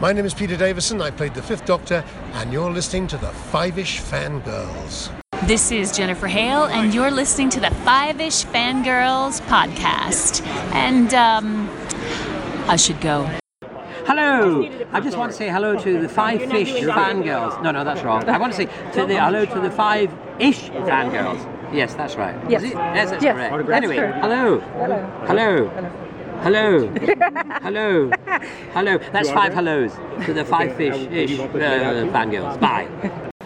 My name is Peter Davison. I played the Fifth Doctor, and you're listening to the Five Ish Fangirls. This is Jennifer Hale, and you're listening to the Five Ish Fangirls podcast. And, um, I should go. Hello! I just want to say hello to the five fish fangirls. No, no, that's wrong. I want to say to the hello to the five ish fangirls. Yes, that's right. Yes. Is it? Yes, that's Yes. correct. That's Anyway, correct. hello. Hello. Hello. Hello. Hello. Hello. That's five hellos to the five fish ish uh, fangirls. Bye.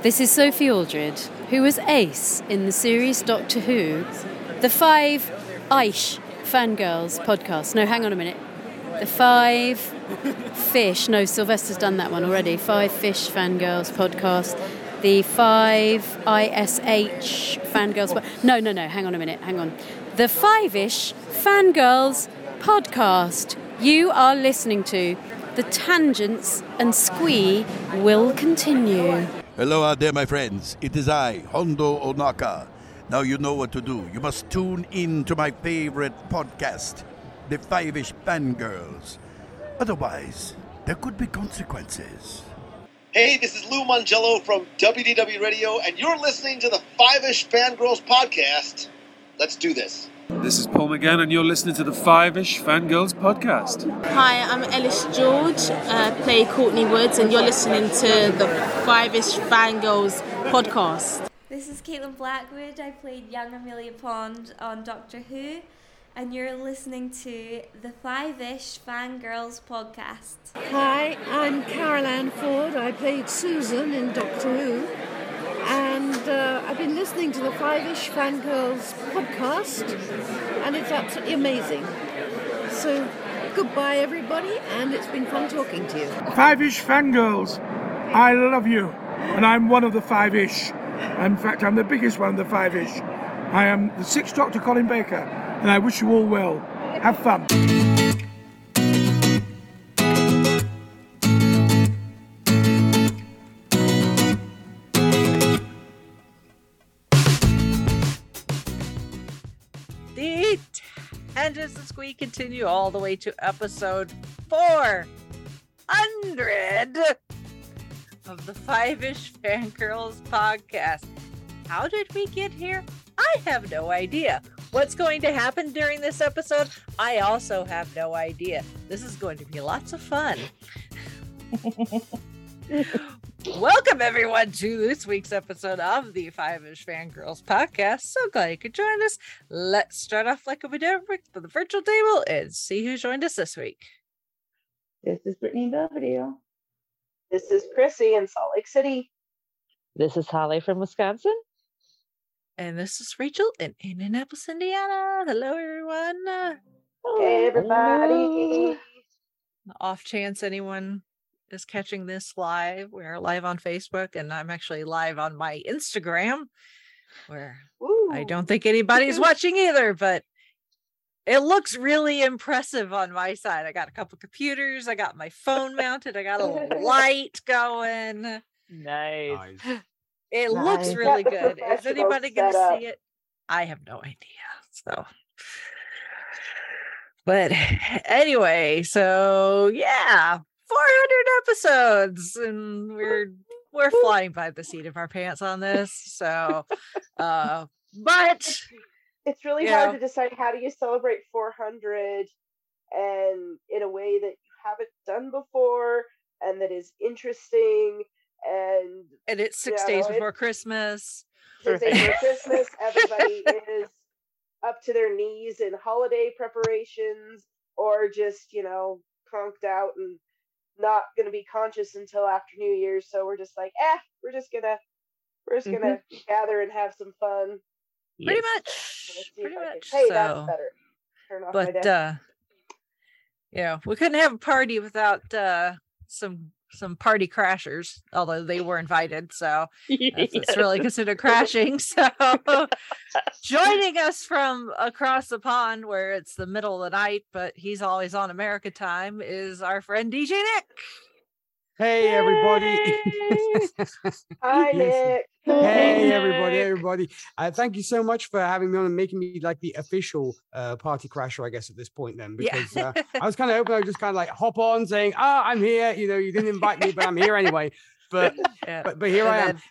This is Sophie Aldred, who was Ace in the series Doctor Who, the Five Aish Fangirls podcast. No, hang on a minute. The Five Fish, no, Sylvester's done that one already. Five Fish Fangirls podcast. The Five ISH Fangirls. No, no, no, hang on a minute, hang on. The Five Ish Fangirls podcast. You are listening to the tangents and squee will continue. Hello out there, my friends. It is I, Hondo Ohnaka. Now you know what to do. You must tune in to my favorite podcast, The Five Ish Fangirls. Otherwise, there could be consequences. Hey, this is Lou Mongello from WDW Radio, and you're listening to the Five Ish Fangirls podcast. Let's do this. This is Paul McGann, and you're listening to the Five Ish Fangirls podcast. Hi, I'm Ellis George, uh, play Courtney Woods, and you're listening to the Five Ish Fangirls podcast. This is Caitlin Blackwood. I played young Amelia Pond on Doctor Who, and you're listening to the Five Ish Fangirls podcast. Hi, I'm Carole Ann Ford. I played Susan in Doctor Who. And uh, I've been listening to the Five Ish Fangirls podcast, and it's absolutely amazing. So, goodbye, everybody, and it's been fun talking to you. Five ish fangirls, I love you. And I'm one of the five ish. In fact, I'm the biggest one of the five ish. I am the sixth Doctor Colin Baker, and I wish you all well. Have fun. The tangents and squeak continue all the way to episode 400 of the Five Ish Fangirls podcast. How did we get here? I have no idea. What's going to happen during this episode? I also have no idea. This is going to be lots of fun. Welcome everyone to this week's episode of the Five Ish Fangirls podcast. So glad you could join us. Let's start off like we do for the virtual table and see who joined us this week. This is Brittany Belvedere. This is Chrissy in Salt Lake City. This is Holly from Wisconsin. And this is Rachel in Indianapolis, Indiana. Hello everyone. Hey everybody. Off chance anyone is catching this live, we're live on Facebook and I'm actually live on my Instagram where I don't think anybody's watching either, but it looks really impressive on my side. I got a couple computers, I got my phone mounted, I got a little light going. Nice. It looks really good. Is anybody going to see it? I have no idea. So, but anyway, so yeah, 400 episodes, and we're we're flying by the seat of our pants on this. So, uh, but It's really Yeah. hard to decide how do you celebrate 400 and in a way that you haven't done before and that is interesting and and it's six you days before Christmas. six days before Christmas. Everybody is up to their knees in holiday preparations or just, you know, conked out and not going to be conscious until after New Year's. So we're just like, eh, we're just going to. We're just gonna gather and have some fun. Pretty Let's much. Pretty much. Hey, so, that's better. Turn off my but desk. uh yeah we couldn't have a party without uh some some party crashers although they were invited so it's really considered crashing so joining us from across the pond where it's the middle of the night but he's always on america time is our friend dj nick Hey everybody! Hi Nick. Hey everybody, everybody! Uh, thank you so much for having me on and making me like the official uh, party crasher, I guess, at this point. Then Yeah. because uh, I was kind of hoping I would just kind of like hop on saying, "Ah, I'm here." You know, you didn't invite me, but I'm here anyway. But Yeah. but, but here And I am. then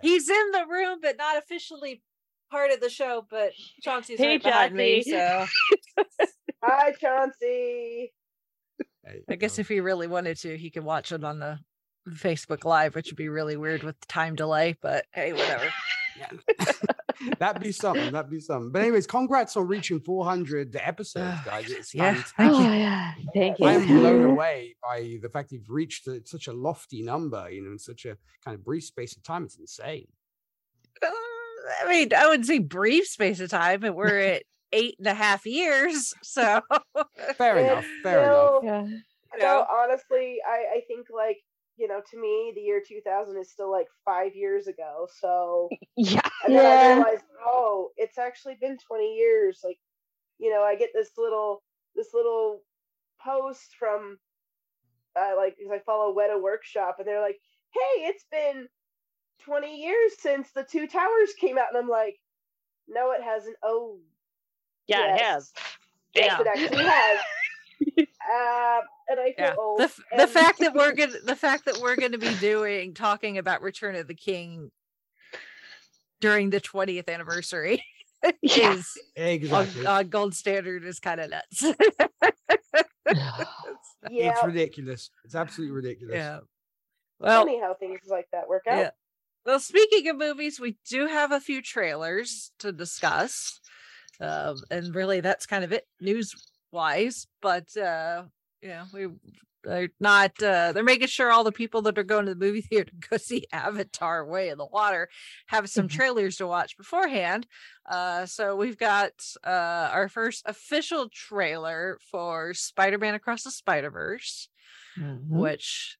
He's in the room, but not officially part of the show. But Chauncey's Hey, right behind me, so Hi Chauncey. I guess if he really wanted to, he could watch it on the Facebook Live, which would be really weird with the time delay. But hey, whatever. That'd be something. That'd be something. But anyways, congrats on reaching 400 episodes, guys. It's Yeah, fantastic. thank you. Oh, yeah. Thank you. I'm blown away by the fact you've reached such a lofty number, you know, in such a kind of brief space of time. It's insane. Uh, I mean, I would say brief space of time, but we're at eight and a half years. So Fair enough. Fair enough. Yeah. So honestly, I, I think like, you know, to me, the year 2000 is still like five years ago. So Yeah. and then I Yeah. realized, oh, it's actually been 20 years. Like, you know, I get this little, this little post from, uh, like, because I follow Weta Workshop, and they're like, hey, it's been 20 years since the Two Towers came out. And I'm like, no, it hasn't. Oh, Yeah, it has. Yes, Yeah. it actually has. uh, and I feel yeah, old. the f- the fact that we're gonna the fact that we're gonna be doing talking about Return of the King during the 20th anniversary Yeah. is Exactly. on, on gold standard is kind of nuts. yeah, It's ridiculous. It's absolutely ridiculous. yeah. Well, funny how things like that work out. Yeah. Well, speaking of movies, we do have a few trailers to discuss. Um, and really that's kind of it news wise. But uh, yeah, we they're not uh they're making sure all the people that are going to the movie theater to go see Avatar Way in the Water have some trailers to watch beforehand. Uh so we've got uh our first official trailer for Spider-Man Across the Spider-Verse Mm-hmm. which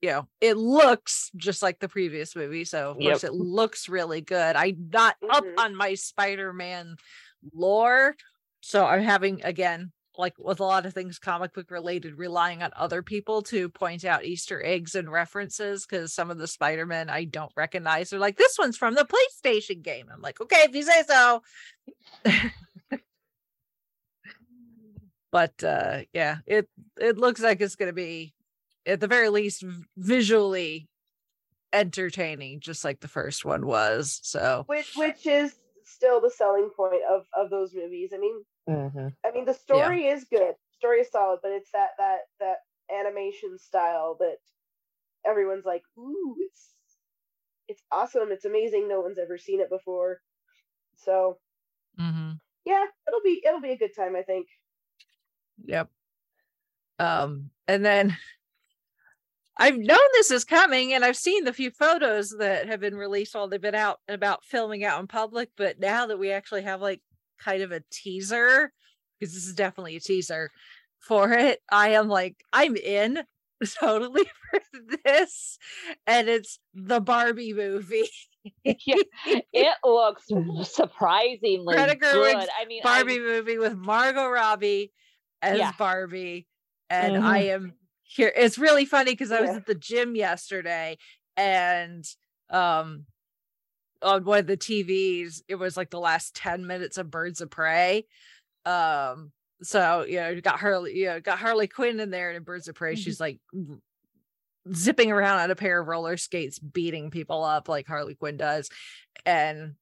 you know it looks just like the previous movie so of course it looks really good. I'm not up Mhm. on my spider-man lore so i'm having again like with a lot of things comic book related relying on other people to point out easter eggs and references because some of the spider-man i don't recognize they're like this one's from the playstation game. I'm like okay if you say so. But uh yeah it it looks like it's going to be at the very least visually entertaining just like the first one was so which which is still the selling point of of those movies. I mean, Mm-hmm. I mean the story is good, story is solid, but it's that that that animation style that everyone's like, ooh, it's it's awesome, it's amazing. No one's ever seen it before, so mm-hmm. yeah, it'll be it'll be a good time. I think. Yep. Um, and then I've known this is coming, and I've seen the few photos that have been released while they've been out and about filming out in public. But now that we actually have like kind of a teaser, because this is definitely a teaser for it, I am like, I'm in totally for this. And it's the Barbie movie. yeah, it looks surprisingly Greta good. I mean, Barbie I, movie with Margot Robbie as Yeah. Barbie. And mm-hmm. I am here. It's really funny because I was Yeah. at the gym yesterday and um on one of the TVs, it was like the last 10 minutes of Birds of Prey. Um, so you know, got Harley, you know, got Harley Quinn in there and in Birds of Prey, she's like zipping around on a pair of roller skates, beating people up like Harley Quinn does. And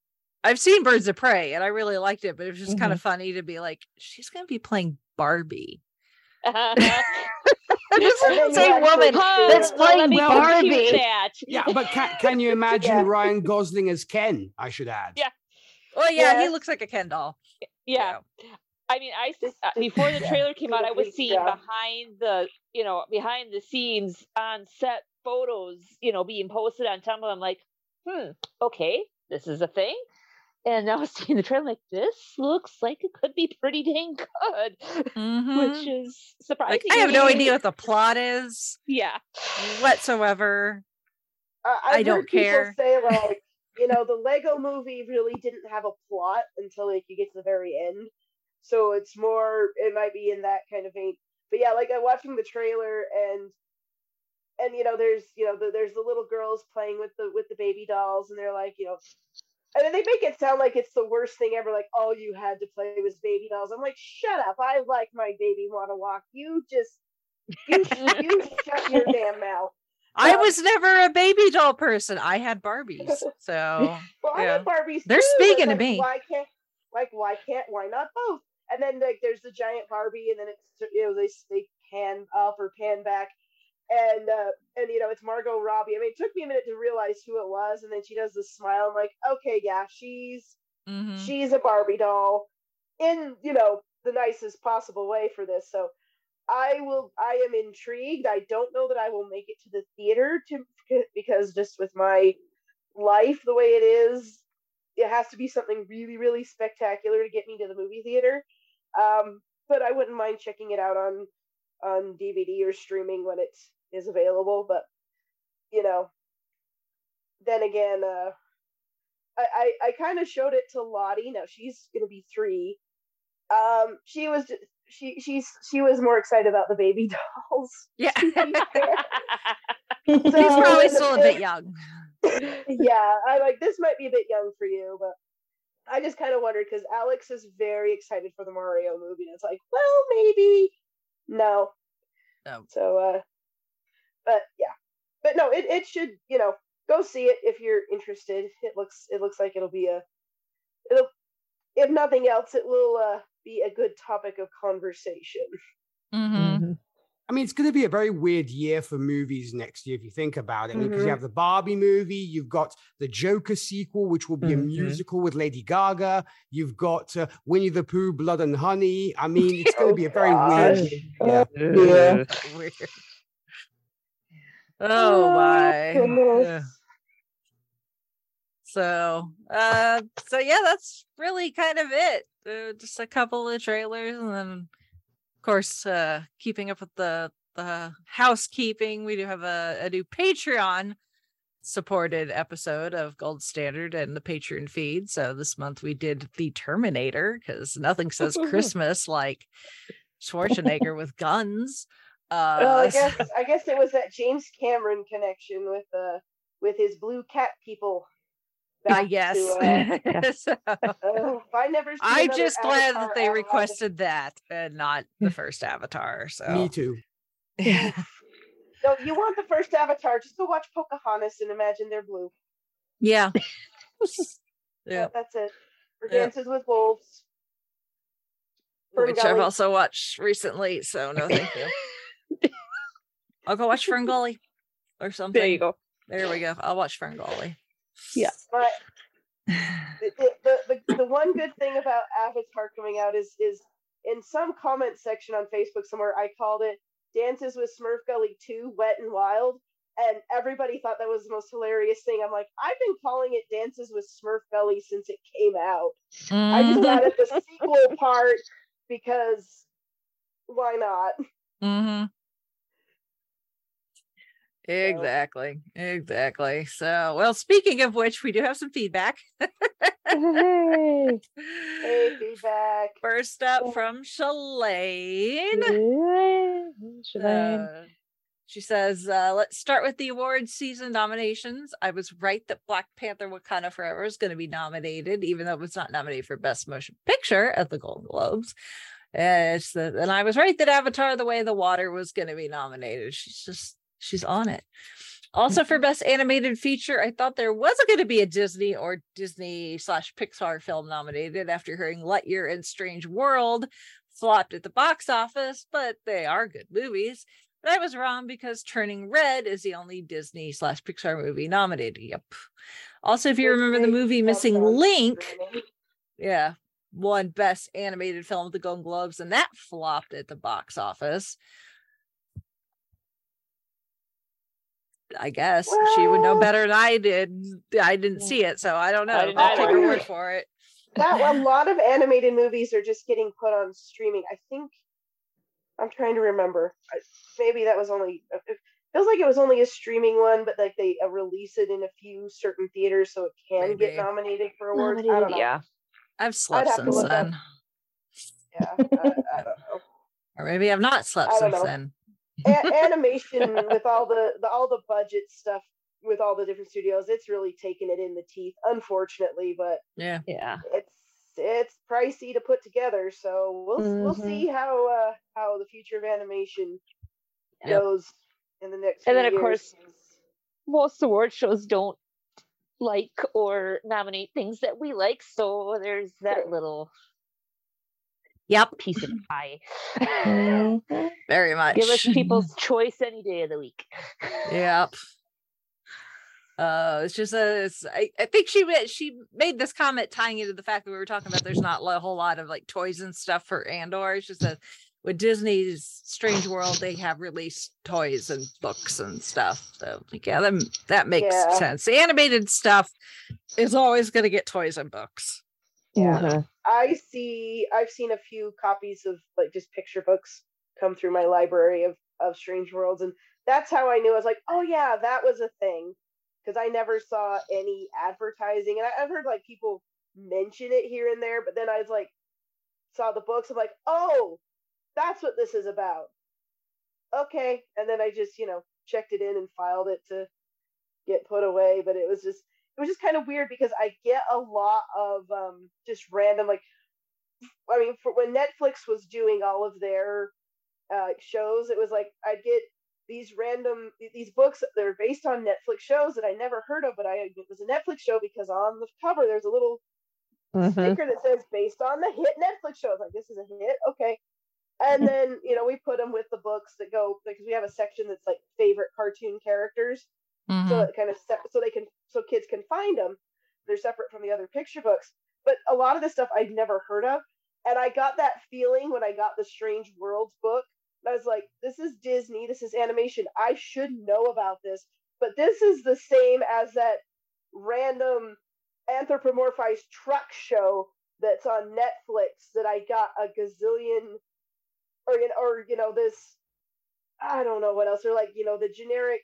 I've seen Birds of Prey and I really liked it, but it was just kind of funny to be like, she's gonna be playing Barbie. And is the same woman see- that's playing let me Barbie. that. Yeah, but can, can you imagine Yeah. Ryan Gosling as Ken? I should add. Yeah. Well, yeah, he looks like a Ken doll. yeah. I mean, I s- Just- uh, just- before the trailer came out, I was great seeing job. behind the, you know, behind the scenes on set photos, you know, being posted on Tumblr. I'm like, hmm, okay, this is a thing. And I was seeing the trailer, I'm like, this looks like it could be pretty dang good, Mhm. which is surprising. Like, I have no idea what the plot is Yeah. whatsoever. I, I don't care. Say like, you know, the Lego Movie really didn't have a plot until like you get to the very end. So it's more, it might be in that kind of vein. But yeah, like I'm watching the trailer and and you know, there's you know, the, there's the little girls playing with the with the baby dolls, and they're like, you know, and then they make it sound like it's the worst thing ever. Like all you had to play was baby dolls. I'm like, shut up! I like my baby want to walk. You just you, you shut your damn mouth. I Um, was never a baby doll person. I had Barbies. So Well, I yeah. had Barbies. They're too, speaking to like, me. Why can't like why can't why not both? And then like there's the giant Barbie, and then it's you know they they pan up or pan back, and uh and you know it's Margot Robbie. I mean, it took me a minute to realize who it was, and then she does this smile. I'm like, okay, yeah, she's Mhm. she's a Barbie doll in you know the nicest possible way for this. So I will. I am intrigued. I don't know that I will make it to the theater to because just with my life the way it is, it has to be something really, really spectacular to get me to the movie theater. Um, but I wouldn't mind checking it out on on DVD or streaming when it is available. But you know, then again, uh, I I, I kind of showed it to Lottie. Now she's gonna be three. Um, she was just, she she's she was more excited about the baby dolls. Yeah. He's He's probably still a bit young. yeah, I like this might be a bit young for you, but I just kind of wondered because Alex is very excited for the Mario movie, and it's like, well, maybe no. No. So, uh, but yeah, but no, it it should you know go see it if you're interested. It looks it looks like it'll be a it'll if nothing else, it will uh, be a good topic of conversation. Mm-hmm. I mean, it's going to be a very weird year for movies next year if you think about it. Because Mhm. you have the Barbie movie, you've got the Joker sequel, which will be a Mhm. musical with Lady Gaga. You've got uh, Winnie the Pooh, Blood and Honey. I mean, it's going to be a very weird. gosh. year. Yeah. Weird. Oh my goodness. Yeah. So, uh, so yeah, that's really kind of it. Uh, just a couple of trailers, and then, of course, uh, keeping up with the the housekeeping. We do have a, a new Patreon supported episode of Gold Standard and the Patreon feed. So this month we did the Terminator because nothing says Christmas like Schwarzenegger with guns. Uh, well, I guess I guess it was that James Cameron connection with uh with his blue cat people. I guess. to, uh, So, uh, I never. I'm just glad Avatar that they requested that and not the first Avatar. So Me too. No, you want the first Avatar? Just go watch Pocahontas and imagine they're blue. yeah, Yeah, that's it. For Yeah. Dances with Wolves. which I've also watched recently. So no, thank you. I'll go watch Ferngully or something. There you go. There we go. I'll watch Ferngully. Yeah. But the, the, the, the, the one good thing about Avatar coming out is is in some comment section on Facebook somewhere I called it Dances with Smurf Gully 2 Wet and Wild and everybody thought that was the most hilarious thing. I'm like, I've been calling it Dances with Smurf Gully since it came out. I just Mhm. added the sequel part because why not? Mm-hmm. Exactly. Exactly. So, well, speaking of which, we do have some feedback. Hey. Hey, feedback. First up from Shalane. Shalane. Uh, she says, uh, let's start with the awards season nominations. I was right that Black Panther Wakanda Forever is going to be nominated, even though it was not nominated for Best Motion Picture at the Golden Globes. Uh, the, and I was right that Avatar The Way of the Water was going to be nominated. She's just, she's on it. Also, for Best Animated Feature, I thought there wasn't going to be a Disney or Disney slash Pixar film nominated after hearing Lightyear and Strange World flopped at the box office, but they are good movies. But I was wrong because Turning Red is the only Disney slash Pixar movie nominated. Yep. Also, if you remember the movie Missing Link, yeah, won Best Animated Film at the Golden Globes, and that flopped at the box office. I guess she would know better than I did. I didn't see it, so I don't know. I I'll take her word for it. that a lot of animated movies are just getting put on streaming. I think I'm trying to remember. I- Maybe that was only it feels like it was only a streaming one, but like they uh, release it in a few certain theaters so it can Maybe. get nominated for awards. I don't know. Yeah. I've slept since look up. then. Yeah, I, I don't know. Or maybe I've not slept since know. then. A- animation with all the, the all the budget stuff with all the different studios, it's really taken it in the teeth, unfortunately. But yeah, yeah, it's it's pricey to put together. So we'll we'll Mhm. see how uh, how the future of animation Yep. goes in the next. And then, of years. course, most award shows don't like or nominate things that we like, so there's that little yep piece of pie. very much. Give us people's choice any day of the week. Yep. Uh, it's just a. It's, I, I think she she made this comment tying into the fact that we were talking about there's not a whole lot of like toys and stuff for Andor. It's just that with Disney's Strange World, they have released toys and books and stuff. So like, yeah, that that makes Yeah. sense. The animated stuff is always going to get toys and books. Yeah. Uh-huh. I see I've seen a few copies of like just picture books come through my library of of Strange Worlds and that's how I knew I was like, "Oh yeah, that was a thing." Cuz I never saw any advertising and I, I've heard like people mention it here and there, but then I was like saw the books I'm like, "Oh, that's what this is about." Okay, and then I just, you know, checked it in and filed it to get put away, but it was just it was just kind of weird because I get a lot of um just random like I mean for when Netflix was doing all of their uh shows it was like I'd get these random these books that are based on Netflix shows that I never heard of but I it was a Netflix show because on the cover there's a little sticker that says based on the hit Netflix show. I was like, this is a hit, okay. And then you know we put them with the books that go because we have a section that's like favorite cartoon characters, so mm-hmm. it kind of se- so they can so kids can find them. They're separate from the other picture books. But a lot of this stuff I'd never heard of, and I got that feeling when I got the Strange Worlds book. And I was like, this is Disney, this is animation. I should know about this. But this is the same as that random anthropomorphized truck show that's on Netflix that I got a gazillion or you know, or you know this I don't know what else or like you know the generic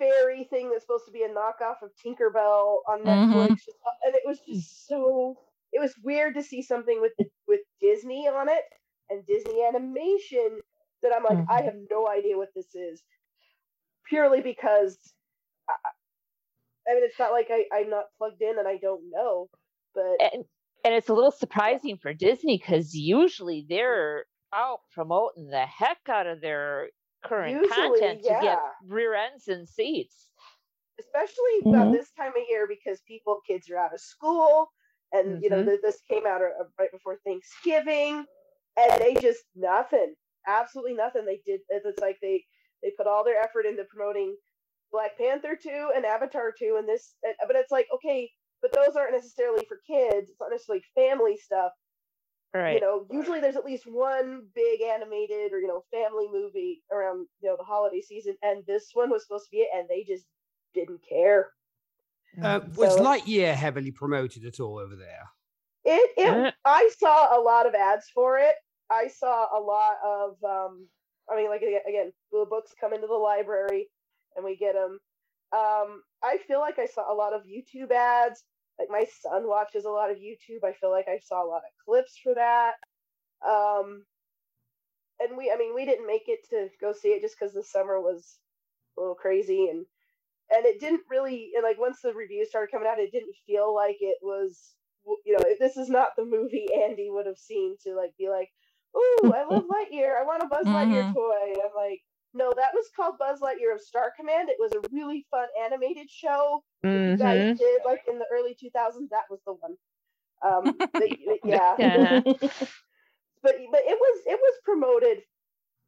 fairy thing that's supposed to be a knockoff of Tinkerbell on Netflix. Mhm. and it was just so it was weird to see something with with Disney on it and Disney animation that I'm like I have no idea what this is. Purely because I, I mean it's not like I, I'm not plugged in and I don't know but and and it's a little surprising for Disney because usually they're out promoting the heck out of their current Usually, content to get rear ends and seats. especially about Mhm. this time of year because people kids are out of school and you know Mhm. th- this came out uh, right before thanksgiving and they just nothing absolutely nothing they did it's like they they put all their effort into promoting black panther 2 and avatar 2 and this but it's like okay but those aren't necessarily for kids it's not necessarily family stuff Right. you know usually there's at least one big animated or you know family movie around you know the holiday season and this one was supposed to be it and they just didn't care Uh, was So- Lightyear heavily promoted at all over there? it, it Uh-huh. i saw a lot of ads for it i saw a lot of um i mean like again the books come into the library and we get them um i feel like i saw a lot of youtube ads like my son watches a lot of youtube. I feel like i saw a lot of clips for that. Um and we i mean we didn't make it to go see it just because the summer was a little crazy and and it didn't really and like once the reviews started coming out it didn't feel like it was you know this is not the movie andy would have seen to like be like ooh i love lightyear. I want a buzz lightyear Mhm. toy. I'm like no that was called buzz lightyear of star command it was a really fun animated show that you guys Mhm. did like in the early 2000s that was the one um that you- yeah Yeah. but but it was it was promoted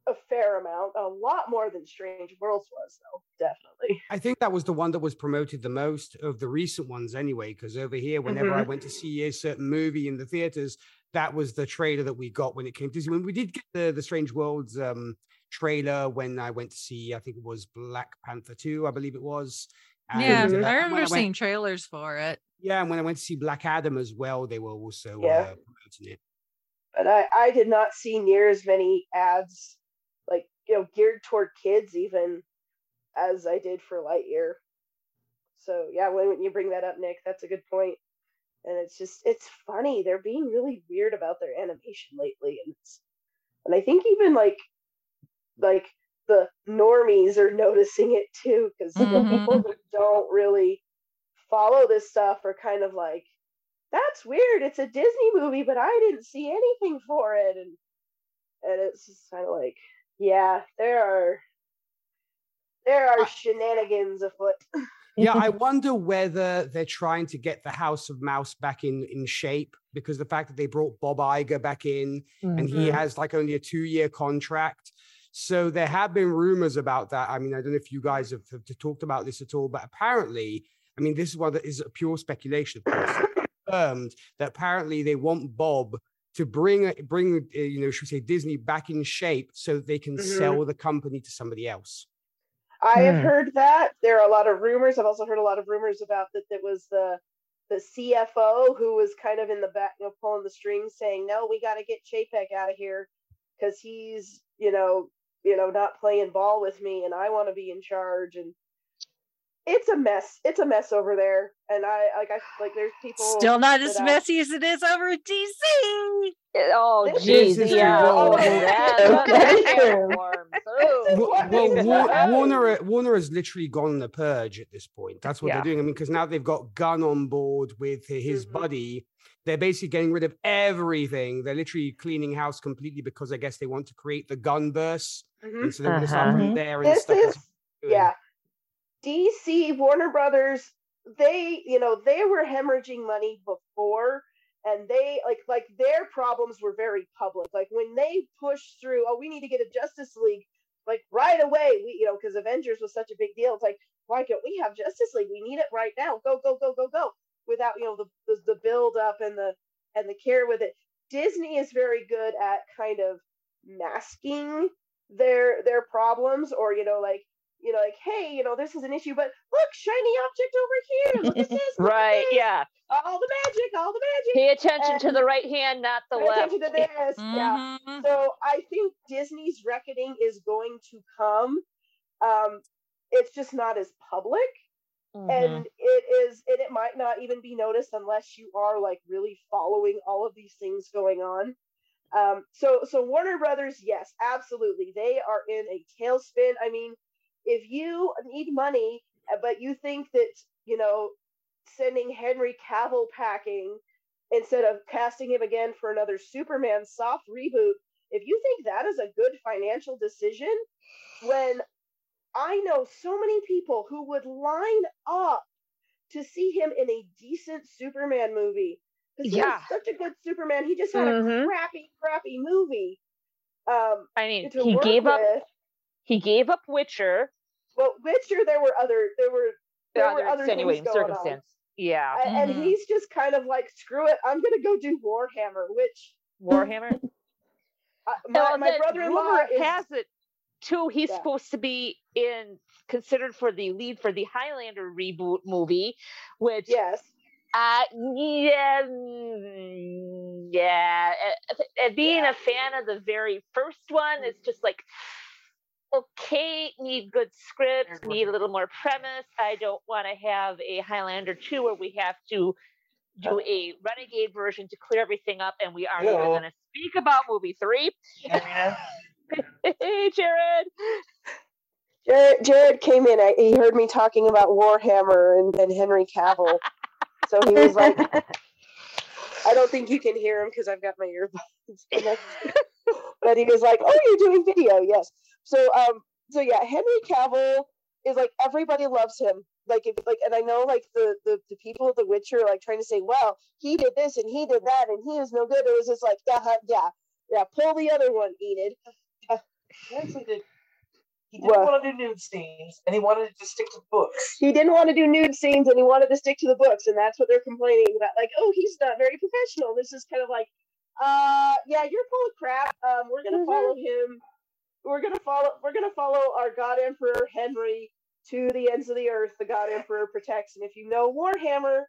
a fair amount a lot more than strange worlds was though definitely I think that was the one that was promoted the most of the recent ones, anyway. Because over here, whenever I Mhm. went to see a certain movie in the theaters, that was the trailer that we got when it came to see when we did get the the Strange Worlds um, trailer when I went to see. I think it was Black Panther two, I believe it was. Yeah, And, uh, I when remember went- seeing trailers for it. Yeah, and when I went to see Black Adam as well, they were also Yeah. uh, promoting it. but I, I did not see near as many ads like you know geared toward kids even as I did for Lightyear. So yeah, when, when you bring that up, Nick, that's a good point. And it's just it's funny they're being really weird about their animation lately, and it's and I think even like like the normies are noticing it too because Mhm. people who don't really follow this stuff are kind of like that's weird it's a disney movie but i didn't see anything for it and and it's just kind of like yeah there are there are shenanigans afoot yeah, I wonder whether they're trying to get the House of Mouse back in in shape because the fact that they brought Bob Iger back in and he Mhm. has like only a two year contract. So there have been rumors about that. I mean, I don't know if you guys have, have talked about this at all, but apparently, I mean, this is one that is a pure speculation, of course, confirmed that apparently they want Bob to bring bring uh, you know should we say Disney back in shape so that they can Mhm. sell the company to somebody else. I have Hmm. heard that. There are a lot of rumors. I've also heard a lot of rumors about that. That was the the CFO who was kind of in the back, you know, pulling the strings, saying, "No, we got to get Chapek out of here because he's, you know, you know, not playing ball with me, and I want to be in charge." And it's a mess. It's a mess over there. And I like, I like, there's people Still not as I- messy as it is over at DC. Oh, This geez, is yeah. Oh, that, that's that's true. can of worms. Ooh. Wa- well, Warner Warner has literally gone on the purge at this point. That's what Yeah. they're doing. I mean, because now they've got Gunn on board with hi- his Mhm. buddy. They're basically getting rid of everything. They're literally cleaning house completely because I guess they want to create the Gunverse, Mhm. and so they're going Uh-huh. from there and this stuff. is yeah dc warner brothers they you know they were hemorrhaging money before and they like like their problems were very public like when they pushed through oh we need to get a justice league like right away we you know because avengers was such a big deal it's like why can't we have justice league we need it right now go go go go go without you know the the, the build up and the and the care with it disney is very good at kind of masking their their problems or you know like you know like hey you know this is an issue but look shiny object over here look at this look at Right, this, yeah. all the magic all the magic Pay attention to the right hand, not the Pay left. attention to this. Yeah. Mhm. So I think Disney's reckoning is going to come. Um, it's just not as public, Mhm. and it is, and it might not even be noticed unless you are like really following all of these things going on. Um, so, so Warner Brothers, yes, absolutely, they are in a tailspin. I mean, if you need money, uh, but you think that you know sending Henry Cavill packing instead of casting him again for another Superman soft reboot, if you think that is a good financial decision, when I know so many people who would line up to see him in a decent Superman movie. Because Yeah. he's such a good Superman. He just had Mhm. a crappy, crappy movie. Um, I mean, he gave up. He gave up Witcher. Well, Witcher, there were other, there were, there were other extenuating going on. circumstance. Yeah. And Mhm. he's just kind of like, screw it, I'm gonna go do Warhammer, which Warhammer. uh, my, Well, my brother-in-law is has it too. He's Yeah. supposed to be in considered for the lead for the Highlander reboot movie, which yes, uh yeah mm, yeah. uh, uh, being a fan of the very first one, it's just like okay, need good script, need a little more premise. I don't want to have a Highlander 2 where we have to do a renegade version to clear everything up and we aren't even going to speak about movie 3. hey, Jared. Jared, Jared came in. I, he heard me talking about Warhammer and, and Henry Cavill, so he was like, "I don't think you can hear him because I've got my earbuds." connected." but he was like, "Oh, you're doing video, yes." So, um, so yeah, Henry Cavill is like everybody loves him. Like, if like, and I know like the the, the people of The Witcher are, like trying to say, "Well, he did this and he did that and he is no good." It was just like, yeah, yeah, yeah. Pull the other one, Enid. He actually did. He didn't What? want to do nude scenes, and he wanted to stick to the books. he didn't want to do nude scenes and he wanted to stick to the books and that's what they're complaining about like oh he's not very professional. This is kind of like uh yeah you're full of crap. Um we're gonna follow him. We're gonna follow we're gonna follow our god emperor henry to the ends of the earth. The god emperor protects and if you know warhammer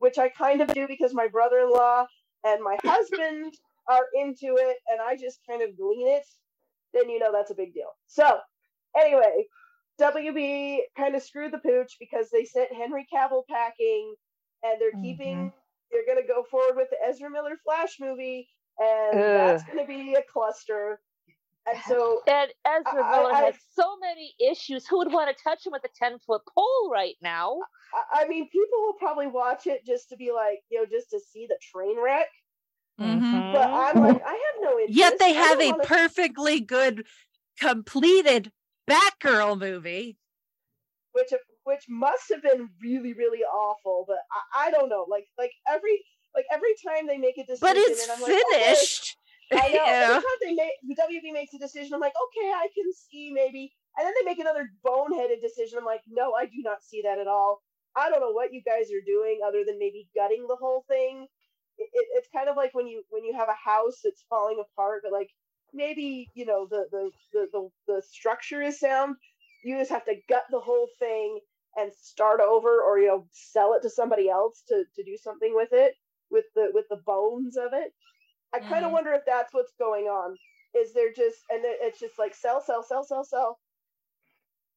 which i kind of do because my brother-in-law and my husband are into it and i just kind of glean it then you know that's a big deal. So anyway WB kind of screwed the pooch because they sent Henry Cavill packing, and they're keeping. They're gonna go forward with the Ezra Miller Flash movie, and that's gonna be a cluster. And so and Ezra I- Miller I- has so many issues. Who would want to touch him with a ten foot pole right now? I- I mean, people will probably watch it just to be like, you know, just to see the train wreck. Mhm. But I'm like, I have no interest. Yet they have a wanna- perfectly good, completed Batgirl movie. which which must have been really really awful. But I, I don't know. Like like every like every time they make a decision, But it's and I'm like, okay, finished. I know. Yeah. Every time they make the WB makes a decision, I'm like, okay, I can see maybe. And then they make another boneheaded decision. I'm like, no, I do not see that at all. I don't know what you guys are doing other than maybe gutting the whole thing. It, it, it's kind of like when you when you have a house that's falling apart, but like maybe you know the the the the, the structure is sound. You just have to gut the whole thing and start over, or you know, sell it to somebody else to to do something with it with the with the bones of it. I kind of Mhm. wonder if that's what's going on. Is there just and it- it's just like sell, sell, sell, sell, sell.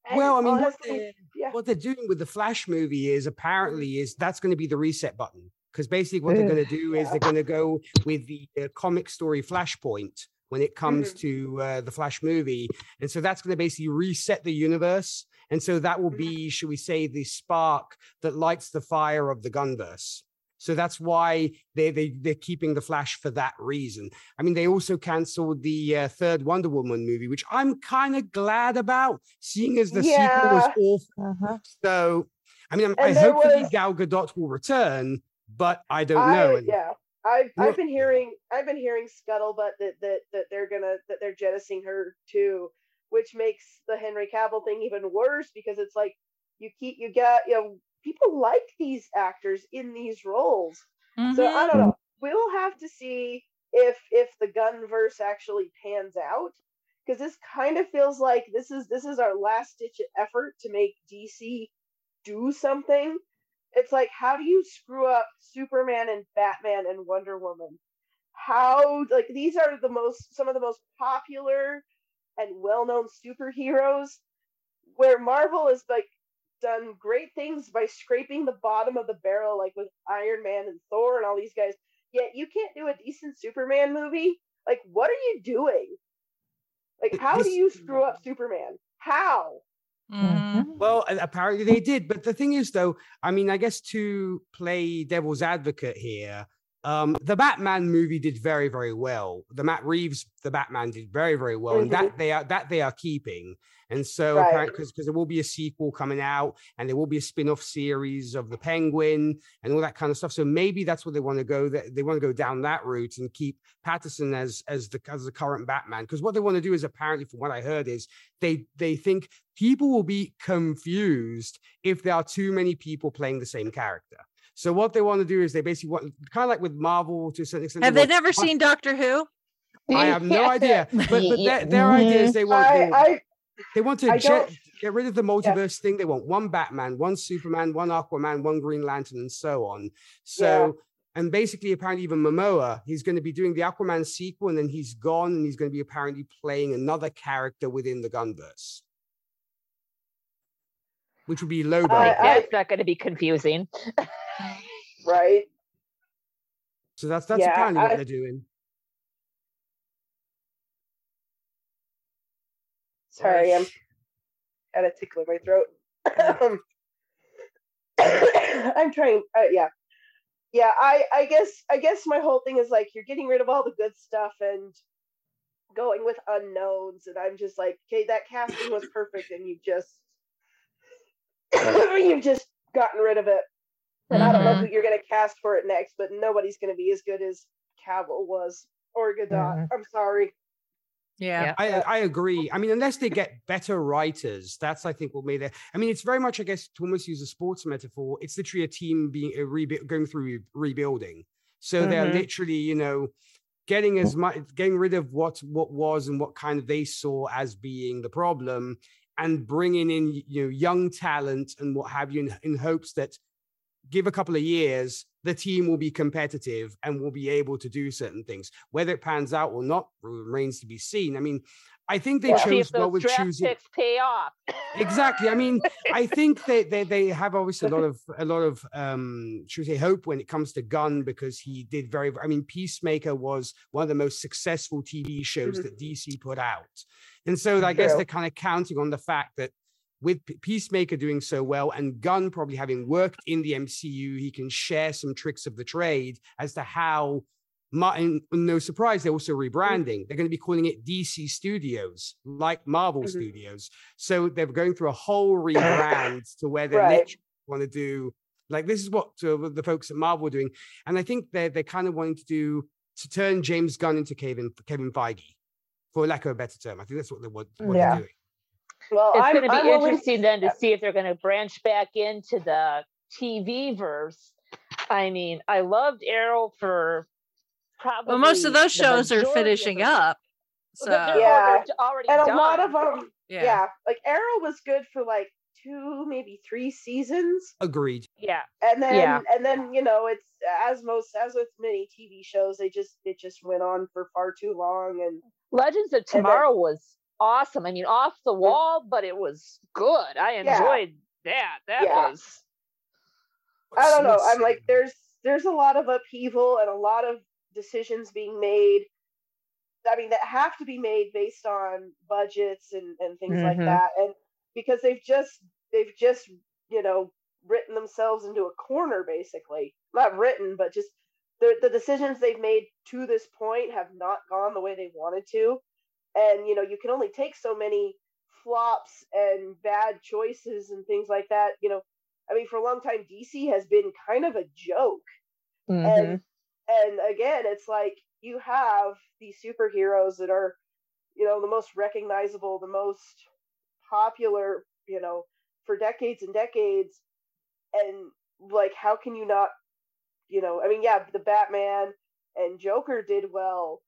And Well, I mean, what they're, yeah. what they're doing with the Flash movie is apparently is that's going to be the reset button because basically what they're going to do is they're going to go with the uh, comic story Flashpoint when it comes Mhm. to uh, the Flash movie, and so that's going to basically reset the universe, and so that will be, should we say, the spark that lights the fire of the Gunverse. So that's why they they they're keeping the Flash for that reason. I mean, they also cancelled the uh, third Wonder Woman movie, which I'm kind of glad about, seeing as the sequel was Yeah. awful. So, I mean, I'm, I hopefully was- Gal Gadot will return, but I don't I, know. And yeah, I've Well- I've been hearing I've been hearing scuttlebutt that that that they're gonna that they're jettisoning her too, which makes the Henry Cavill thing even worse because it's like you keep you get you know people like these actors in these roles. So I Mhm. don't know. We'll have to see if if the Gunverse actually pans out because this kind of feels like this is this is our last ditch effort to make DC do something. It's like how do you screw up Superman and Batman and Wonder Woman? How like these are the most some of the most popular and well-known superheroes where Marvel is like done great things by scraping the bottom of the barrel, like with Iron Man and Thor and all these guys. Yet you can't do a decent Superman movie. Like, what are you doing? Like, how do you screw up Superman? How? Mhm. Well, apparently they did. But the thing is, though, I mean, I guess to play devil's advocate here, um, the Batman movie did very, very well. The Matt Reeves, the Batman did very, very well, and that they are that they are keeping. And so, Right. because because there will be a sequel coming out, and there will be a spin-off series of the Penguin and all that kind of stuff. So maybe that's what they want to go. That they want to go down that route and keep Pattinson as as the as the current Batman. Because what they want to do is apparently, from what I heard, is they they think people will be confused if there are too many people playing the same character. So what they want to do is they basically want kind of like with Marvel to a certain extent. Have they want- never seen Doctor Who? I have no idea, but but their, their idea is they want I, they, I they want to I get rid of the multiverse thing. They want one Batman, one Superman, one Aquaman, one Green Lantern, and so on. So. And basically, apparently, even Momoa, he's going to be doing the Aquaman sequel, and then he's gone, and he's going to be apparently playing another character within the Gunverse, which would be Lobo. I- That's not going to be confusing. right. So that's that's Yeah, apparently what I- they're doing. Sorry, I'm got a tickle in my throat. Um, I'm trying. Uh, yeah, yeah. I I guess I guess my whole thing is like you're getting rid of all the good stuff and going with unknowns, and I'm just like, okay, that casting was perfect, and you just you've just gotten rid of it. And I don't know mm-hmm. who you're gonna cast for it next, but nobody's gonna be as good as Cavill was or Gadot. Mm-hmm. I'm sorry. Yeah. I, I agree. I mean, unless they get better writers, that's I think what made it. I mean, it's very much, I guess, to almost use a sports metaphor. It's literally a team being a rebu- going through rebuilding. So they're Mhm. literally, you know, getting as much, getting rid of what what was and what kind of they saw as being the problem, and bringing in you know young talent and what have you, in, in hopes that give a couple of years, the team will be competitive and will be able to do certain things. Whether it pans out or not remains to be seen. I mean, I think they We'll chose well with choosing picks pay off. exactly. I mean, I think they, they they have obviously a lot of a lot of um should we say hope when it comes to Gunn because he did very I mean Peacemaker was one of the most successful TV shows Mhm. that DC put out. And so I guess True. they're kind of counting on the fact that with Peacemaker doing so well and Gunn probably having worked in the MCU, he can share some tricks of the trade as to how Martin, no surprise, they're also Mm-hmm. rebranding. They're going to be calling it DC Studios, like Marvel Mhm. Studios. So they're going through a whole rebrand to where they Right. want to do like this is what uh, the folks at Marvel are doing, and I think they're they're kind of wanting to do to turn James Gunn into Kevin Kevin Feige, for lack of a better term. I think that's what they what, what Yeah. they're doing. Well, it's going to be I'm willing- interesting then to see if they're going to branch back into the TV verse. I mean, I loved Arrow for probably Well, most of those shows are finishing them. up. So Well, Yeah. already and a done. lot of them, Yeah. yeah. like Arrow was good for like two, maybe three seasons, Agreed. Yeah. and then Yeah. and then you know it's as most as with many TV shows, they just it just went on for far too long, and Legends of And then- Tomorrow was awesome. I mean, off the wall, but it was good. I Yeah. enjoyed that. That Yeah. was. I don't know. I'm like there's there's a lot of upheaval and a lot of decisions being made. I mean that have to be made based on budgets and and things like Mhm. that, and because they've just they've just you know written themselves into a corner basically. Not written, but just the the decisions they've made to this point have not gone the way they wanted to, and you know you can only take so many flops and bad choices and things like that. You know, I mean, for a long time, DC has been kind of a joke. Mm-hmm. And and again, it's like you have these superheroes that are, you know, the most recognizable, the most popular, you know, for decades and decades. And like, how can you not, you know, I mean, yeah, the Batman and Joker did well,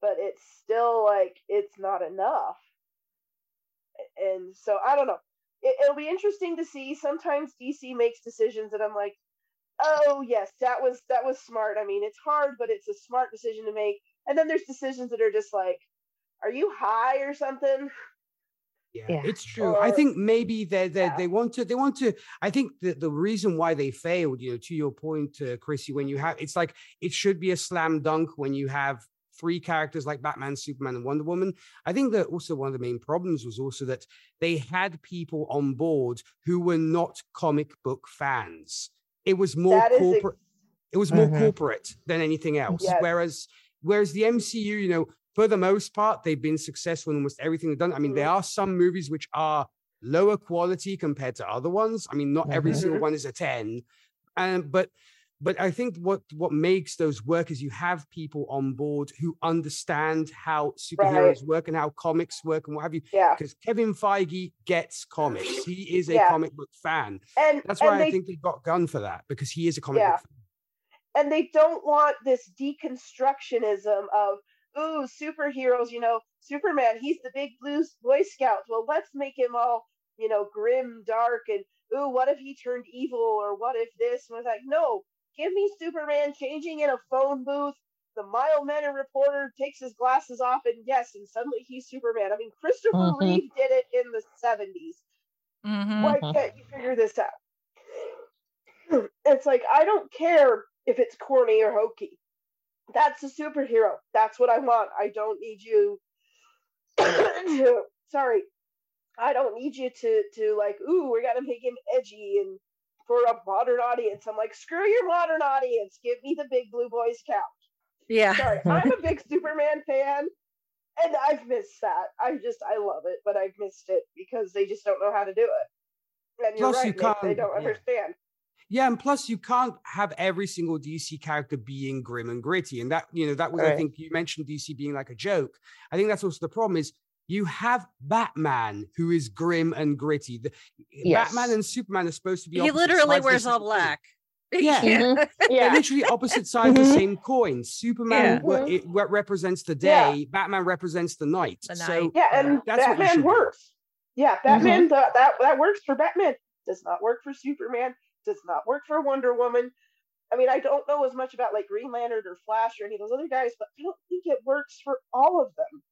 but it's still like it's not enough. And so I don't know. It, it'll be interesting to see. Sometimes DC makes decisions that I'm like, oh yes, that was that was smart. I mean, it's hard, but it's a smart decision to make. And then there's decisions that are just like, are you high or something? Yeah, Yeah. it's true. I think maybe they they Yeah. they want to they want to. I think the the reason why they failed, you know, to your point, uh, Chrissy, when you have it's like it should be a slam dunk when you have three characters like Batman, Superman, and Wonder Woman. I think that also one of the main problems was also that they had people on board who were not comic book fans. It was more That is ex- corporate. it was more Mhm. corporate than anything else. Yes. Whereas whereas the MCU, you know, for the most part, they've been successful in almost everything they've done. I mean, there Mm-hmm. are some movies which are lower quality compared to other ones. I mean, not every Mhm. single one is a 10. Um, but but I think what what makes those work is you have people on board who understand how superheroes work and how comics work and what have you. Yeah. Because Kevin Feige gets comics. He is a Yeah. comic book fan. And That's and why they I think they got Gunn for that because he is a comic Yeah. book fan. and they don't want this deconstructionism of ooh superheroes you know superman he's the big blue boy scout well let's make him all you know grim dark and ooh what if he turned evil or what if this and I was like no give me superman changing in a phone booth the mild mannered reporter takes his glasses off and yes and suddenly he's superman i mean christopher Mhm. reeve did it in the 70s Mhm. why can't you figure this out? It's like I don't care if it's corny or hokey. That's a superhero. That's what I want. I don't need you to sorry. I don't need you to to like, ooh, we gotta make him edgy and for a modern audience. I'm like, screw your modern audience. Give me the big blue boy scout. Yeah. Sorry, I'm a big Superman fan, and I've missed that. I just I love it, but I've missed it because they just don't know how to do it. And you're Plus, you right, Nick, they can't- don't yeah. understand. Yeah, and plus you can't have every single DC character being grim and gritty. And that, you know, that was I think you mentioned DC being like a joke. I think that's also the problem is you have Batman who is grim and gritty. The, eh, Yes. Batman and Superman are supposed to be He literally sides of the wears all black. Yeah. Mhm. They're Yeah. literally opposite sides of the mm-hmm. same coin. Superman Yeah. re- mm-hmm. it re- represents the Yeah. day, Batman represents the night. The so. Yeah, and that's what you Batman should do. works. Yeah, Batman mm-hmm. th- that that works for Batman. Does not work for Superman. Does not work for Wonder Woman. I mean, I don't know as much about like Green Lantern or Flash or any of those other guys, but I don't think it works for all of them.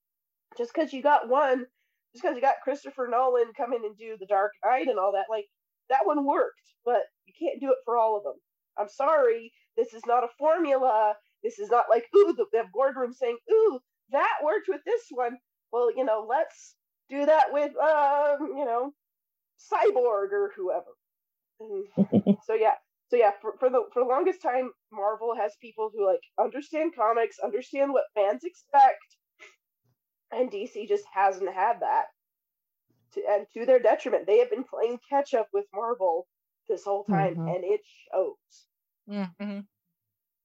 just because you got one, just because you got Christopher Nolan come in and do The Dark Knight and all that, like that one worked, but you can't do it for all of them. I'm sorry, this is not a formula. This is not like ooh the, the boardroom saying ooh that worked with this one. Well, you know, let's do that with um, you know, Cyborg or whoever. And so yeah, so yeah, for, for the for the longest time, Marvel has people who like understand comics, understand what fans expect, and DC just hasn't had that. To, and to their detriment, they have been playing catch up with Marvel this whole time, Mhm. and it shows.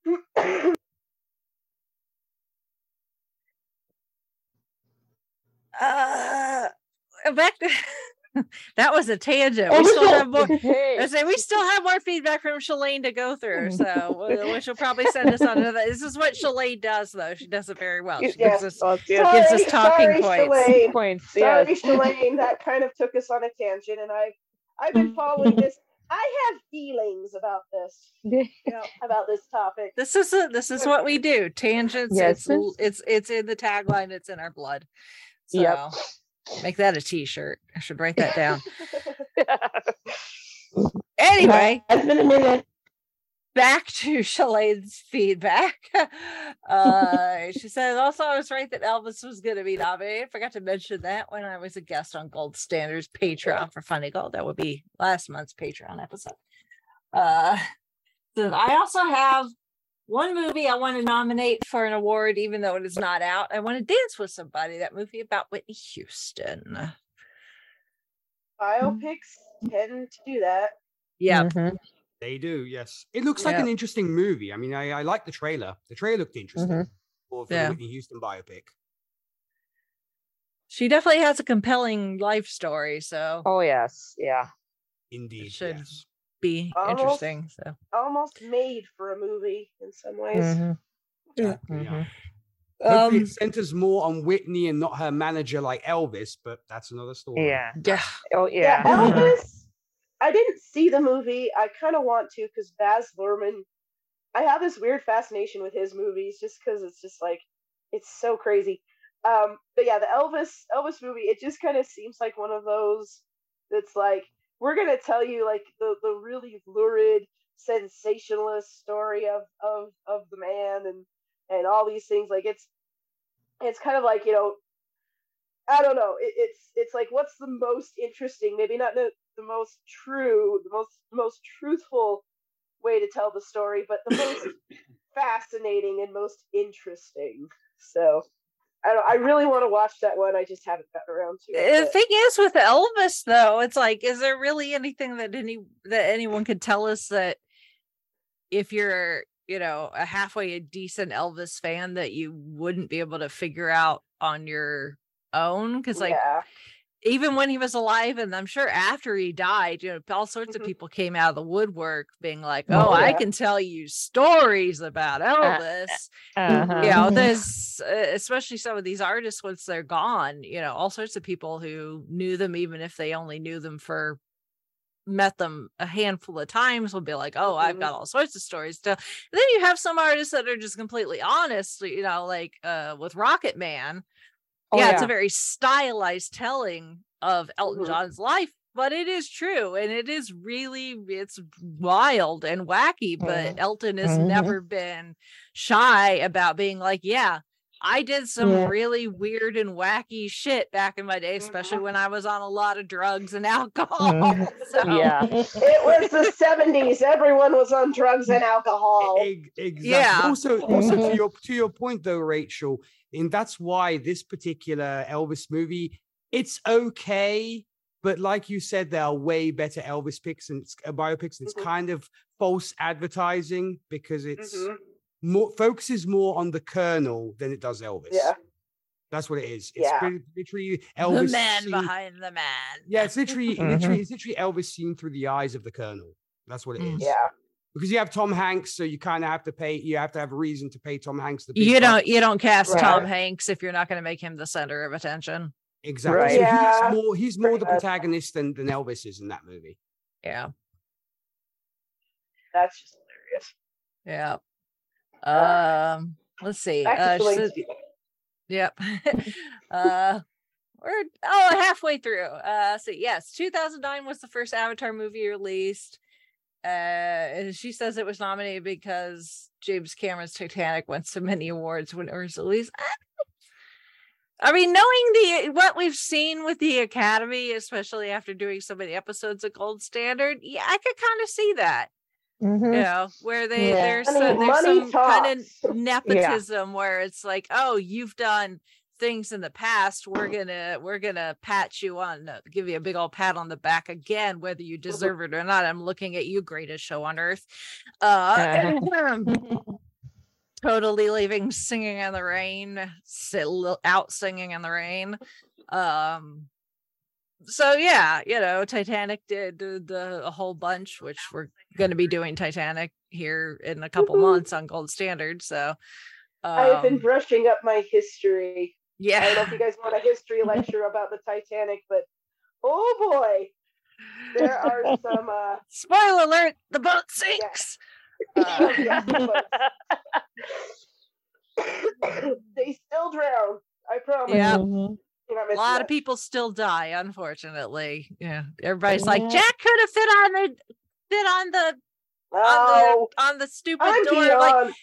Mm-hmm. Uh, back to that was a tangent. We still have more. I say we still have more feedback from Shalane to go through, so which will probably send us on to that. This is what Shalane does, though. She does it very well. She Yes. gives us Sorry, gives us talking sorry, points. Shalane. Sorry, Shalane. That kind of took us on a tangent, and I've I've been following this. I have feelings about this. You know, about this topic. This is a, this is what we do. Tangents. Yes. It's it's it's in the tagline. It's in our blood. So Yep. Make that a T-shirt. I should write that down. anyway, it's been a minute. back to Shalane's feedback. Uh, she says, also, I was right that Elvis was going to be nominated. Forgot to mention that when I was a guest on Gold Standards Patreon for Funny Gold. That would be last month's Patreon episode. Uh, so I also have one movie I want to nominate for an award, even though it is not out. I want to dance with somebody. That movie about Whitney Houston. Biopics tend to do that. Yeah. They do, yes. It looks like Yeah. an interesting movie. I mean, I, I like the trailer. The trailer looked interesting Mhm. for, for Yeah. the Whitney Houston biopic. She definitely has a compelling life story. So, oh yes, yeah, indeed, should be Almost- interesting. So, Almost made for a movie in some ways. Mm-hmm. Exactly, yeah. Um, Hopefully, it centers more on Whitney and not her manager like Elvis, but that's another story. Yeah. Yeah. Oh yeah. Yeah, Elvis. I didn't see the movie. I kind of want to because Baz Luhrmann. I have this weird fascination with his movies just because it's just like it's so crazy. Um, but yeah, the Elvis Elvis movie. It just kind of seems like one of those that's like we're gonna tell you like the the really lurid sensationalist story of of of the man and and all these things. Like it's it's kind of like you know I don't know. It, it's it's like what's the most interesting? Maybe not the, the most true, the most most truthful way to tell the story, but the most fascinating and most interesting. So I don't, I really want to watch that one. I just haven't gotten around to it. the thing is with Elvis, though, it's like, is there really anything that any that anyone could tell us that if you're, you know, a halfway a decent Elvis fan, that you wouldn't be able to figure out on your own? Because like. Yeah. Even when he was alive, and I'm sure after he died, you know, all sorts of people came out of the woodwork being like, "Oh, Oh, I can tell you stories about Elvis." uh-huh. you know there's uh, especially some of these artists once they're gone you know all sorts of people who knew them even if they only knew them for met them a handful of times will be like oh i've Mm-hmm. got all sorts of stories to then you have some artists that are just completely honest you know like uh with rocket man Oh, yeah, it's a very stylized telling of elton Mhm. john's life but it is true and it is really it's wild and wacky but Mhm. elton has Mhm. never been shy about being like yeah i did some Yeah. really weird and wacky shit back in my day especially when i was on a lot of drugs and alcohol Mhm. so Yeah. It was the seventies. Everyone was on drugs and alcohol. Ex- Exactly. Yeah. Also, also to your to your point though, Rachel, and that's why this particular Elvis movie, it's okay, but like you said, there are way better Elvis pics and it's, uh, biopics, and it's Mhm. kind of false advertising because it's Mhm. more focuses more on the Colonel than it does Elvis. Yeah. That's what it is. It's Yeah. pretty- literally the Elvis. man seen- behind the man Yeah, it's literally, Mhm. literally, it's literally Elvis seen through the eyes of the Colonel. That's what it is Mm. Yeah. Because you have Tom Hanks, so you kind of have to pay. You have to have a reason to pay Tom Hanks the. big you don't bucks. you don't cast tom hanks if you're not going to make him the center of attention exactly. Right. So Yeah, he's more. He's more the pretty much. protagonist than than Elvis is in that movie. yeah That's just hilarious. Yeah. Um, let's see. Uh, she says- Yep. uh we're oh halfway through. Uh so yes, 2009 was the first Avatar movie released. Uh and she says it was nominated because James Cameron's Titanic won so many awards when it was released. I mean, knowing the what we've seen with the Academy, especially after doing so many episodes of Gold Standard, yeah, I could kind of see that. You know, where they Yeah. there's I mean, some, there's some kind of nepotism where it's like, oh, you've done things in the past. We're gonna we're gonna pat you on, uh, give you a big old pat on the back again, whether you deserve it or not. I'm looking at you, greatest show on earth. Uh, totally leaving singing in the rain out singing in the rain um so yeah you know titanic did, did the, a whole bunch which we're going to be doing titanic here in a couple Woohoo. months on gold standard so I've been um, brushing up my history. Yeah. I don't know if you guys want a history lecture about the Titanic, but oh boy, there are some. Uh, spoiler alert: the boat sinks. Uh, yeah, the boat- they still drown. I promise. yeah Promise a lot you. of people still die unfortunately yeah everybody's like jack could have fit on the fit on the Oh, on the on the stupid I'm door beyond- like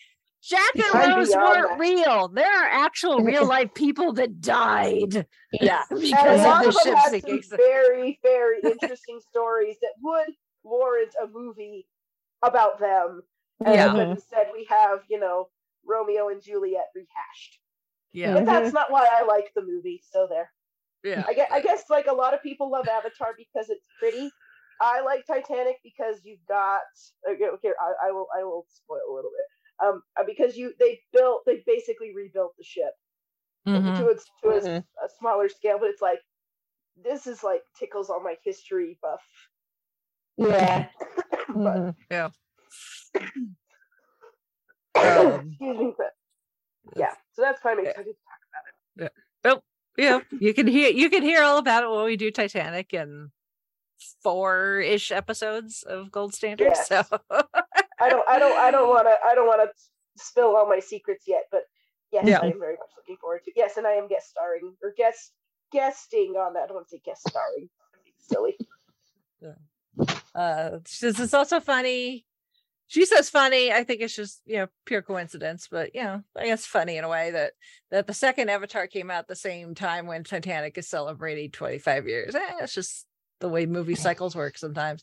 Jack and Rose weren't that. real. There are actual real life people that died. Yeah. and a because lot of of the them ship had sinking. some very, very interesting stories that would warrant a movie about them. And Yeah. but instead we have, you know, Romeo and Juliet rehashed. Yeah. But that's mm-hmm. not why I like the movie. So there. Yeah. I guess, I guess like a lot of people love Avatar because it's pretty. I like Titanic because you've got okay, here I, I will I will spoil a little bit. Um, uh, because you they built they basically rebuilt the ship Mhm. to its to a s- Mhm. a, smaller scale, but it's like this is like tickles all my history buff. Yeah. but Yeah. Um, excuse me, but yeah. So that's why I'm excited to talk about it. yeah. Oh, yeah. You can hear you can hear all about it when we do Titanic and four ish episodes of Gold Standard. Yes. So I don't I don't I don't want to I don't want to spill all my secrets yet, but yes, Yeah. I am very much looking forward to. Yes, and I am guest starring or guest guesting on that. I don't want to say guest starring. Silly. uh says it's also funny. She says funny. I think it's just you know pure coincidence, but you know I guess funny in a way that that the second Avatar came out the same time when Titanic is celebrating 25 years. Eh, it's just the way movie cycles work sometimes.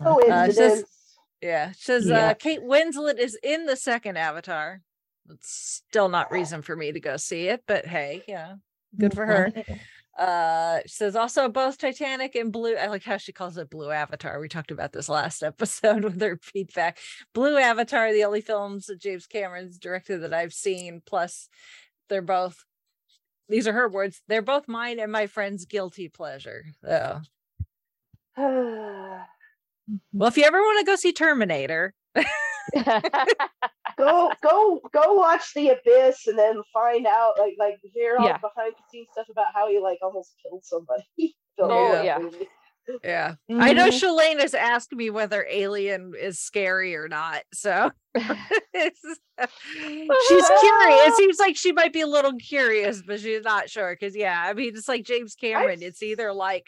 Uh, she says- Coincidence. Yeah, she says Yeah. uh, Kate Winslet is in the second Avatar. It's still not reason for me to go see it, but hey, yeah, good for her. Uh, she says also both Titanic and Blue. I like how she calls it Blue Avatar. We talked about this last episode with her feedback. Blue Avatar, the only films that James Cameron's directed that I've seen. Plus, they're both. These are her words. They're both mine and my friend's guilty pleasure. So, well, if you ever want to go see Terminator, go go go watch the abyss and then find out like like hear all Yeah. behind the scenes stuff about how he like almost killed somebody. Oh, yeah. movie. Yeah. I know Mhm. Shalane has asked me whether Alien is scary or not. So she's curious. It seems like she might be a little curious, but she's not sure. Cause yeah, I mean, it's like James Cameron. It's either like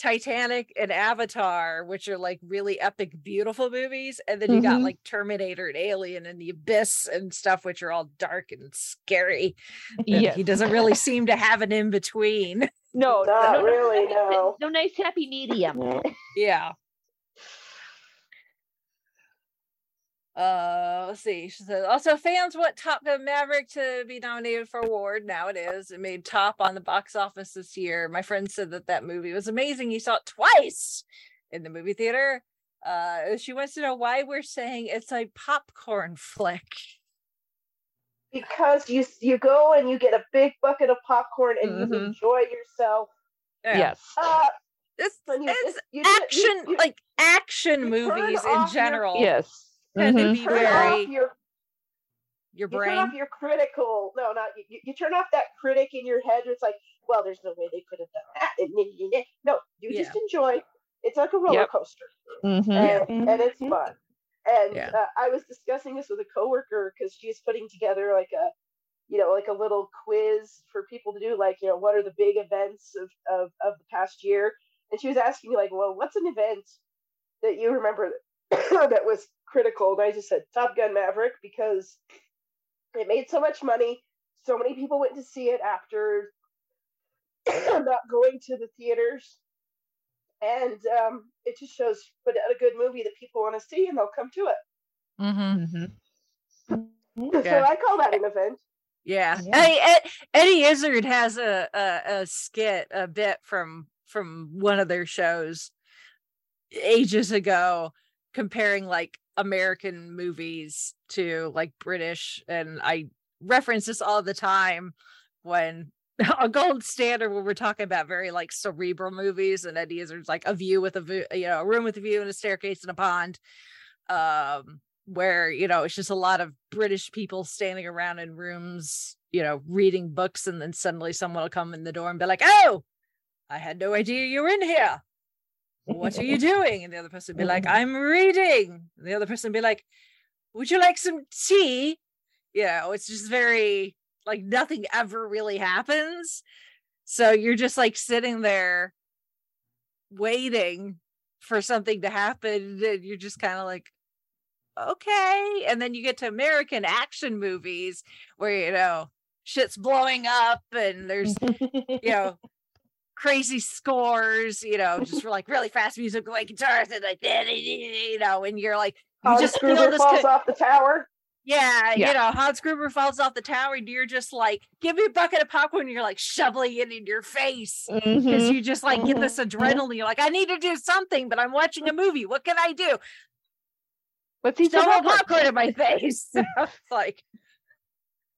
Titanic and Avatar, which are like really epic, beautiful movies. And then you got Mhm. like Terminator and Alien and the Abyss and stuff, which are all dark and scary. Yeah. He doesn't really seem to have an in between. No, Not no, no, really, no, no. no nice happy medium. Yeah. Uh, let's see. She says also fans want Top Gun Maverick to be nominated for award. Now it is. It made top on the box office this year. My friend said that that movie was amazing. He saw it twice in the movie theater. Uh, she wants to know why we're saying it's a popcorn flick. Because you you go and you get a big bucket of popcorn and you Mhm. enjoy yourself. Yeah. Yes. Uh, It's, you, it's you, you- action, you- like action you movies in off your- general. Yes. Tend to Mhm. be turn very off your your you turn off your critical no not you, you turn off that critic in your head it's like well there's no way they could have done that no you just enjoy it's like a roller Yep. coaster Mhm. and, and it's fun and Yeah. uh, i was discussing this with a coworker because she's putting together like a you know, like a little quiz for people to do, like, you know, what are the big events of, of, of the past year? And she was asking me, like, well, what's an event that you remember that was critical? And I just said Top Gun Maverick because it made so much money. So many people went to see it after not going to the theaters. And um, it just shows put out a good movie that people want to see and they'll come to it. Mm-hmm. So I call that an event. Yeah. Eddie, Ed, Eddie Izzard has a, a a skit, a bit from from one of their shows ages ago, comparing like American movies to like British, and I reference this all the time when a gold standard when we're talking about very like cerebral movies, and Eddie Izzard's like a view with a view, you know, a room with a view and a staircase and a pond. Um, where you know it's just a lot of british people standing around in rooms you know reading books and then suddenly someone will come in the door and be like oh i had no idea you were in here what are you doing? And the other person would be like mm. i'm reading. And the other person would be like would you like some tea? You oh, know it's just very like nothing ever really happens. So you're just like sitting there waiting for something to happen and you're just kind of like okay. And then you get to American action movies where, you know, shit's blowing up and there's, you know, crazy scores, you know, just for like really fast music, like guitars and like, you know, and you're like, you Hans just feel Gruber this falls co- off the tower. yeah, Yeah. you know, Hans Gruber falls off the tower, and you're just like, give me a bucket of popcorn. And you're like shoveling it in your face because Mhm. you just like get this Mhm. adrenaline. You're like, I need to do something, but I'm watching a movie. What can I do? Let's eat Throw some popcorn. popcorn in my face. it's like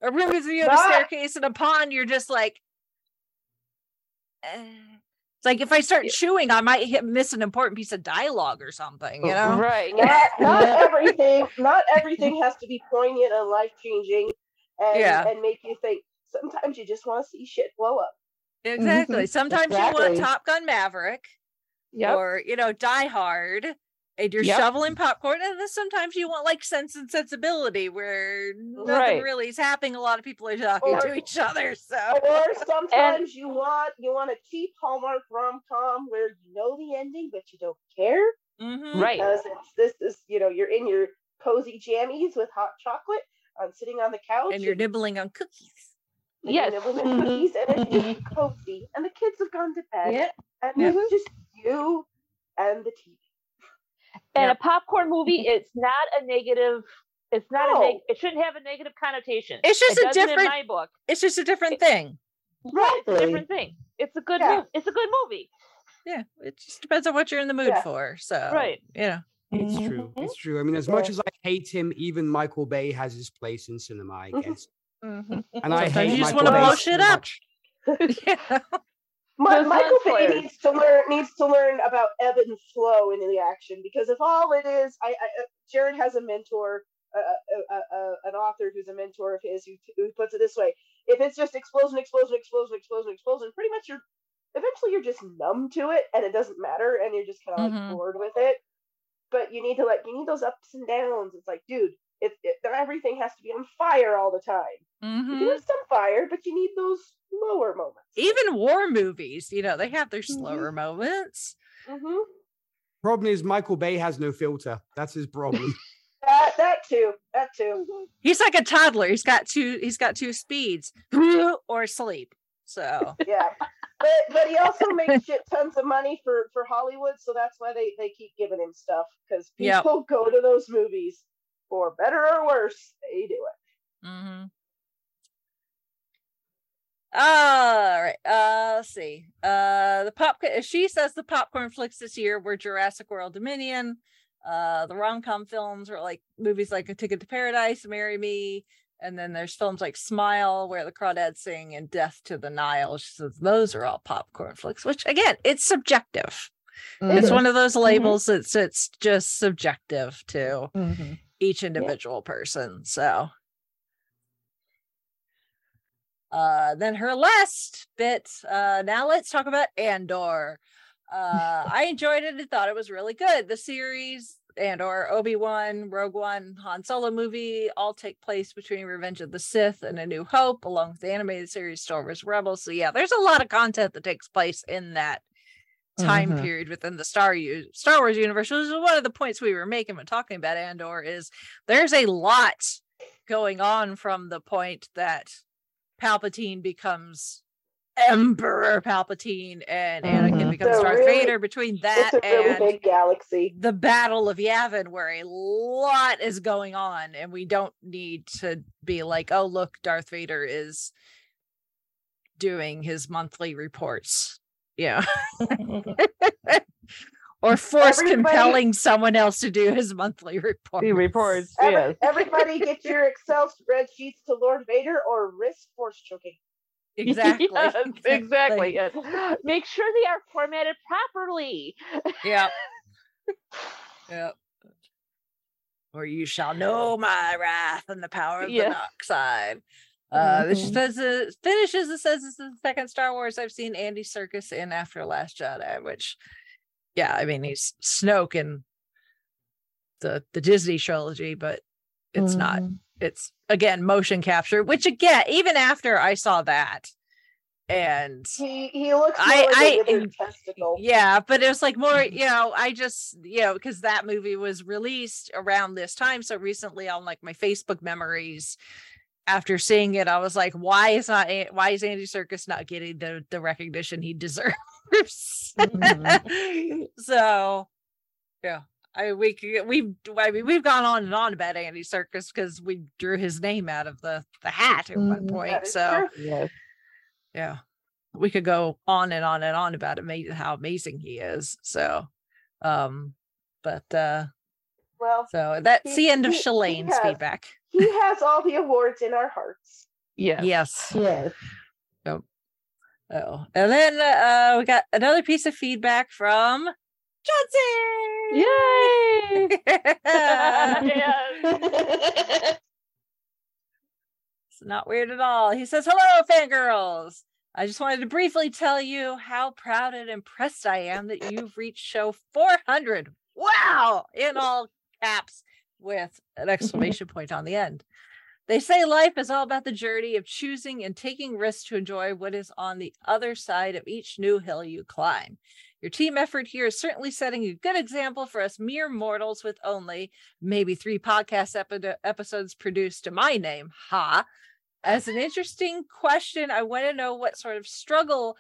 a room with you on a staircase and a pond. You're just like. It's like if I start chewing, I might hit, miss an important piece of dialogue or something. You know, Right. Not, not everything. Not everything has to be poignant and life changing, and Yeah. and make you think. Sometimes you just want to see shit blow up. Exactly. Mm-hmm. Sometimes you want Exactly. Top Gun Maverick Yep. or, you know, Die Hard and you're Yep. shoveling popcorn. And then sometimes you want like Sense and Sensibility where nothing Right. really is happening. A lot of people are talking to each other. So, Or sometimes you want you want a cheap Hallmark rom com where you know the ending but you don't care. Mhm. Right. Because it's this is you know you're in your cozy jammies with hot chocolate, on sitting on the couch, and you're nibbling on cookies. and you're Yes. nibbling on mm-hmm. cookies, and it's just mm-hmm. cozy, and the kids have gone to bed, Yeah. and Yeah. it's mm-hmm. just you and the TV. And a popcorn movie, mm-hmm. it's not a negative. It's not a. Neg- it shouldn't have a negative connotation. It's just it a different- in my book. It's just a different thing. Right, it's a different thing. It's a good Yeah. movie. It's a good movie. Yeah. It just depends on what you're in the mood Yeah. for. So, Right. you know. It's Mm-hmm. true. It's true. I mean, as much as I hate him, even Michael Bay has his place in cinema, I mm-hmm. guess. Mm-hmm. And I Sometimes hate you just Michael wanna Bay blow shit up. much. My, Michael Bay needs to learn needs to learn about ebb and flow in the action because if all it is, I, I uh, Jared has a mentor, uh, uh, uh, an author who's a mentor of his who, who puts it this way: if it's just explosion, explosion, explosion, explosion, explosion, pretty much you're eventually you're just numb to it and it doesn't matter and you're just kind of like Mhm. bored with it. But you need to like you need those ups and downs. It's like, dude, it, it everything has to be on fire all the time. You Mhm. can have some fire, but you need those slower moments. Even war movies, you know, they have their slower moments. hmm Problem is, Michael Bay has no filter. That's his problem. That that too. That too. He's like a toddler. He's got two. He's got two speeds, or sleep. So Yeah. But but he also makes shit tons of money for for Hollywood, so that's why they they keep giving him stuff because Yep. people go to those movies for better or worse. They do it. Mm-hmm. All right. Uh, let's see. Uh, the popcorn. She says the popcorn flicks this year were Jurassic World Dominion. Uh, the rom com films were like movies like A Ticket to Paradise, Marry Me, and then there's films like Smile, Where the Crawdads Sing, and Death to the Nile. She says those are all popcorn flicks. Which again, it's subjective. It's Mhm. one of those Mhm. labels that's it's just subjective to Mhm. Each individual person. So uh then her last bit, uh now let's talk about Andor. Uh I enjoyed it and thought it was really good. The series and or Obi-Wan, Rogue One, Han Solo movie all take place between Revenge of the Sith and A New Hope, along with the animated series Star Wars Rebels. So yeah, there's a lot of content that takes place in that time Mhm. period within the Star U- Star Wars universe. Which is one of the points we were making when talking about Andor is there's a lot going on from the point that Palpatine becomes Emperor Palpatine and Anakin Mhm. becomes So Darth really- Vader between that it's a really and big galaxy. the Battle of Yavin, where a lot is going on, and we don't need to be like, oh, look, Darth Vader is doing his monthly reports. Yeah. or force Everybody- compelling someone else to do his monthly reports. reports, Every- Everybody get your Excel spreadsheets to Lord Vader or risk force choking. Exactly. Yes, exactly. Yes. Make sure they are formatted properly. Yeah. Yep. Or you shall know my wrath and the power of Yeah. the dark side. Uh, this Mhm. says it finishes. It says it's the second Star Wars I've seen Andy Serkis in after Last Jedi, which, yeah, I mean he's Snoke in the the Disney trilogy, but it's not. Mm-hmm. It's again motion capture, which again, even after I saw that, and He he looks I- like I- a withered testicle. yeah, but it was like more, you know, I just, you know, because that movie was released around this time. So recently on like my Facebook memories, after seeing it, I was like, why is not why is Andy Serkis not getting the the recognition he deserves? so yeah. I we could- we I mean we've gone on and on about Andy Serkis because we drew his name out of the the hat at one Mhm. point. That is So true. Yes. yeah we could go on and on and on about ama- how amazing he is so um but uh Well, so that's he- the end of he- he Shalane's feedback He has all the awards in our hearts. Yes. yes Yes. Yep. oh and then uh we got another piece of feedback from Johnson Yay! It's not weird at all. He says, Hello, fangirls. I just wanted to briefly tell you how proud and impressed I am that you've reached show 400. Wow! In all caps with an mm-hmm. exclamation point on the end. They say life is all about the journey of choosing and taking risks to enjoy what is on the other side of each new hill you climb. Your team effort here is certainly setting a good example for us mere mortals with only maybe three podcast epi- episodes produced to my name. Ha! As an interesting question, I want to know what sort of struggle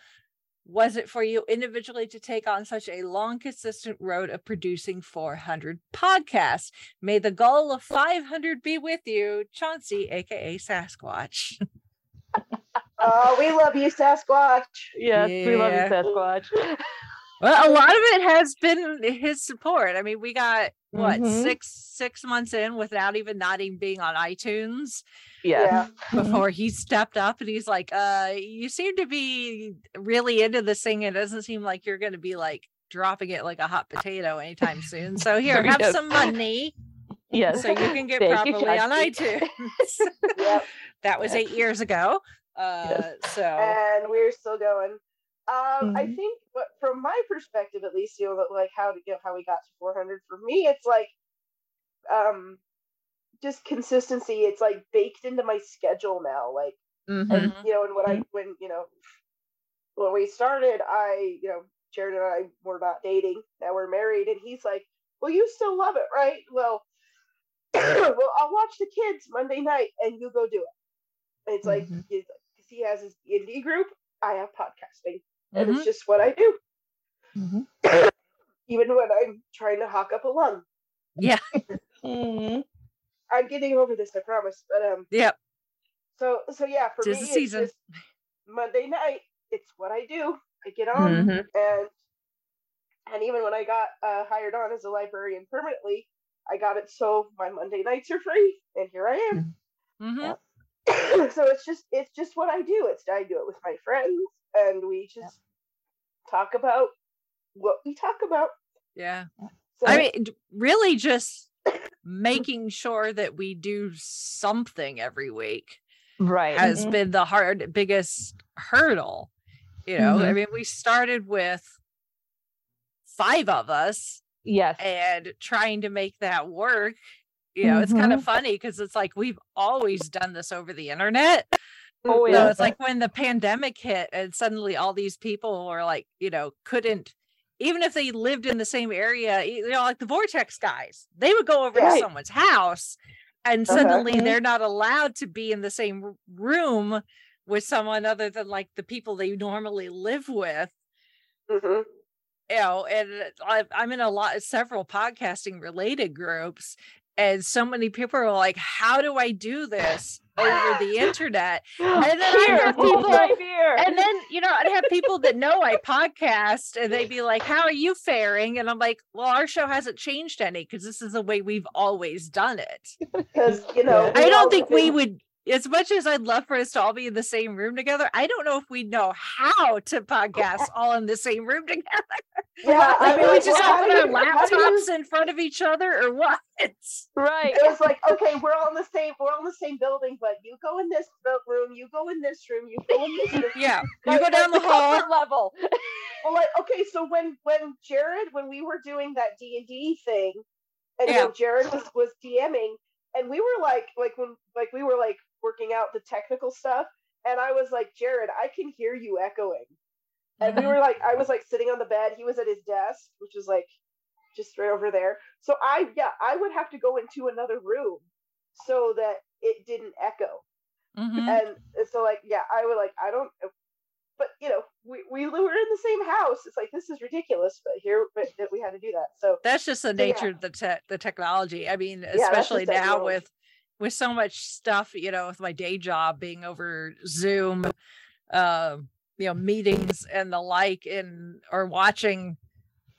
was it for you individually to take on such a long, consistent road of producing 400 podcasts? May the goal of 500 be with you, Chauncey, aka Sasquatch. Oh, we love you, Sasquatch. Yes, we love you, Sasquatch. Well, a lot of it has been his support. I mean, we got what Mhm. six six months in without even not even being on iTunes. Yes. Before he stepped up and he's like, uh, you seem to be really into this thing. It doesn't seem like you're gonna be like dropping it like a hot potato anytime soon. So here, have some money. Yes. So you can get Thank you, properly on Chauncey. iTunes. That was eight years ago. Uh so and we're still going. Um, I Mhm. think, but from my perspective, at least, you know, like how to you know how we got to 400. For me, it's like, um, just consistency. It's like baked into my schedule now. Like, and, you know, and when I when you know when we started, I you know Jared and I were not dating. Now we're married, and he's like, "Well, you still love it, right?" Well, well, I'll watch the kids Monday night, and you go do it. And it's like because he has his indie group, I have podcasting, and Mhm. it's just what I do. Even when I'm trying to hawk up a lung, yeah. I'm getting over this. I promise. But um, Yeah. So so yeah, for Tis me, it's season. just Monday night. It's what I do. I get on Mhm. and and even when I got uh, hired on as a librarian permanently, I got it so my Monday nights are free, and here I am. Mm-hmm. so it's just it's just what I do. It's I do it with my friends, and we just talk about what we talk about. Yeah. So I mean, really just making sure that we do something every week Right. has Mhm. been the hard biggest hurdle. You know, I Mhm. mean, we started with five of us Yes. And trying to make that work. You know, it's kind of funny because it's like we've always done this over the internet. Oh, So it's like when the pandemic hit and suddenly all these people were like, you know, couldn't even if they lived in the same area, you know, like the vortex guys, they would go over to someone's house and Uh-huh. suddenly Mhm. they're not allowed to be in the same room with someone other than like the people they normally live with. Mm-hmm. You know, and I've, I'm in a lot several podcasting related groups, and so many people are like, "How do I do this over the internet?" And then I have people, right and then you know, I'd have people that know I podcast, and they'd be like, "How are you faring?" And I'm like, "Well, our show hasn't changed any because this is the way we've always done it." Because you know, I don't think we would. As much as I'd love for us to all be in the same room together, I don't know if we know how to podcast all in the same room together. Yeah, I I mean, we like, just well, have do our you- you- laptops in front of each other, or what? Right. It was like, okay, we're all in the same, we're all in the same building, but you go in this room, you go in this room, you go in this room. Yeah, you go down the hall. Level. Well, like, okay, so when when Jared, when we were doing that D and D thing, and you know, Jared was was DMing, and we were like, like when, like we were like working out the technical stuff, and I was like, Jared, I can hear you echoing, and we were like, I was like sitting on the bed, he was at his desk, which was like just right over there. So I, yeah, I would have to go into another room so that it didn't echo. Mhm. And so, like, yeah, I would like, I don't, but you know, we, we were in the same house. It's like, this is ridiculous, but here, but that we had to do that. So That's just the So, yeah. nature of the te- the technology. I mean, especially now technology. with with so much stuff, you know, with my day job being over Zoom, um, you know, meetings and the like, and or watching,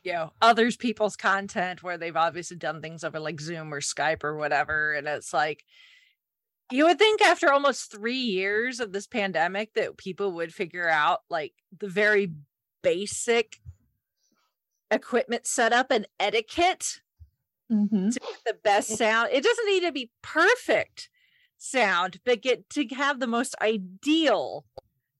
you know, others people's content where they've obviously done things over like Zoom or Skype or whatever, and it's like. You would think after almost three years of this pandemic that people would figure out like the very basic equipment setup and etiquette Mm-hmm. to get the best sound. It doesn't need to be perfect sound, but get to have the most ideal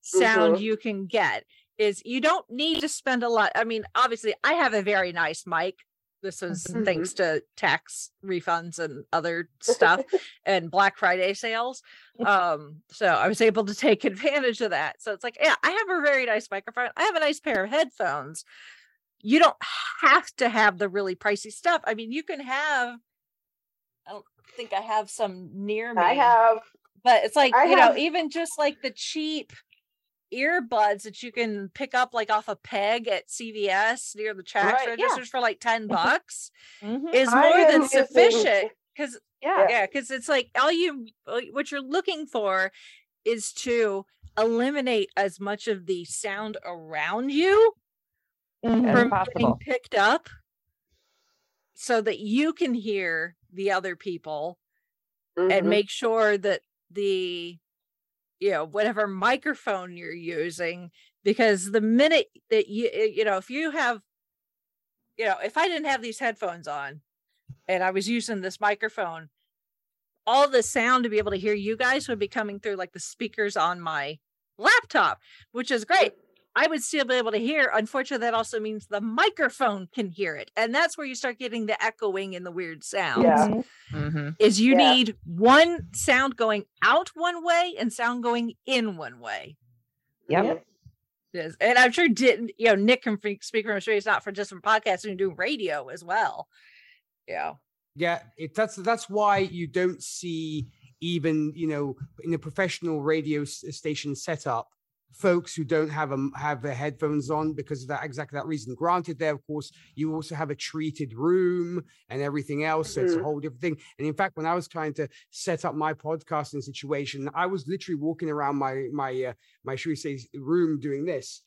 sound Mhm. you can get. Is you don't need to spend a lot. I mean, obviously, I have a very nice mic. This was Mhm. thanks to tax refunds and other stuff and Black Friday sales. Um, so I was able to take advantage of that. So it's like, yeah, I have a very nice microphone. I have a nice pair of headphones you don't have to have the really pricey stuff. I mean, you can have. I don't think I have some near me. I have, but it's like I you know, even just like the cheap earbuds that you can pick up like off a peg at CVS near the tax Right, yeah. registers for like ten bucks Mhm. is more am than sufficient. Because Yeah. yeah, because it's like all you what you're looking for is to eliminate as much of the sound around you Mhm. From possible. getting picked up so that you can hear the other people and Mhm. make sure that the you know whatever microphone you're using because the minute that you eh, you know if you have you know if i didn't have these headphones on and i was using this microphone all the sound to be able to hear you guys would be coming through like the speakers on my laptop which is great i would still be able to hear unfortunately that also means the microphone can hear it and that's where you start getting the echoing and the weird sounds Yeah. Mm-hmm. is you Yeah. need one sound going out one way and sound going in one way. Yep. Yes. And I'm sure didn't you know Nick can free- speak from experience, not for just from podcasting and doing radio as well. Yeah. Yeah, it, that's that's why you don't see even you know in a professional radio station setup folks who don't have them have their headphones on because of that exactly that reason. Granted, there of course you also have a treated room and everything else, so it's a Mhm. whole different thing. And in fact, when I was trying to set up my podcasting situation, I was literally walking around my my uh, my should we say room doing this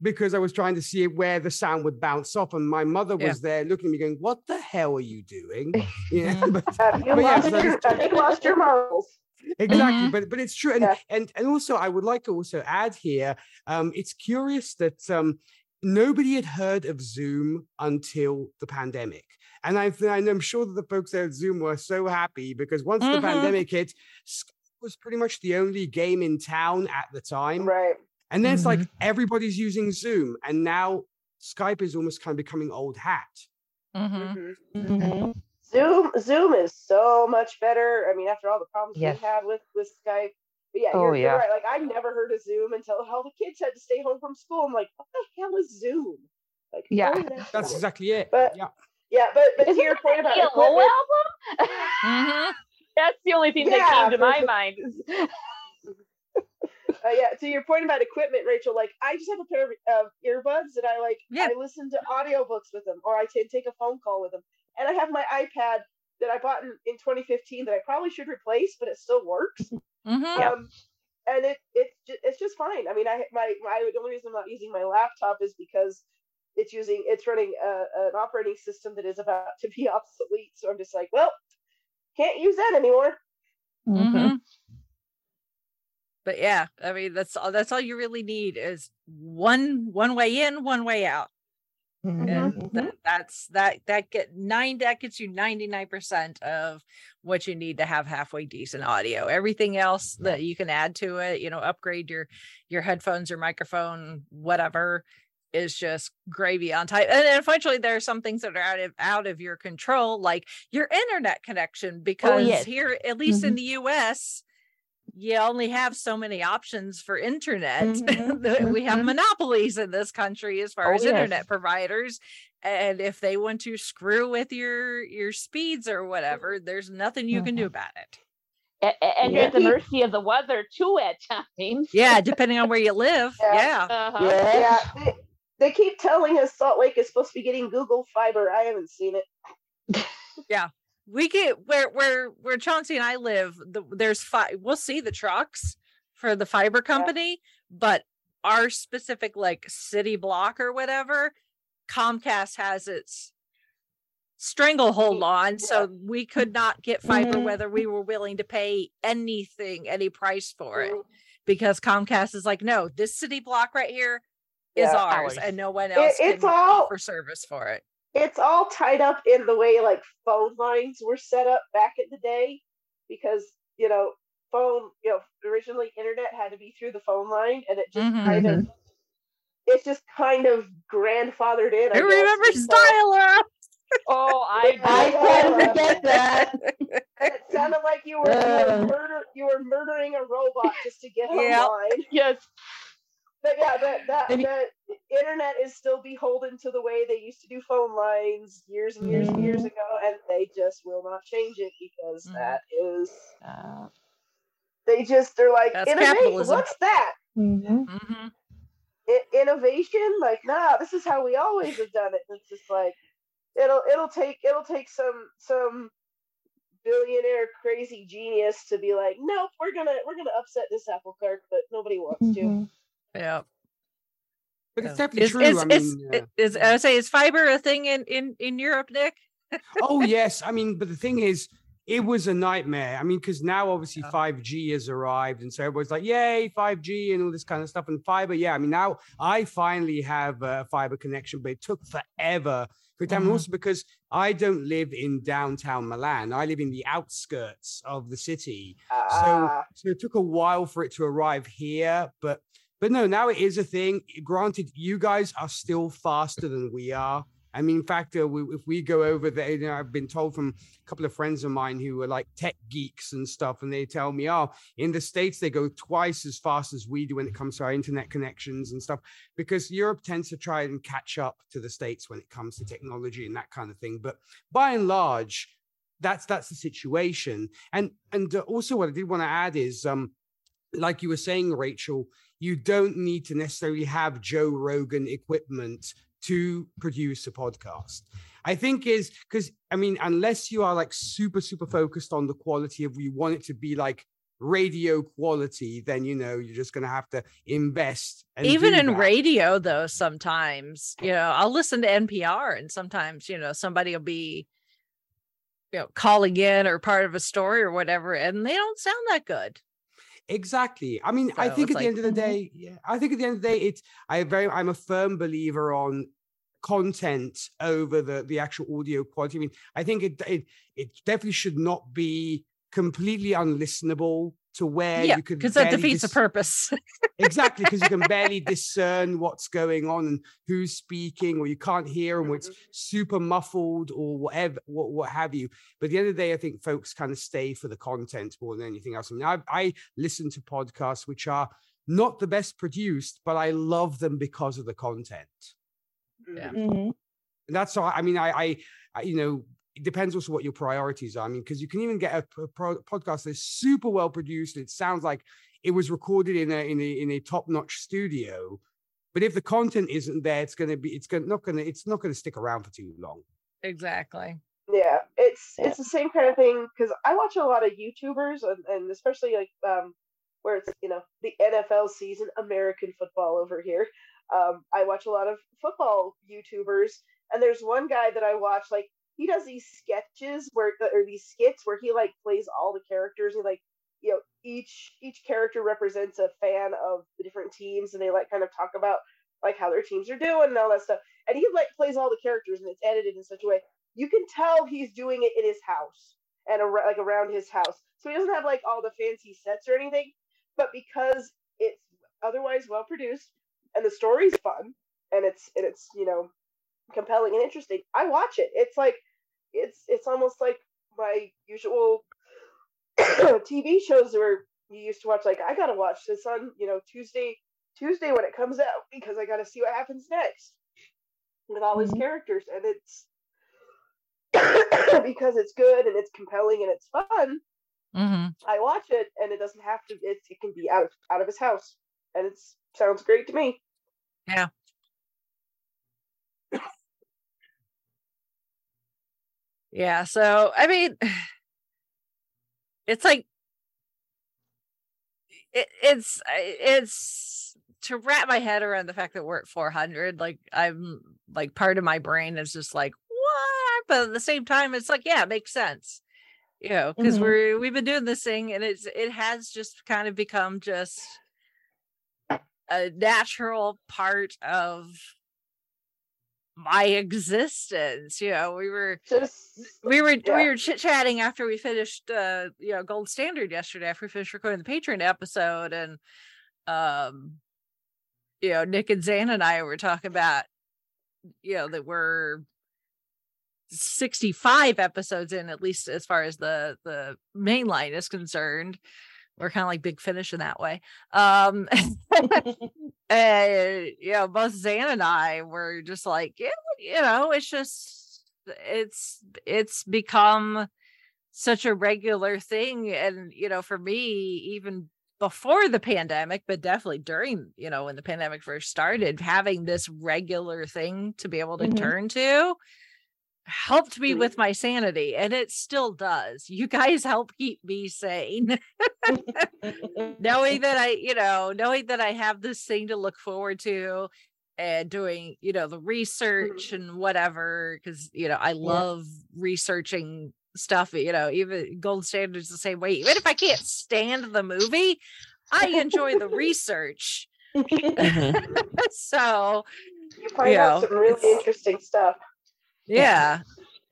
because I was trying to see where the sound would bounce off, and my mother Yeah. was there looking at me, going, "What the hell are you doing?" Yeah, but, you but lost that your, is have you lost your marbles? Exactly. But but it's true, and, Yeah. and and also I would like to also add here, um, it's curious that um, nobody had heard of Zoom until the pandemic. And I, and I'm sure that the folks there at Zoom were so happy because once the Mhm. pandemic hit, Skype was pretty much the only game in town at the time. Right. And then it's like everybody's using Zoom, and now Skype is almost kind of becoming old hat. Zoom Zoom is so much better. I mean, after all the problems Yes. we had with with Skype. But yeah, Oh, you're, you're right. Like I never heard of Zoom until all the kids had to stay home from school. I'm like, what the hell is Zoom? Like, Yeah. oh, that's That's exactly it. But yeah. yeah, but but to Isn't your point about Yellow equipment, album? Mm-hmm. That's the only thing Yeah, that came to my sure. mind. uh, yeah, to your point about equipment, Rachel, like I just have a pair of uh, earbuds that I like. Yeah. I listen to audiobooks with them, or I can take a phone call with them. And I have my iPad that I bought in, in 2015 that I probably should replace, but it still works. Mm-hmm. Um, and it it ju- it's just fine. I mean, I my my the only reason I'm not using my laptop is because it's using it's running a, an operating system that is about to be obsolete. So I'm just like, well, can't use that anymore. Mm-hmm. But yeah, I mean that's all that's all you really need is one one way in, one way out. Mm-hmm. And that, that's that that get nine that gets you 99% of what you need to have halfway decent audio. Everything else that you can add to it, you know, upgrade your your headphones, your microphone, whatever is just gravy on top. And unfortunately, there are some things that are out of out of your control, like your internet connection, because yes. here, at least in the US, you only have so many options for internet. Mhm, we have mhm. monopolies in this country as far Oh, as yes. internet providers. And if they want to screw with your your speeds or whatever, there's nothing you can do about it. A- a- and you're at the mercy of the weather too at times. Yeah, depending on where you live. Yeah. Uh-huh. Yeah, they, they keep telling us Salt Lake is supposed to be getting Google Fiber. I haven't seen it. Yeah. We get where where where Chauncey and I live, the, there's five we'll see the trucks for the fiber company, but our specific like city block or whatever, Comcast has its stranglehold on. So we could not get fiber Mhm. whether we were willing to pay anything, any price for it. Because Comcast is like, no, this city block right here is Yeah. ours, Ours. and no one It- else it's can all- offer service for it. It's all tied up in the way like phone lines were set up back in the day, because you know phone, you know, originally internet had to be through the phone line, and it just Mhm. kind of, it's just kind of grandfathered in. I Who guess, remembers Styler? Oh, I I can't know. forget that. And it sounded like you were, you Uh. were murder, you were murdering a robot just to get Yeah. online. Yes. But yeah, the, that Maybe- the internet is still beholden to the way they used to do phone lines years and years and years ago, and they just will not change it because Mhm. that is Uh, they just they're like That's innovate. capitalism." What's that? mhm. Mhm. I- innovation? Like nah, this is how we always have done it. It's just like it'll it'll take it'll take some some billionaire crazy genius to be like, nope, we're gonna we're gonna upset this apple cart, but nobody wants to. Yeah. But it's definitely Is, true. is, I is, mean, uh, is, I say is fiber a thing in, in, in Europe, Nick? oh yes i mean but the thing is it was a nightmare i mean because now obviously 5g has arrived and so everybody's like yay 5g and all this kind of stuff and fiber yeah i mean now i finally have a fiber connection but it took forever for it to happen. Mhm. also because i don't live in downtown milan i live in the outskirts of the city so Ah. so it took a while for it to arrive here but but no now it is a thing granted you guys are still faster than we are I mean, in fact, uh, we, if we go over there, you know, I've been told from a couple of friends of mine who are like tech geeks and stuff, and they tell me, oh, in the States, they go twice as fast as we do when it comes to our internet connections and stuff, because Europe tends to try and catch up to the States when it comes to technology and that kind of thing. But by and large, that's that's the situation. And and uh, also, what I did want to add is, um, like you were saying, Rachel, you don't need to necessarily have Joe Rogan equipment to produce a podcast. I think is because I mean, unless you are like super, super focused on the quality of you want it to be like radio quality, then you know you're just gonna have to invest. Even in that. radio, though, sometimes, you know, I'll listen to NPR and sometimes, you know, somebody will be, you know, calling in or part of a story or whatever, and they don't sound that good. Exactly. I mean, I think at the end of the mm-hmm. day, yeah, I think at the end of the day, it's I very I'm a firm believer on content over the the actual audio quality. I mean, I think it it it definitely should not be completely unlistenable to where yeah, you could because that barely defeats the purpose. exactly because you can barely discern what's going on and who's speaking or you can't hear and or it's mm-hmm. super muffled or whatever what, what have you. But at the end of the day i think folks kind of stay for the content more than anything else. I mean i, I listen to podcasts which are not the best produced but i love them because of the content. Yeah. and that's all i mean I, I i you know it depends also what your priorities are i mean because you can even get a pro- podcast that's super well produced it sounds like it was recorded in a in a in a top-notch studio but if the content isn't there it's going to be it's gonna not going to it's not going to stick around for too long exactly. Yeah, it's it's the same kind of thing because I watch a lot of YouTubers and, and especially like um where it's you know the NFL season, American football over here. Um, I watch a lot of football YouTubers, and there's one guy that I watch like he does these sketches where uh, or these skits where he like plays all the characters and like you know each each character represents a fan of the different teams and they like kind of talk about like how their teams are doing and all that stuff. And he like plays all the characters and it's edited in such a way you can tell he's doing it in his house and ar- like around his house. So he doesn't have like all the fancy sets or anything but because it's otherwise well produced and the story's fun and it's and it's you know compelling and interesting i watch it. It's like it's it's almost like my usual tv shows where you used to watch like i gotta watch this on you know tuesday tuesday when it comes out because i gotta see what happens next with all his characters and it's because it's good and it's compelling and it's fun Mm-hmm. i watch it and it doesn't have to it, it can be out of out of his house and it sounds great to me Yeah. Yeah. So, I mean, it's like, it, it's, it's to wrap my head around the fact that we're at 400. Like, I'm like, part of my brain is just like, what? But at the same time, it's like, yeah, it makes sense. You know, because Mhm. we're, we've been doing this thing and it's, it has just kind of become just a natural part of my existence you know we were just we were yeah. we were chit chatting after we finished uh you know gold standard yesterday after we finished recording the patron episode and um you know nick and zan and i were talking about you know that we're 65 episodes in at least as far as the the main line is concerned we're kind of like big finish in that way um and you know both zan and i were just like yeah you know it's just it's it's become such a regular thing and you know for me even before the pandemic but definitely during you know when the pandemic first started having this regular thing to be able to Mhm. turn to helped me with my sanity and it still does. You guys help keep me sane. Knowing that i you know knowing that i have this thing to look forward to and doing you know the research mm-hmm. and whatever because you know i love researching stuff you know even gold standards the same way. Even if i can't stand the movie i enjoy the research. So you find you out know, some really interesting stuff yeah.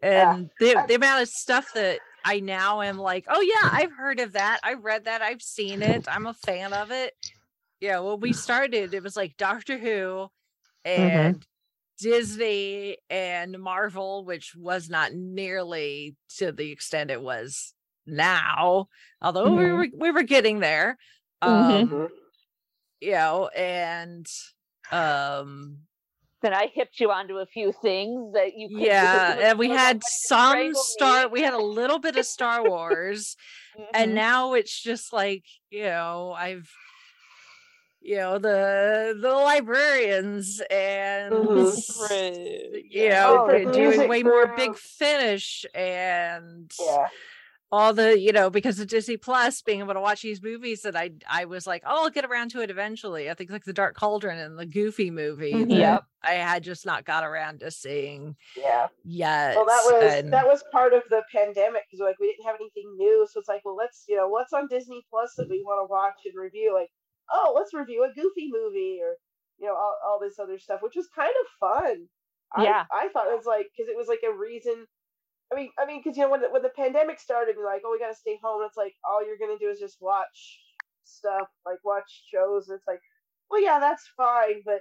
And the the amount of stuff that I now am like, oh yeah, I've heard of that. I've read that. I've seen it. I'm a fan of it. Yeah, when we started, it was like Doctor Who and Disney and Marvel, which was not nearly to the extent it was now, although we Mhm. were we were getting there. Mhm. Um you know, and um Then I hipped you onto a few things that you couldn't yeah and we had some star me. we had a little bit of star wars and Mhm. now it's just like you know i've you know the the librarians and Mhm. you Yeah. know Oh, we're doing music way more big finish and yeah all the you know because of disney plus being able to watch these movies that i i was like oh i'll get around to it eventually i think like the dark cauldron and the goofy movie Mhm. Yep. i had just not got around to seeing yeah yet well that was and- that was part of the pandemic because like we didn't have anything new so it's like well let's you know what's on disney plus that we want to watch and review like oh let's review a goofy movie or you know all, all this other stuff which was kind of fun Yeah. I, I thought it was like because it was like a reason I mean, I mean, because you know when the, when the pandemic started, you're like, oh, we got to stay home. It's like all you're gonna do is just watch stuff, like watch shows. It's like, well, yeah, that's fine, but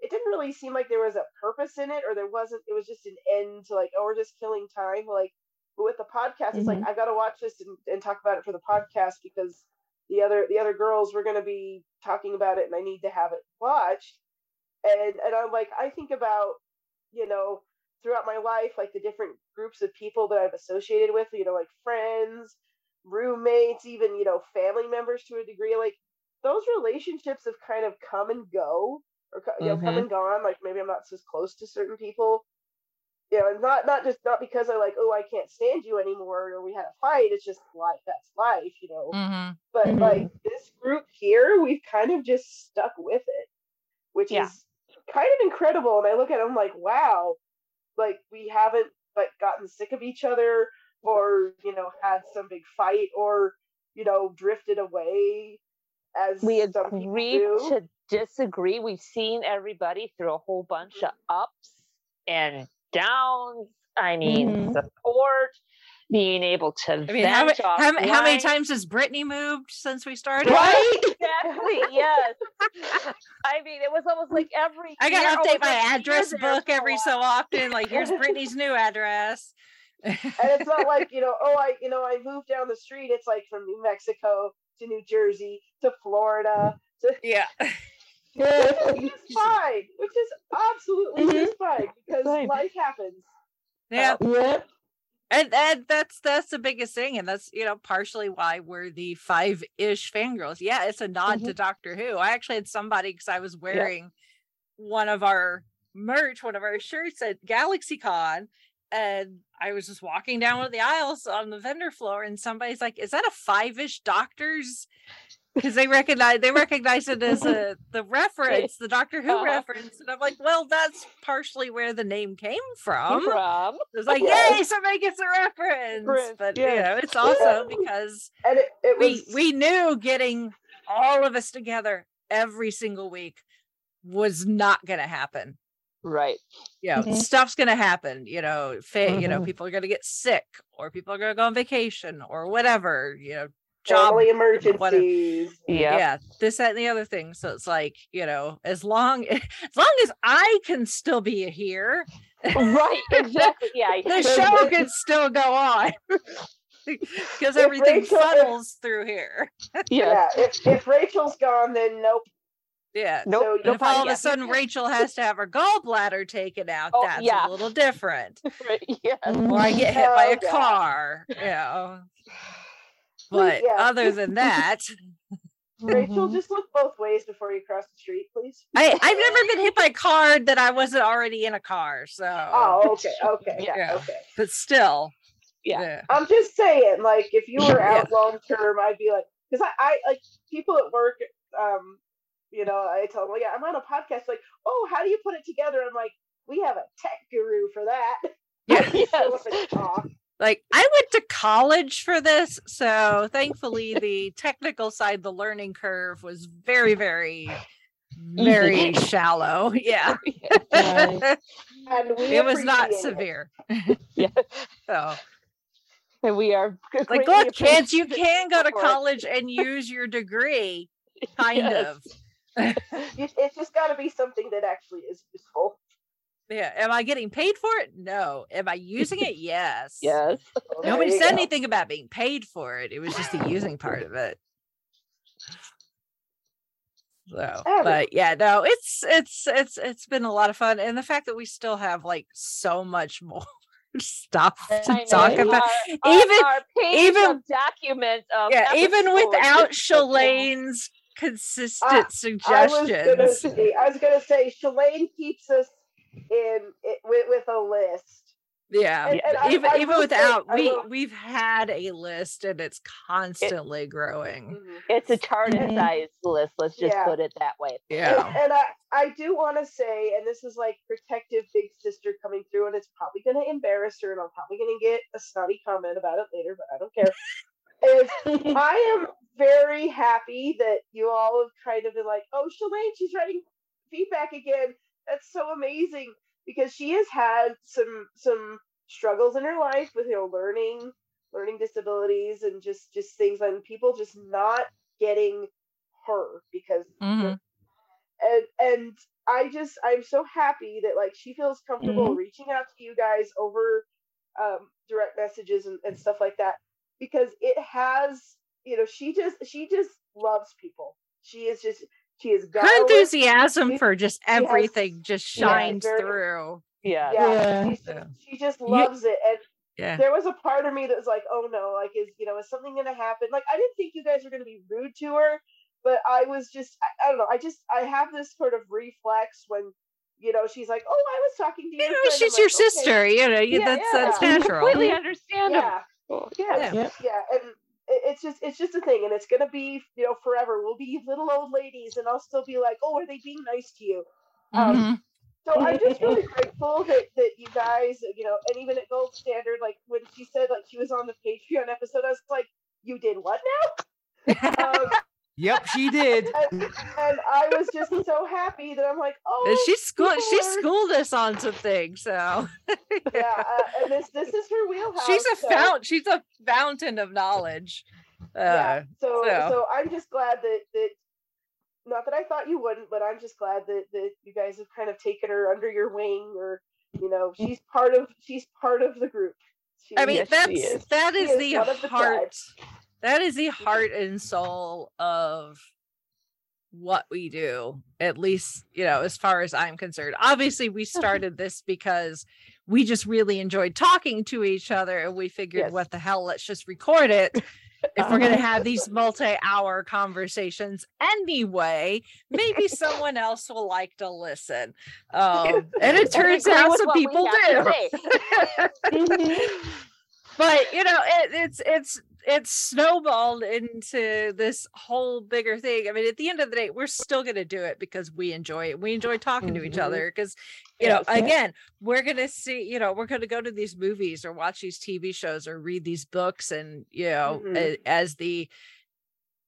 it didn't really seem like there was a purpose in it, or there wasn't. It was just an end to like, oh, we're just killing time. Like, but with the podcast, it's like Mhm. I got to watch this and, and talk about it for the podcast because the other the other girls were gonna be talking about it, and I need to have it watched. And and I'm like, I think about you know throughout my life, like the different groups of people that I've associated with, you know, like friends, roommates, even, you know, family members to a degree, like those relationships have kind of come and go or co- you know come Mhm. and gone like maybe i'm not as close to certain people you know and not not just not because i like oh i can't stand you anymore or we had a fight it's just life that's life you know Mhm. but Mhm. like this group here we've kind of just stuck with it which Yeah. is kind of incredible and i look at it i'm like wow like we haven't like gotten sick of each other or you know had some big fight or you know drifted away as we some agree to disagree. We've seen everybody through a whole bunch of Mm-hmm. ups and downs. I mean, Mhm. support, being able to I mean, how, vent how, how many times has Brittany moved since we started? Right, exactly. Yes. I mean, it was almost like every. I gotta update my address book for every so often. Like, here's Brittany's new address. and it's not like you know oh i you know i moved down the street it's like from new mexico to new jersey to florida to yeah which is fine which is absolutely Mm-hmm. just fine because life happens Yeah. yeah And, and that's that's the biggest thing, and that's you know partially why we're the five ish fangirls. Yeah, it's a nod Mm-hmm. to Doctor Who. I actually had somebody because I was wearing one of our merch, one of our shirts at GalaxyCon, and I was just walking down one of the aisles on the vendor floor, and somebody's like, "Is that a five ish Doctors?" Because they recognize they recognize it as a the reference, the Doctor Who Uh-huh. reference, and I'm like, "Well, that's partially where the name came from." From. It's like, Yes. yay, somebody gets a reference. Reference, But you know, it's also because and it, it we was we knew getting all of us together every single week was not gonna happen. Right. You know, Mhm. stuff's gonna happen, you know, fa- you know, Mhm. people are gonna get sick or people are gonna go on vacation or whatever, you know, job family whatever. emergencies Yep. Yeah, this, that, and the other thing. So it's like, you know, as long as long as I can still be here, Right, exactly. Yeah. the show can still go on. Because everything Rachel- if- funnels through here. yeah if, if rachel's gone then nope Yeah. Nope. So And if all of a sudden Rachel has to have her gallbladder taken out, Oh, that's yeah. a little different. Right. Yes. Or I get hit by Oh, a God. car, you know. But yeah. other than that, rachel Mhm. just look both ways before you cross the street please I, I've never been hit by a car that I wasn't already in a car. So, oh okay okay Yeah. okay but still, Yeah. yeah. I'm just saying, like, if you were Yeah. out long term, I'd be like, because I, I like people at work, um, you know, I tell them, well, yeah, I'm on a podcast. Like, oh, how do you put it together? I'm like, we have a tech guru for that. Yeah. I just show up and talk. like I went to college for this, so thankfully the technical side, the learning curve was very, very, very mm-hmm. shallow. Yeah, Right. And we it was not it. severe. Yeah. So, And we are like, look, kids, you can go to college and use your degree, kind Yes. of. It's just got to be something that actually is useful. Yeah. Am I getting paid for it? No. Am I using it? Yes. Yes. Well, Nobody said go. anything about being paid for it. It was just the using part of it. So, Oh. but yeah, no, it's it's it's it's been a lot of fun, and the fact that we still have like so much more stuff to talk about, Our- our- even our page even- of document of yeah, even without is so long. Shalane's consistent I was gonna suggestions. say, I was gonna say, Shalane keeps us in it, with, with a list. Yeah, And- and I- even I even will say- without we will- we've had a list, and it's constantly growing. Mhm. It's a TARDIS sized list. Let's just Yeah. put it that way. Yeah. And, and I, I do want to say, and this is like protective big sister coming through, and it's probably going to embarrass her, and I'm probably going to get a snotty comment about it later, but I don't care. is I am very happy that you all have kind of been like, oh, Shalane, she's writing feedback again. That's so amazing because she has had some some struggles in her life with you know learning learning disabilities and just just things and people just not getting her because Mhm. and and I just I'm so happy that like she feels comfortable Mhm. reaching out to you guys over um, direct messages and, and stuff like that because it has you know she just she just loves people she is just she is Her enthusiasm She- for just she has- everything just shines very- through. Yeah. yeah, Yeah. just- she just loves it and Yeah. there was a part of me that was like oh no like is you know is something gonna happen like i didn't think you guys were gonna be rude to her but i was just I, I don't know i just i have this sort of reflex when you know she's like oh i was talking to your You know, friend." I'm she's your "Okay." sister. You know, Yeah, that's yeah. that's natural. Completely understandable. yeah Yeah. yeah, yeah, and it- it's just it's just a thing, and it's gonna be you know forever. We'll be little old ladies, and I'll still be like, oh, are they being nice to you? Um, Mhm. so I'm just really grateful that that you guys, you know, and even at Gold Standard, like when she said like she was on the Patreon episode, I was like, you did what now? um, Yep, she did. and, and I was just so happy that I'm like, oh, And she schooled she schooled us on some things, so yeah, uh, and this this is her wheelhouse. she's a so- fount she's a fountain of knowledge. Uh, yeah. So, so. so I'm just glad that that not that I thought you wouldn't, but I'm just glad that that you guys have kind of taken her under your wing, or you know, she's part of she's part of the group. She, I mean, she that's is. that She is the one the heart. tribe. That is the heart and soul of what we do. At least, you know, as far as I'm concerned. Obviously, we started this because we just really enjoyed talking to each other, and we figured, Yes. what the hell? Let's just record it. If we're going to have these multi-hour conversations anyway, maybe someone else will like to listen. Um, and it turns agree out some people do. Mhm. but you know it, it's it's it's snowballed into this whole bigger thing i mean at the end of the day we're still going to do it because we enjoy it we enjoy talking to each Mhm. other because you know Yes. again we're going to see you know we're going to go to these movies or watch these tv shows or read these books and you know Mhm. a- as the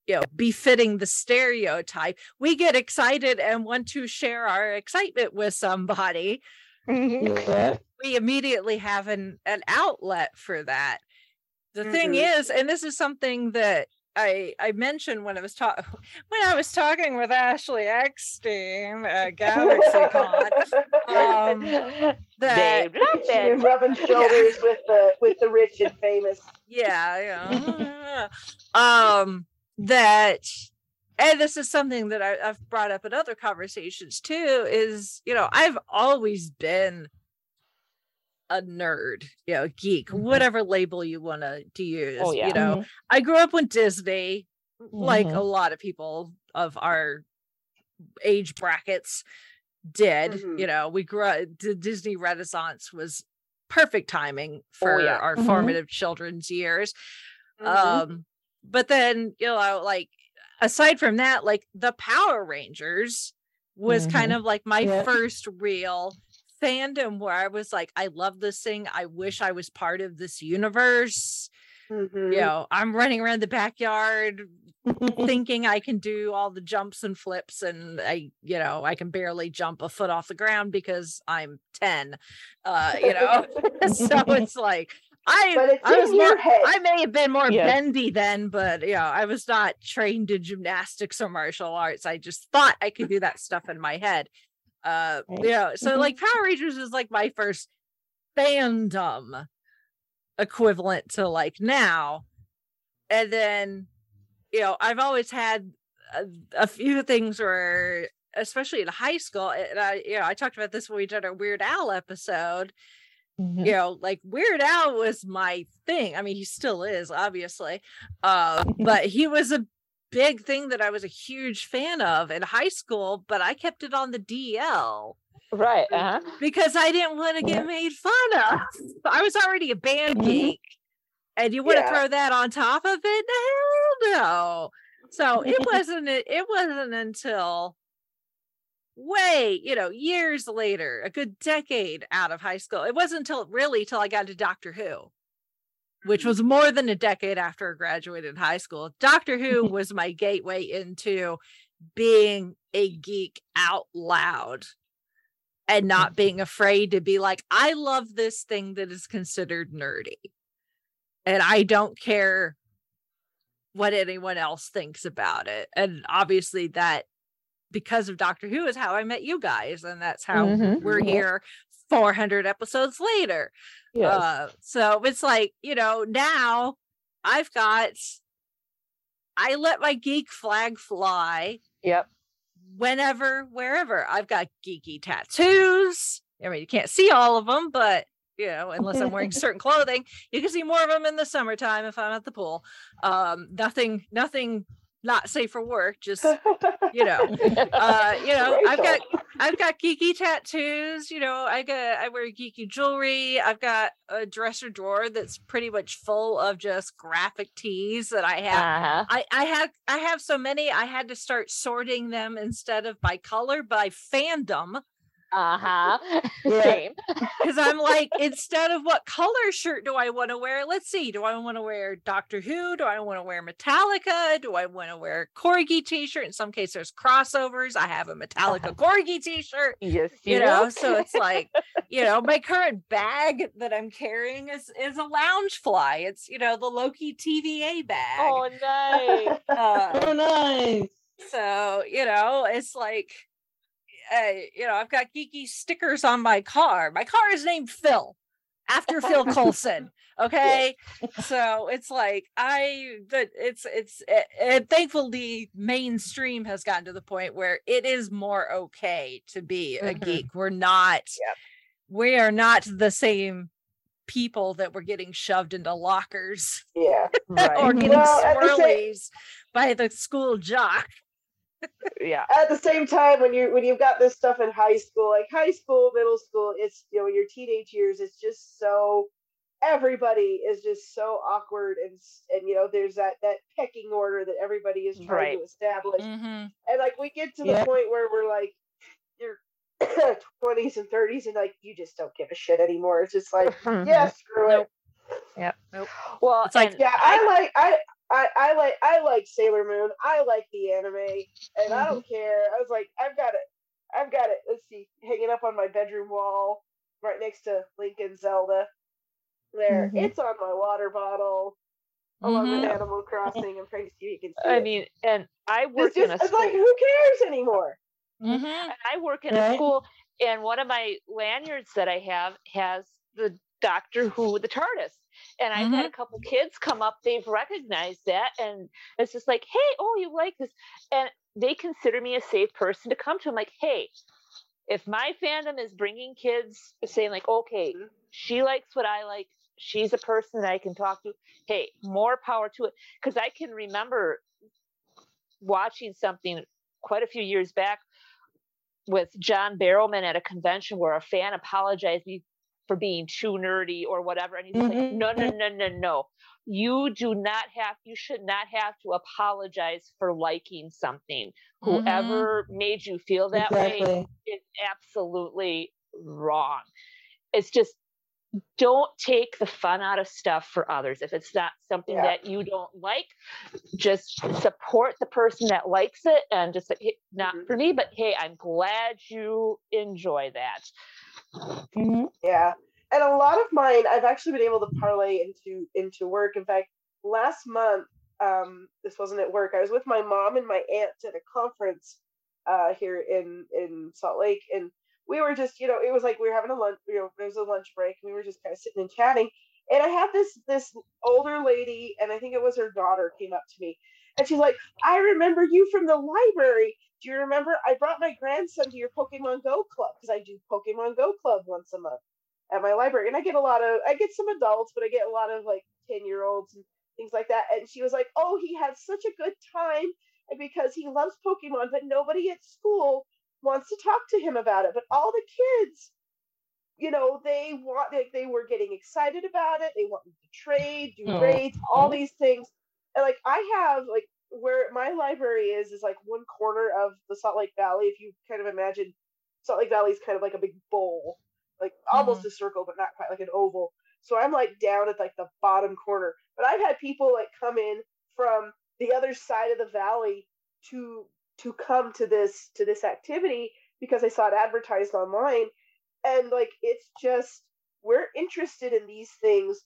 you know befitting the stereotype we get excited and want to share our excitement with somebody Yeah. we immediately have an an outlet for that. The thing Mhm. is, and this is something that I I mentioned when I was talking when I was talking with Ashley Eckstein at GalaxyCon um, that Dave, She bad. rubbing shoulders with the with the rich and famous. yeah, yeah. um that and this is something that I, I've brought up in other conversations too is you know I've always been a nerd, you know, geek, whatever label you want to to use. Oh, yeah. You know, I grew up with Disney, like a lot of people of our age brackets did. Mhm. You know, we grew up. The Disney Renaissance was perfect timing for yeah. our Mhm. formative children's years. Um, but then you know, like aside from that, like the Power Rangers was kind of like my Yeah. first real fandom where I was like, I love this thing. I wish I was part of this universe. Mhm. You know, I'm running around the backyard thinking I can do all the jumps and flips, and I, you know, I can barely jump a foot off the ground because I'm 10. Uh, you know, so it's like I, I was more, head. I may have been more bendy then, but you know, I was not trained in gymnastics or martial arts. I just thought I could do that stuff in my head. Uh, you know, so Mhm. like Power Rangers is like my first fandom equivalent to like now. And then, you know, I've always had a, a few things where, especially in high school, and I, you know, I talked about this when we did our Weird Al episode. Mhm. You know, like Weird Al was my thing. I mean, he still is, obviously. Uh, but he was a big thing that I was a huge fan of in high school, but I kept it on the DL Right. Uh-huh. because I didn't want to get made fun of. I was already a band Mhm. geek, and you want to Yeah. throw that on top of it? Hell no. So it wasn't. It it wasn't until way, you know, years later, a good decade out of high school. It wasn't until really till I got to Doctor Who, which was more than a decade after I graduated high school. Doctor Who was my gateway into being a geek out loud and not being afraid to be like, I love this thing that is considered nerdy. And I don't care what anyone else thinks about it. And obviously, that because of Doctor Who is how I met you guys. And that's how Mhm. we're here 400 episodes later. Yes. Uh, so it's like, you know, now I've got, I let my geek flag fly. Yep. Whenever, wherever. I've got geeky tattoos. I mean, you can't see all of them, but you know, unless I'm wearing certain clothing, you can see more of them in the summertime if I'm at the pool. Um, nothing, nothing not safe for work, just you know, uh, you know, I've got I've got geeky tattoos, you know, I got I wear geeky jewelry. I've got a dresser drawer that's pretty much full of just graphic tees that I have. Uh-huh. I I have I have so many I had to start sorting them instead of by color by fandom. Uh-huh. Same. Because I'm like, instead of what color shirt do I want to wear? Let's see. Do I want to wear Doctor Who? Do I want to wear Metallica? Do I want to wear Corgi t-shirt? In some cases, there's crossovers. I have a Metallica Corgi t-shirt. Yes, You you know, do. so it's like, you know, my current bag that I'm carrying is is a Loungefly. It's you know the Loki TVA bag. Oh, nice. Uh, Oh, nice. so, you know, it's like, uh, you know, I've got geeky stickers on my car. My car is named Phil after Phil Coulson. Okay. So it's like, I, but it's, it's, uh, and thankfully, mainstream has gotten to the point where it is more okay to be a Mhm. geek. We're not, we are not the same people that were getting shoved into lockers Yeah. or getting Well, at the same- swirlies by the school jock. Yeah. At the same time, when you when you've got this stuff in high school, like high school, middle school, it's you know your teenage years, it's just so everybody is just so awkward and and you know there's that that pecking order that everybody is trying Right. to establish, Mm-hmm. and like we get to the Yeah. point where we're like your 20s and 30s and like you just don't give a shit anymore. It's just like yeah, screw it. yeah Nope. Well, It's like, and Yeah, I like I, I I like I like Sailor Moon. I like the anime, and I don't care. I was like, I've got it. I've got it. Let's see, hanging up on my bedroom wall, right next to Link and Zelda. There, Mhm. it's on my water bottle, along with Mhm. Animal Crossing. To see if you can see I it. mean, and I work in just a it's like school. who cares anymore? Mm-hmm. and I work in a school, and one of my lanyards that I have has the Doctor Who, the TARDIS. And I've had mm-hmm. a couple kids come up, they've recognized that, and it's just like, hey, oh, you like this. And they consider me a safe person to come to. I'm like, hey, if my fandom is bringing kids saying, like, okay, mm-hmm. she likes what I like, she's a person that I can talk to, hey, more power to it. Because I can remember watching something quite a few years back with John Barrowman at a convention where a fan apologized for being too nerdy or whatever. And he's just like, mm-hmm, no, no, mm-hmm. no, no, no. You do not have, you should not have to apologize for liking something. Mm-hmm. Whoever made you feel that way is absolutely wrong. It's just, don't take the fun out of stuff for others. If it's not something Yeah. that you don't like, just support the person that likes it and just say, "Hey, not Mhm. for me, but hey, I'm glad you enjoy that. Mhm. Yeah. And a lot of mine I've actually been able to parlay into into work. In fact, last month, um, this wasn't at work. I was with my mom and my aunt at a conference uh here in in Salt Lake and we were just, you know, it was like we were having a lunch, you know, there was a lunch break and we were just kind of sitting and chatting. And I had this this older lady, and I think it was her daughter, came up to me and she's like, I remember you from the library. Do you remember I brought my grandson to your Pokemon Go club? Because I do Pokemon Go club once a month at my library. And I get a lot of I get some adults, but I get a lot of like 10 year olds and things like that. And she was like, Oh, he had such a good time and because he loves Pokemon, but nobody at school wants to talk to him about it. But all the kids, you know, they want like they were getting excited about it. They wanted to trade, do Aw. raids, all these things. And like I have like where my library is is like one corner of the Salt Lake Valley. If you kind of imagine Salt Lake Valley is kind of like a big bowl, like almost mm-hmm. a circle, but not quite like an oval. So I'm like down at like the bottom corner. But I've had people like come in from the other side of the valley to to come to this to this activity because I saw it advertised online. And like it's just we're interested in these things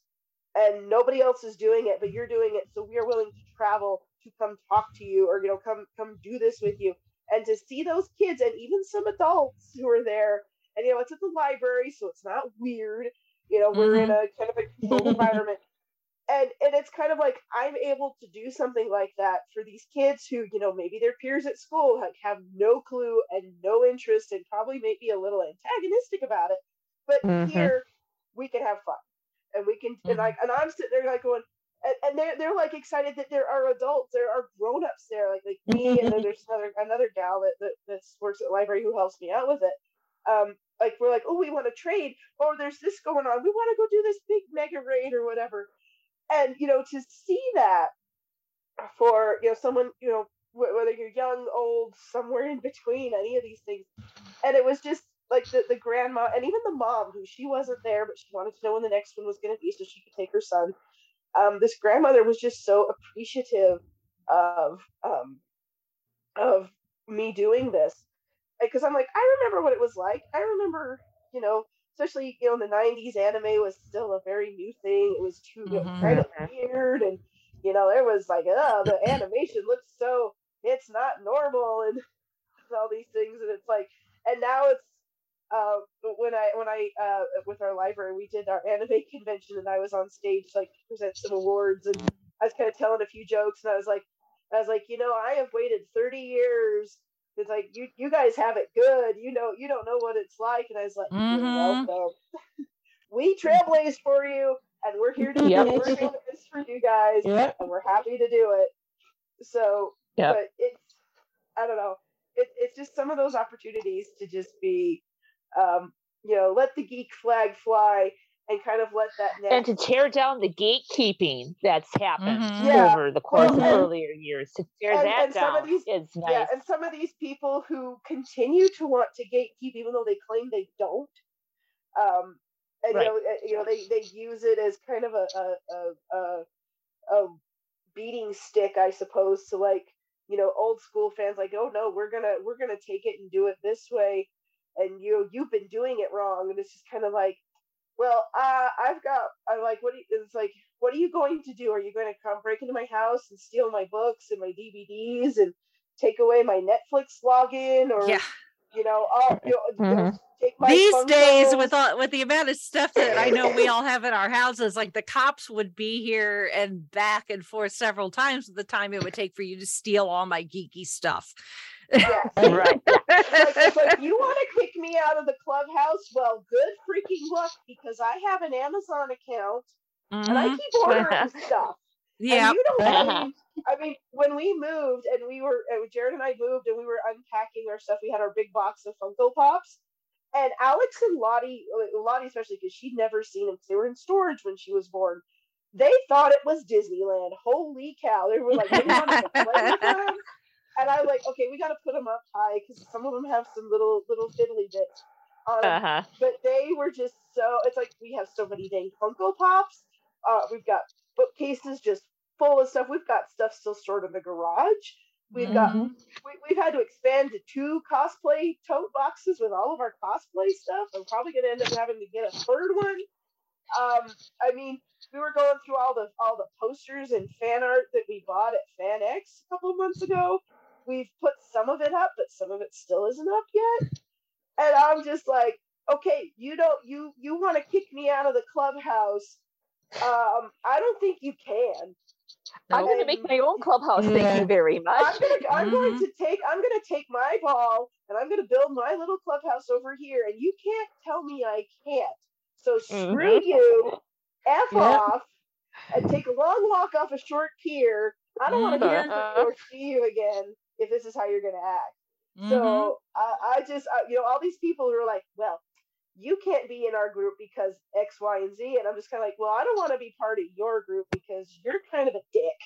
and nobody else is doing it, but you're doing it, so we are willing to travel to come talk to you or you know come come do this with you. And to see those kids and even some adults who are there, and you know it's at the library, so it's not weird. You know we're in a kind of a controlled environment, and and it's kind of like I'm able to do something like that for these kids who you know maybe their peers at school have, have no clue and no interest and probably maybe a little antagonistic about it, but Mhm. here we can have fun and we can and like and I'm sitting there like going and, and they're they're like excited that there are adults, there are grown ups there, like like me, and then there's another another gal that, that that works at the library who helps me out with it. Um, like we're like, oh, we want to trade, or there's this going on, we want to go do this big mega raid or whatever, and you know to see that for you know someone you know wh- whether you're young, old, somewhere in between, any of these things, and it was just like the, the grandma and even the mom who she wasn't there but she wanted to know when the next one was going to be so she could take her son um, this grandmother was just so appreciative of um, of me doing this. Because i'm like i remember what it was like. I remember you know especially you know in the 90s anime was still a very new thing. It was too you know, kind of weird and you know it was like oh the animation looks so it's not normal and all these things and it's like and now it's uh, when I when I uh, with our library we did our anime convention and I was on stage like to present some awards and I was kind of telling a few jokes and I was like I was like you know I have waited 30 years it's like you you guys have it good you know you don't know what it's like and I was like Mhm. you're welcome we trailblazed for you and we're here to Yep. we're doing this for you guys Yep. and we're happy to do it so Yep. but it's I don't know it, it's just some of those opportunities to just be um, you know, let the geek flag fly and kind of let that and to tear down the gatekeeping that's happened Mhm. Yeah. over the course Well, of and- earlier years. To tear and, that and some down of these is nice. yeah, and some of these people who continue to want to gatekeep even though they claim they don't. Um, and Right. you know, uh, you know, they they use it as kind of a a a, a, a beating stick, I suppose, to like you know old school fans like, oh no, we're gonna we're gonna take it and do it this way, and you you've been doing it wrong, and it's just kind of like, well, uh, I've got I'm like what do you, it's like, what are you going to do? Are you going to come break into my house and steal my books and my DVDs and take away my Netflix login or Yeah. you know, all, you know, you know, Mhm. take my These days, with all, with the amount of stuff that I know we all have in our houses, like the cops would be here and back and forth several times the time it would take for you to steal all my geeky stuff. Yes. right. It's like, it's like, you want to kick me out of the clubhouse? Well, good freaking luck because I have an Amazon account and I Mhm. keep ordering stuff. Yeah. You don't Uh-huh. I mean, when we moved and we were, uh, Jared and I moved and we were unpacking our stuff, we had our big box of Funko Pops. And Alex and Lottie, Lottie especially, because she'd never seen them, they were in storage when she was born. They thought it was Disneyland. Holy cow! They were like, "We wanted to play with them." and I'm like, "Okay, we got to put them up high because some of them have some little little fiddly bits." 'em." Uh-huh. But they were just so. It's like we have so many dang Funko Pops. Uh, we've got bookcases just full of stuff. We've got stuff still stored in the garage. We've got Mm-hmm. we, we've had to expand to two cosplay tote boxes with all of our cosplay stuff. I'm probably gonna end up having to get a third one. Um, I mean, we were going through all the all the posters and fan art that we bought at FanX a couple of months ago. We've put some of it up, but some of it still isn't up yet. And I'm just like, okay, you don't you you want to kick me out of the clubhouse? Um, I don't think you can. I'm going to make my own clubhouse. Thank you very much. I'm gonna I'm going Mhm. to take I'm gonna take my ball and I'm gonna build my little clubhouse over here, and you can't tell me I can't. So screw Mhm. you, f Yep. off, and take a long walk off a short pier. I don't want to hear from you or see you again if this is how you're gonna act. So I, I just I, you know all these people who are like, well, you can't be in our group because X, Y, and Z, and I'm just kind of like, well, I don't want to be part of your group because you're kind of a dick.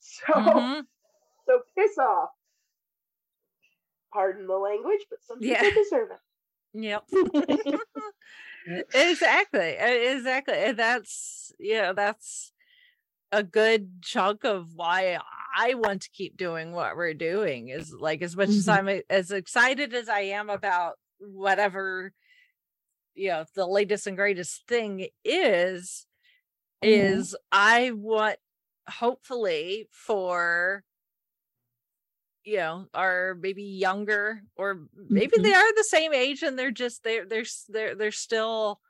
So Mhm. so piss off. Pardon the language, but some people Yeah. deserve it. Yep. exactly. Exactly. And that's, you know, that's a good chunk of why I want to keep doing what we're doing is like as much as Mhm. I'm as excited as I am about whatever you know the latest and greatest thing is Mhm. is I want hopefully for you know are maybe younger or maybe they are the same age and they're just they're they're they're they're still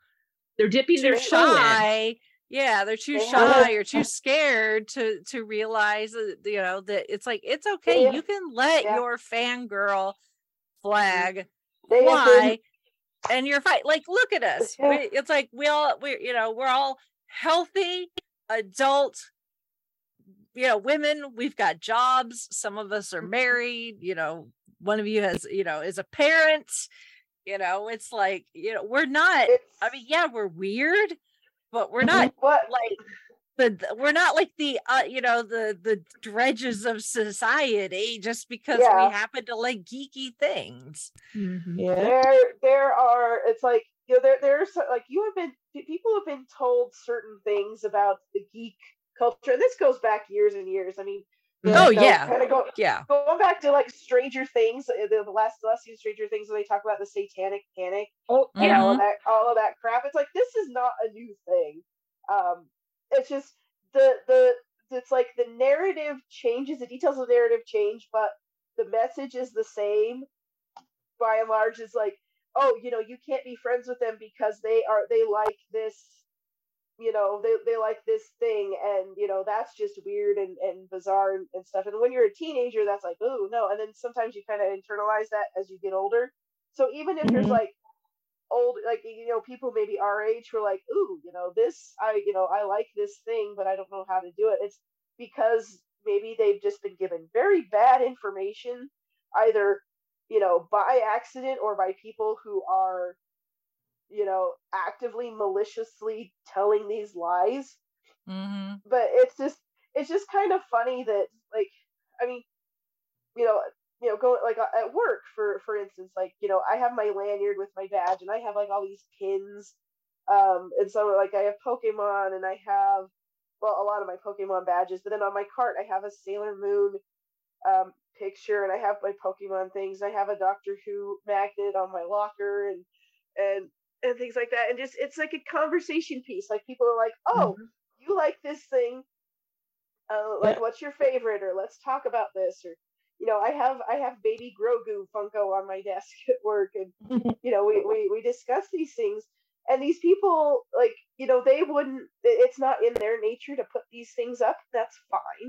They're dipping their shy yeah they're too shy or too scared to to realize that you know that it's like it's okay Yeah. you can let Yeah. your fangirl flag They fly and you're fine like look at us Yeah. we, it's like we all we you know we're all healthy adult you know women we've got jobs some of us are Mm-hmm. married you know one of you has you know is a parent you know it's like you know we're not i mean yeah we're weird but we're not What? like the the- we're not like the uh you know the the dredges of society just because Yeah. we happen to like geeky things Yeah. there there are it's like you know there there's like you have been people have been told certain things about the geek culture and this goes back years and years i mean Oh, yeah. kind of go yeah going back to like stranger things uh, the, the last the last few stranger things when they talk about the satanic panic Oh, and yeah. all of that all of that crap it's like this is not a new thing um it's just the the it's like the narrative changes the details of the narrative change but the message is the same by and large is like oh you know you can't be friends with them because they are they like this you know they, they like this thing and you know that's just weird and, and bizarre and, and stuff. And when you're a teenager that's like oh no. And then sometimes you kind of internalize that as you get older. So even if there's Mhm. like old like you know people maybe our age who are like ooh you know this i you know i like this thing but i don't know how to do it. It's because maybe they've just been given very bad information either you know by accident or by people who are you know actively maliciously telling these lies mm-hmm. but it's just it's just kind of funny that like i mean you know you know going like uh, at work for for instance like you know i have my lanyard with my badge and i have like all these pins um and so like i have pokemon and i have well a lot of my pokemon badges but then on my cart i have a sailor moon um picture and i have my pokemon things i have a doctor who magnet on my locker and and and things like that. And just it's like a conversation piece. Like people are like oh you like this thing. Uh, like what's your favorite? Or let's talk about this. Or you know i have i have baby grogu funko on my desk at work and you know we, we we discuss these things. And these people like you know they wouldn't it's not in their nature to put these things up. That's fine.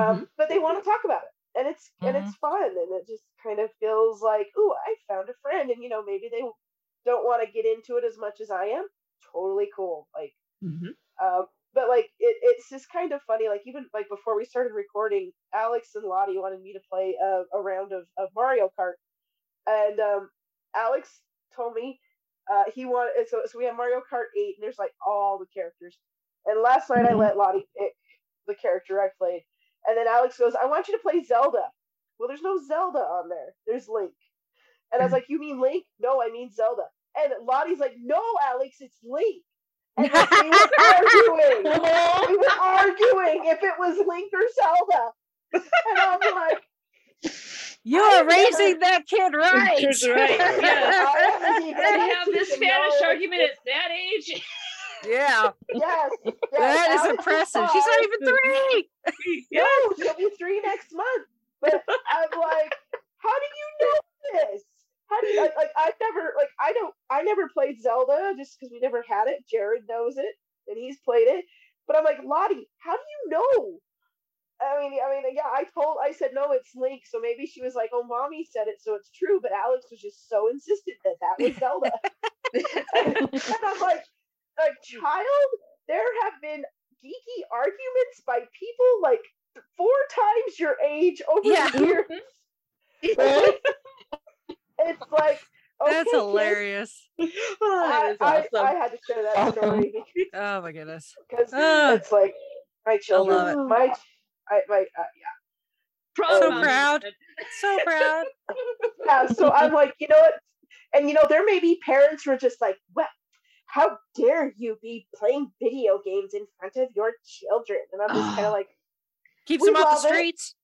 Um but they want to talk about it. And it's and it's fun. And it just kind of feels like oh i found a friend. And you know maybe they don't want to get into it as much as i am totally cool like um, but like it, it's just kind of funny. Like even like before we started recording, Alex and Lottie wanted me to play a, a round of, of Mario Kart, and um, Alex told me uh, he wanted. So so we have Mario Kart eight, and there's like all the characters. And last night I Mhm. let Lottie pick the character I played, and then Alex goes, "I want you to play Zelda." Well, there's no Zelda on there. There's Link, and I was like, "You mean Link? No, I mean Zelda." And Lottie's like, "No, Alex, it's Link." And like, we were arguing. we were arguing if it was Link or Zelda. And I'm like, you are raising never- that kid right Kid's right. Yeah. I haven't even They have this Spanish know- argument at that age. yeah Yes, yes that is Alex impressive she's not even three No, she'll be three next month. But I'm like, how do you know this? How do you like, like I never like I don't I never played Zelda just because we never had it. Jared knows it and he's played it. But I'm like, Lottie, how do you know? I mean, I mean, yeah, I told, I said no, it's Link. So maybe she was like, oh, mommy said it, so it's true. But Alex was just so insistent that that was Zelda. and I'm like, like child, there have been geeky arguments by people like four times your age over Yeah. the years. it's like okay, that's hilarious that I, is I. I had to share that story oh my goodness because Ah. it's like my children, love it. my, I, my, uh, yeah. Proud so mommy. proud so proud yeah, so I'm like, you know what? And you know, there may be parents who are just like, well, how dare you be playing video games in front of your children? And I'm just kind of like, keeps them off the streets.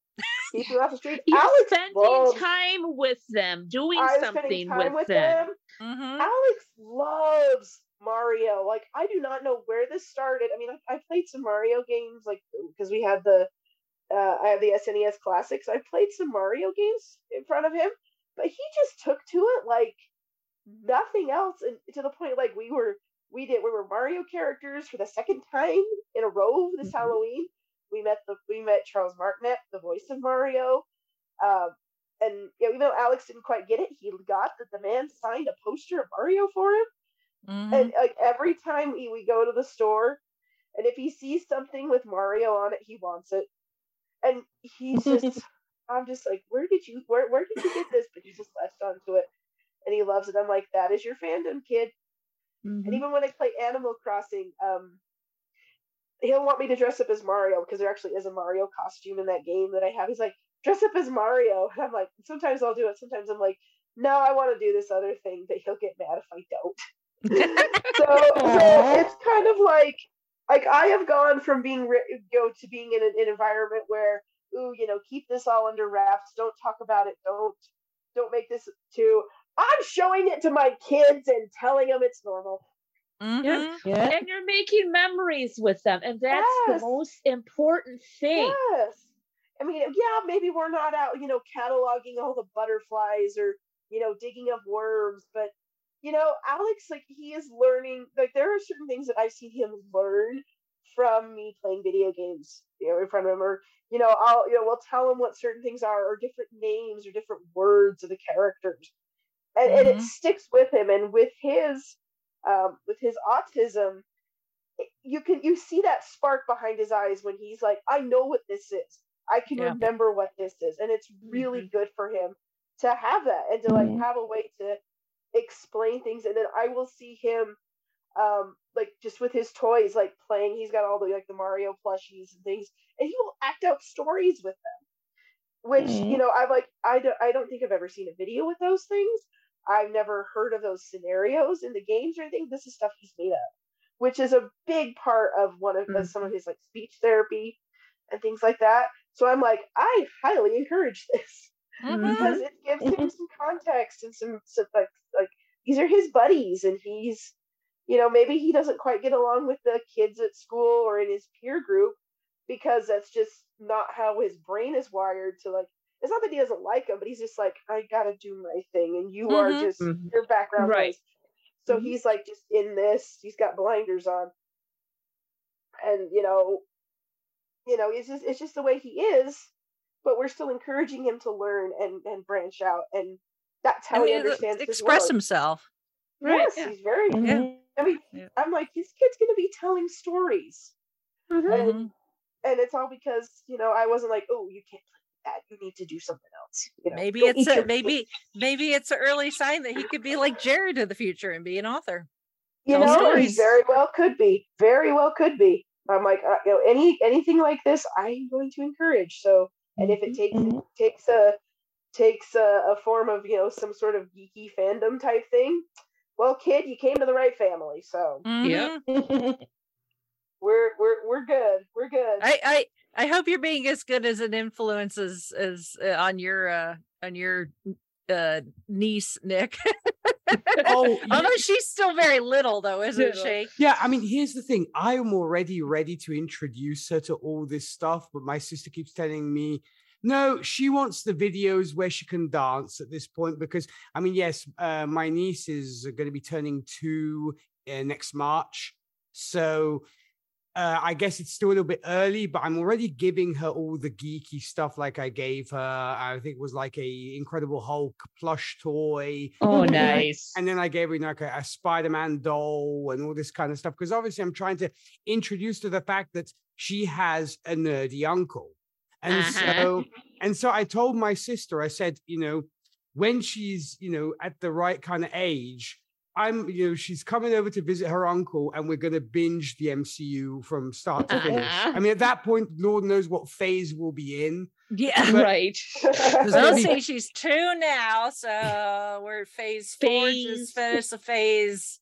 Keeps them off the street. You're Alex spending loves time with them, doing I'm something time with, with them. them. Mm-hmm. Alex loves Mario. Like I do not know where this started. I mean, I, I played some Mario games, like because we had the uh, I have the SNES classics. I played some Mario games in front of him, but he just took to it like nothing else, and to the point like we were we did we were Mario characters for the second time in a row this Halloween. We met the we met Charles Martinet, the voice of Mario. Um, and you know, even though Alex didn't quite get it, he got that the man signed a poster of Mario for him. Mm-hmm. And like every time we, we go to the store, and if he sees something with Mario on it, he wants it. And he's just, I'm just like, where did you, where, where did you get this? But he just latched onto it, and he loves it. I'm like, that is your fandom, kid. And even when I play Animal Crossing, um, he'll want me to dress up as Mario because there actually is a Mario costume in that game that I have. He's like, dress up as Mario. And I'm like, sometimes I'll do it. Sometimes I'm like, no, I want to do this other thing, but he'll get mad if I don't. so, so it's kind of like, like I have gone from being, you know, to being in an, an environment where, ooh, you know, keep this all under wraps. Don't talk about it. Don't, don't make this too. I'm showing it to my kids and telling them it's normal. Yeah. Yeah. And you're making memories with them. And that's Yes. the most important thing. Yes. I mean, yeah, maybe we're not out, you know, cataloging all the butterflies or, you know, digging up worms, but you know, Alex, like he is learning like there are certain things that I've seen him learn from me playing video games, you know, in front of him, or you know, I'll you know, we'll tell him what certain things are, or different names or different words of the characters. And and it Mhm. sticks with him. And with his um with his autism, you can you see that spark behind his eyes when he's like i know what this is. I can Yeah. remember what this is. And it's really good for him to have that and to like have a way to explain things. And then i will see him um like just with his toys like playing. He's got all the like the mario plushies and things and he will act out stories with them which you know i'm like i don't i don't think i've ever seen a video with those things i've never heard of those scenarios in the games or anything. This is stuff he's made up which is a big part of one of of mm-hmm. some of his like speech therapy and things like that. So I'm like, I highly encourage this because mm-hmm. it gives him mm-hmm. some context and some, some like like these are his buddies and he's you know maybe he doesn't quite get along with the kids at school or in his peer group because that's just not how his brain is wired to like it's not that he doesn't like them but he's just like i gotta do my thing and you are Mhm. just Mhm. your background Right. noise so he's like just in this. He's got blinders on, and you know, you know, it's just it's just the way he is. But we're still encouraging him to learn and and branch out, and that's how I he understands express world. himself. Yes, yeah. he's very. Yeah. I mean, Yeah. I'm like, this kid's gonna be telling stories, and Mhm. and it's all because you know I wasn't like, oh, you can't play that. You need to do something else. You know, Maybe Don't it's a maybe maybe it's an early sign that he could be like Jared in the future and be an author. you Tell know, he very well could be. Very well could be. I'm like, uh, you know, any anything like this, I'm going to encourage. So, and if it takes it takes a takes a, a form of you know some sort of geeky fandom type thing, well, kid, you came to the right family. So Mhm. we're we're we're good. We're good. I I I hope you're being as good as an influence as as uh, on your uh on your uh niece Nick. Oh, although she's still very little though, isn't she? Yeah, I mean, here's the thing. I am already ready to introduce her to all this stuff, but my sister keeps telling me, no, she wants the videos where she can dance at this point because, I mean, yes, uh, my niece is going to be turning two uh, next March. So uh, I guess it's still a little bit early, but I'm already giving her all the geeky stuff like I gave her. I think it was like a Incredible Hulk plush toy. Oh, And then I- nice. And then I gave her like a, a Spider-Man doll and all this kind of stuff because obviously I'm trying to introduce to the fact that she has a nerdy uncle. And Uh-huh. so and so I told my sister, I said, you know, when she's, you know, at the right kind of age, I'm, you know, she's coming over to visit her uncle and we're going to binge the MCU from start to finish. Uh-huh. I mean, at that point, Lord knows what phase we'll be in. Yeah, But- right. There's We'll gonna be- see. She's two now, so we're phase four just Phase- finished the phase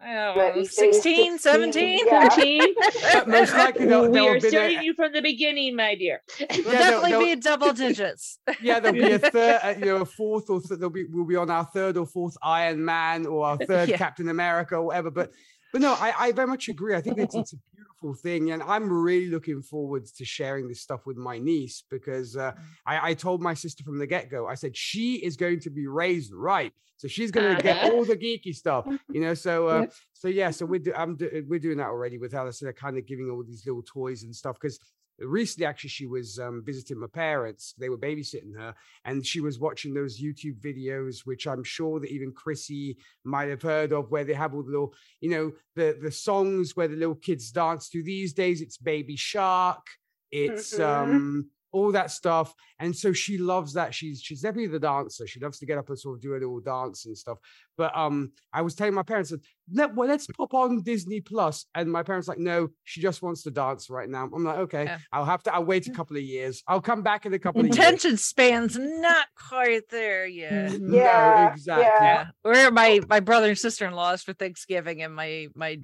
I know, 16, 17? yeah. 14? Most likely they'll, we are have starting a- you from the beginning, my dear. We'll Yeah, they'll- definitely they'll- be in double digits. yeah, there'll be a third, uh, you know, a fourth or th- there'll be we'll be on our third or fourth Iron Man or our third Yeah. Captain America or whatever. But but no, I, I very much agree. I think it's it's a beautiful thing, and I'm really looking forward to sharing this stuff with my niece because uh, I, I told my sister from the get go. I said she is going to be raised right, so she's going to get Uh-huh. all the geeky stuff, you know. So uh, Yeah. so yeah, so we're do, I'm do, we're doing that already with Alice. They're kind of giving all these little toys and stuff because recently actually she was um, visiting my parents. They were babysitting her and she was watching those youtube videos which i'm sure that even chrissy might have heard of where they have all the little you know the the songs where the little kids dance to. These days it's baby shark. It's Mhm. um all that stuff and so she loves that. She's she's definitely the dancer. She loves to get up and sort of do a little dance and stuff. But um i was telling my parents that Let, well, let's pop on disney plus. And my parents like no she just wants to dance right now. I'm like okay Yeah. i'll have to i'll wait a couple of years. I'll come back in a couple of years. Attention span's not quite there yet. No, Yeah, exactly. Yeah. We're my my brother and sister in laws for Thanksgiving, and my my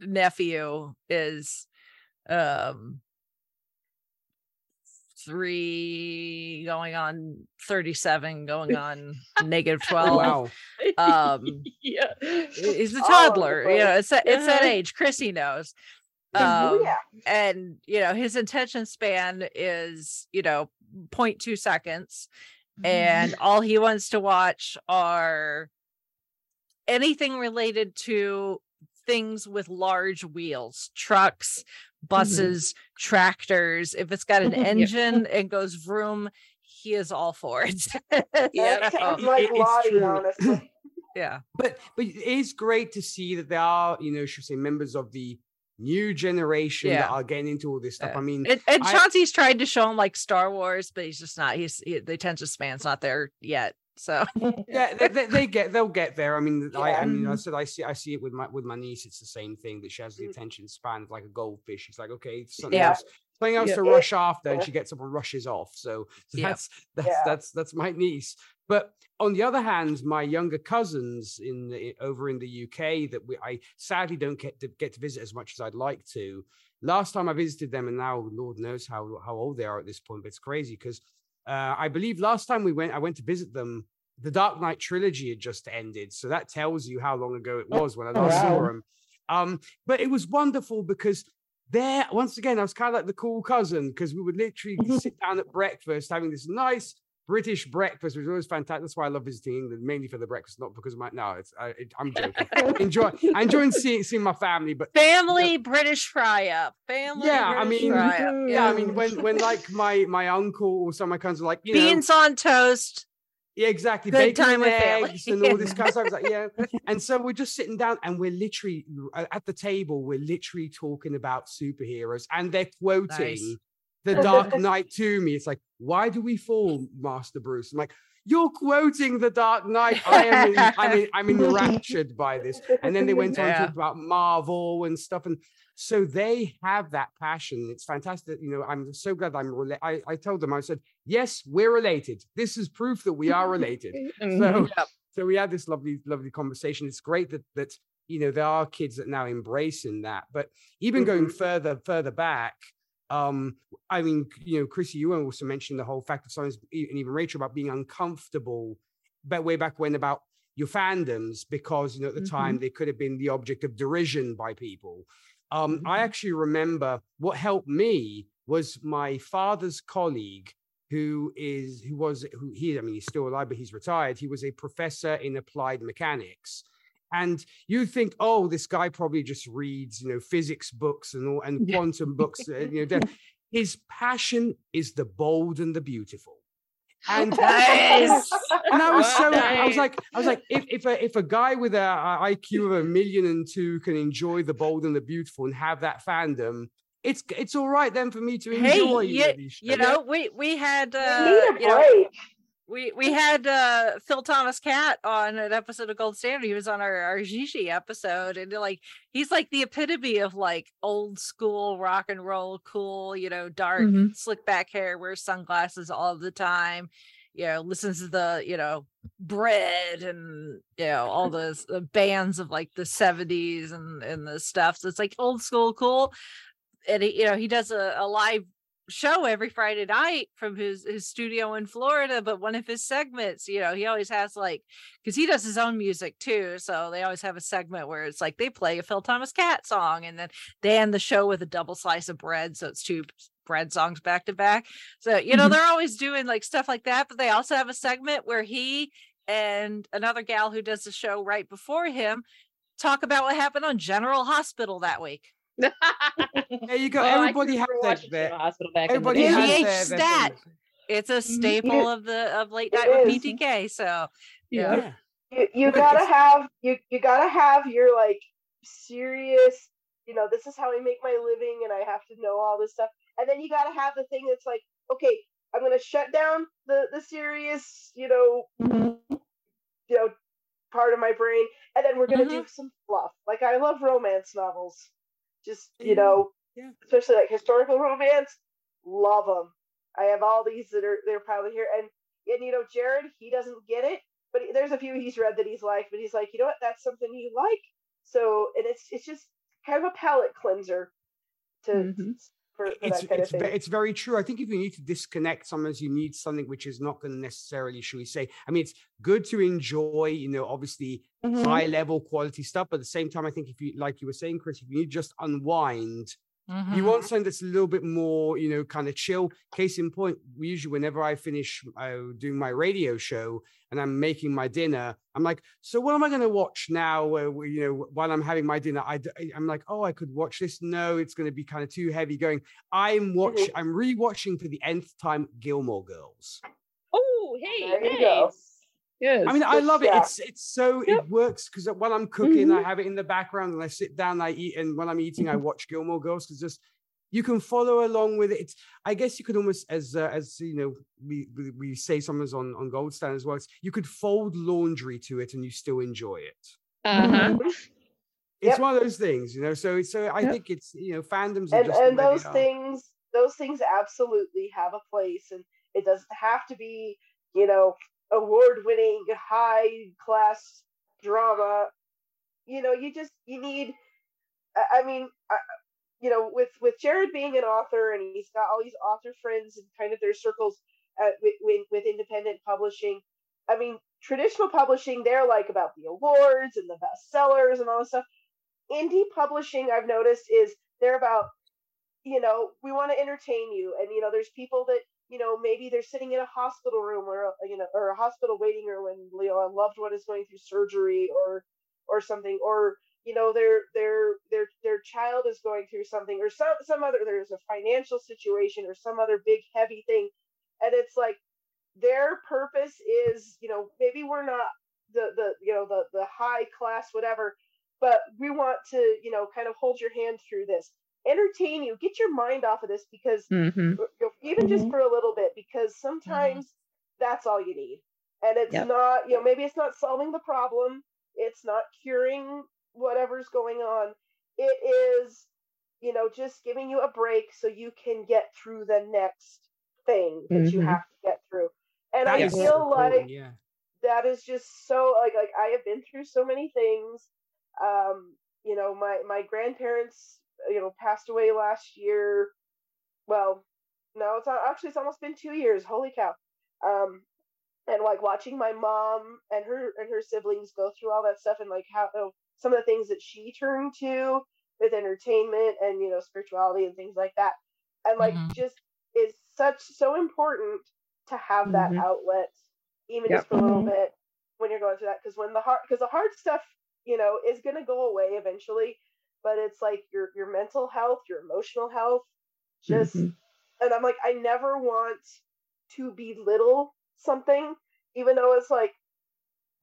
nephew is um three going on 37 going on negative 12 wow um yeah. he's a All over the toddler you know place. it's that it's that age chrissy knows Oh, um yeah. and you know his attention span is you know 0.2 seconds and all he wants to watch are anything related to things with large wheels trucks buses tractors if it's got an Yeah. engine and goes vroom he is all for it That So, sounds like it- it's Lottie, true. honestly. yeah but but it is great to see that there are you know should say members of the new generation that are getting into all this stuff Yeah. i mean and, and I- Chauncey's tried to show him like Star Wars, but he's just not. He's he, the attention span's not there yet. So yeah they, they, they get they'll get there i mean I, I mean i said i see i see it with my with my niece it's the same thing that she has the Mm. attention span of like a goldfish she's like okay something Yeah. else something else Yeah. to rush after and she gets up and rushes off so, so Yeah. that's that's Yeah. that's that's my niece but on the other hand my younger cousins in the, over in the uk that we i sadly don't get to get to visit as much as i'd like to last time i visited them and now lord knows how how old they are at this point but it's crazy because uh, i believe last time we went i went to visit them the Dark Knight trilogy had just ended, so that tells you how long ago it was when I last saw them. Um, but it was wonderful because there, once again, I was kind of like the cool cousin because we would literally sit down at breakfast, having this nice British breakfast, was always fantastic. That's why I love visiting England, mainly for the breakfast, not because of my. No, it's I, it, I'm joking. enjoy, I enjoy seeing seeing my family, but family British fry up. Family yeah, I mean, yeah, I mean, when when like my my uncle or some of my cousins are like, you know, beans on toast. Yeah, exactly. Good Bacon time and with family. and all this kind of stuff. It's like, yeah. And so we're just sitting down and we're literally uh, at the table, we're literally talking about superheroes and they're quoting Nice. The Dark Knight to me. It's like, why do we fall, Master Bruce? I'm like, you're quoting the Dark Knight. I am in, I'm, in, I'm enraptured by this. And then they went on to talk about Marvel and stuff. And so they have that passion. It's fantastic. You know, I'm so glad I'm rela- I, I told them, I said, yes, we're related. This is proof that we are related. Mm-hmm. So, so we had this lovely, lovely conversation. It's great that that you know there are kids that now embracing that. But even going mm-hmm. further, further back, um, I mean, you know, Chrissy, you also mentioned the whole fact of sometimes, e- and even Rachel about being uncomfortable, but way back when about your fandoms because you know at the time they could have been the object of derision by people. Um, I actually remember what helped me was my father's colleague who is who was who he I mean he's still alive but he's retired. He was a professor in applied mechanics. And you think, oh, this guy probably just reads, you know, physics books and all and quantum books. uh, You know, his passion is the bold and the beautiful. And, Nice. and I was so I was like, I was like, if if a if a guy with a, a IQ of a million and two can enjoy the bold and the beautiful and have that fandom, it's it's all right then for me to Hey, enjoy you, you know, we we had uh, need a you know, break. We we had uh Phil Thomas Cat on an episode of Gold Standard. He was on our our Gigi episode, and like he's like the epitome of like old school rock and roll, cool, you know, dark, Mhm. slick back hair, wears sunglasses all the time. you know listens to the you know bread and you know all those uh, bands of like the 70s and and the stuff so it's like old school cool and he, you know he does a, a live show every friday night from his his studio in florida but one of his segments you know he always has like because he does his own music too so they always have a segment where it's like they play a phil thomas cat song and then they end the show with a double slice of bread so it's two bread songs back to back so you know Mhm. they're always doing like stuff like that but they also have a segment where he and another gal who does the show right before him talk about what happened on general hospital that week There you go. Oh, I Everybody has remember their, watching Hospital back in the everybody day. has PH their, their stat. things. it's a Mm-hmm. staple of the of late It night with is. PTK. So yeah, Yeah. you, you gotta have you you gotta have your like serious you know this is how i make my living and i have to know all this stuff and then you gotta have the thing that's like okay i'm gonna shut down the the serious you know you know part of my brain and then we're gonna do some fluff like i love romance novels just you know yeah. especially like historical romance love them i have all these that are they're probably here. And and you know jared he doesn't get it but there's a few he's read that he's liked but he's like you know what? That's something you like. So and it's it's just kind of a palate cleanser to mm-hmm. For, for it's that kind it's, of thing it's very true. I think if you need to disconnect sometimes you need something which is not going to necessarily, should we say? I mean, it's good to enjoy, you know, obviously Mhm. high level quality stuff, but at the same time, I think if you, like you were saying, Chris, if you need just unwind, you want something that's a little bit more, you know, kind of chill. Case in point, we usually whenever I finish uh, doing my radio show and I'm making my dinner, I'm like, so what am I going to watch now? Uh, you know, while I'm having my dinner, I, d- I'm like, oh, I could watch this. No, it's going to be kind of too heavy. Going, I'm watch, I'm rewatching for the nth time Gilmore Girls. Oh, hey, There you nice. go. Yes. I mean, I Good love it. It's it's so it works because when I'm cooking, Mm-hmm. I have it in the background, and I sit down, I eat, and when I'm eating, I watch Gilmore Girls because just you can follow along with it. It's I guess you could almost as uh, as you know we we, we say sometimes on on Gold Stand as well. It's, you could fold laundry to it and you still enjoy it. Uh-huh. It's one of those things, you know. So so I think it's you know fandoms are and just and those are. things those things absolutely have a place and it doesn't have to be you know award winning high class drama. You know you just you need i, mean I, you know with with jared being an author and he's got all these author friends and kind of their circles with, with with independent publishing i mean traditional publishing they're like about the awards and the bestsellers and all this stuff. Indie publishing i've noticed is they're about you know we want to entertain you. And you know there's people that you know maybe they're sitting in a hospital room or uh, you know or a hospital waiting room and you know a loved one is going through surgery or or something or you know their their their their child is going through something or some some other there's a financial situation or some other big heavy thing. And it's like their purpose is you know maybe we're not the the you know the the high class whatever but we want to you know kind of hold your hand through this entertain you get your mind off of this because Mhm. you know, even just Mhm. for a little bit because sometimes that's all you need and it's Yep. not you know maybe it's not solving the problem it's not curing whatever's going on it is you know just giving you a break so you can get through the next thing that you Mhm. have to get through and That i is so feel important, like yeah. that is just so like like I have been through so many things. Um, you know, my my grandparents, you know, passed away last year. Well, no, it's not, actually it's almost been two years. Holy cow! Um, and like watching my mom and her and her siblings go through all that stuff and like how oh, some of the things that she turned to with entertainment and you know spirituality and things like that, and like just is such so important to have that Mhm. outlet even Yep. just for a little bit when you're going through that because when the hard because the hard stuff you know is going to go away eventually but it's like your your mental health your emotional health just Mhm. and i'm like i never want to belittle something even though it's like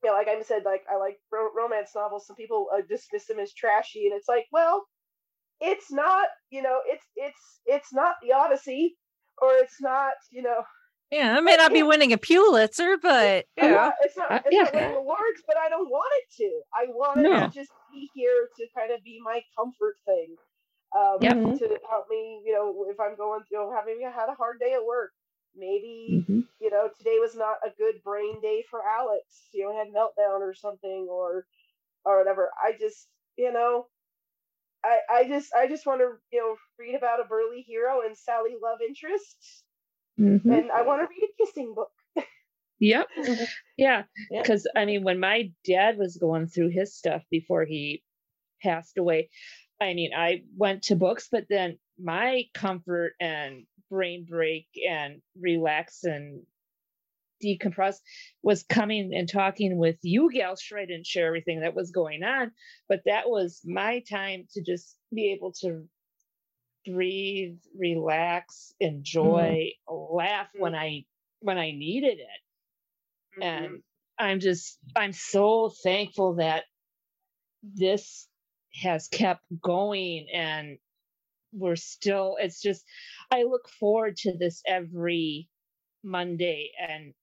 you know like i said like i like ro- romance novels some people uh, dismiss them as trashy and it's like well it's not you know it's it's it's not the odyssey or it's not you know Yeah, I may not be winning a Pulitzer, but I'm yeah, not- it's not Uh, it's yeah. not winning awards, but I don't want it to. I want it No. to just be here to kind of be my comfort thing. Um, Yep. to help me, you know, if I'm going, through know, having had a hard day at work, maybe Mhm. you know today was not a good brain day for Alex. You know, had meltdown or something, or or whatever. I just you know. I, I just I just want to you know read about a burly hero and Sally love interest, Mhm. and I want to read a kissing book. Yep. Yeah. Because I mean, when my dad was going through his stuff before he passed away, I mean, I went to books, but then my comfort and brain break and relax and decompress was coming and talking with you gals. Sure, I didn't share everything that was going on, but that was my time to just be able to breathe, relax, mm-hmm. enjoy, laugh when mm-hmm. I when I needed it. And mm-hmm. i'm just i'm so thankful that this has kept going and we're still it's just i look forward to this every monday. And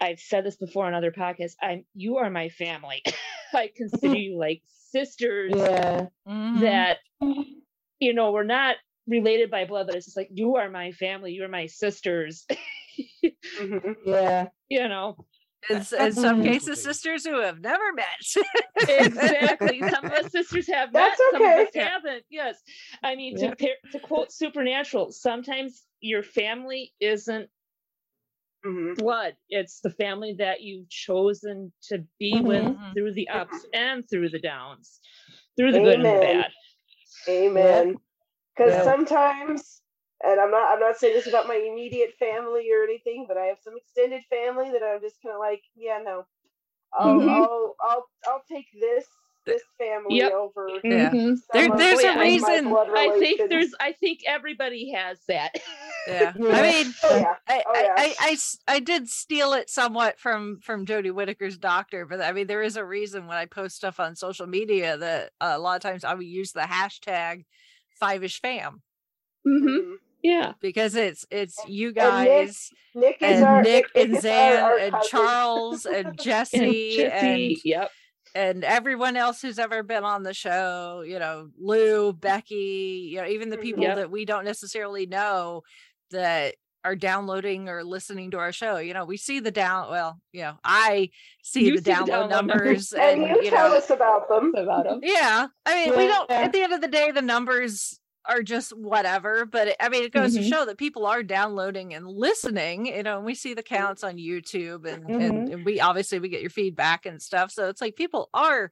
i've said this before on other podcasts i'm you are my family. I consider you like sisters Yeah. that you know we're not related by blood but it's just like you are my family you're my sisters mm-hmm. Yeah. you know In, in some mm-hmm. cases, sisters who have never met. exactly. Some of us sisters have met, That's some of okay. us haven't. Yes. I mean, Yeah. to, par- to quote Supernatural, sometimes your family isn't Mm-hmm. blood, it's the family that you've chosen to be with mm-hmm. through the ups and through the downs, through the good and the bad. Amen. Because Yeah. sometimes, and I'm not I'm not saying this about my immediate family or anything, but I have some extended family that I'm just kind of like, yeah, no, I'll Mhm. I'll I'll I'll take this this family Yep. over. Yeah. Mhm. There- there's a reason- I think there's I think everybody has that. Yeah. Yeah. I mean, Oh, yeah. I, Oh, I, yeah. I, I s- I did steal it somewhat from from Jodie Whittaker's doctor, but I mean there is a reason when I post stuff on social media that uh, a lot of times I would use the hashtag five ish fam Mm-hmm. Yeah. because it's it's you And Nick- guys Nick and our Nick Nick and is our- Zan our and. Charles and Jesse and Jesse, yep. And everyone else who's ever been on the show, you know, Lou, mm. Becky, you know, even the people Yep. that we don't necessarily know that are downloading or listening to our show. You know, we see the down well, you know, I see the see the download download numbers. And and you you tell know us about them. About 'em. yeah. I mean, we don't at the end of the day the numbers are just whatever, but it, I mean it goes Mhm. to show that people are downloading and listening, you know, and we see the counts on YouTube and, and and we obviously we get your feedback and stuff. So it's like people are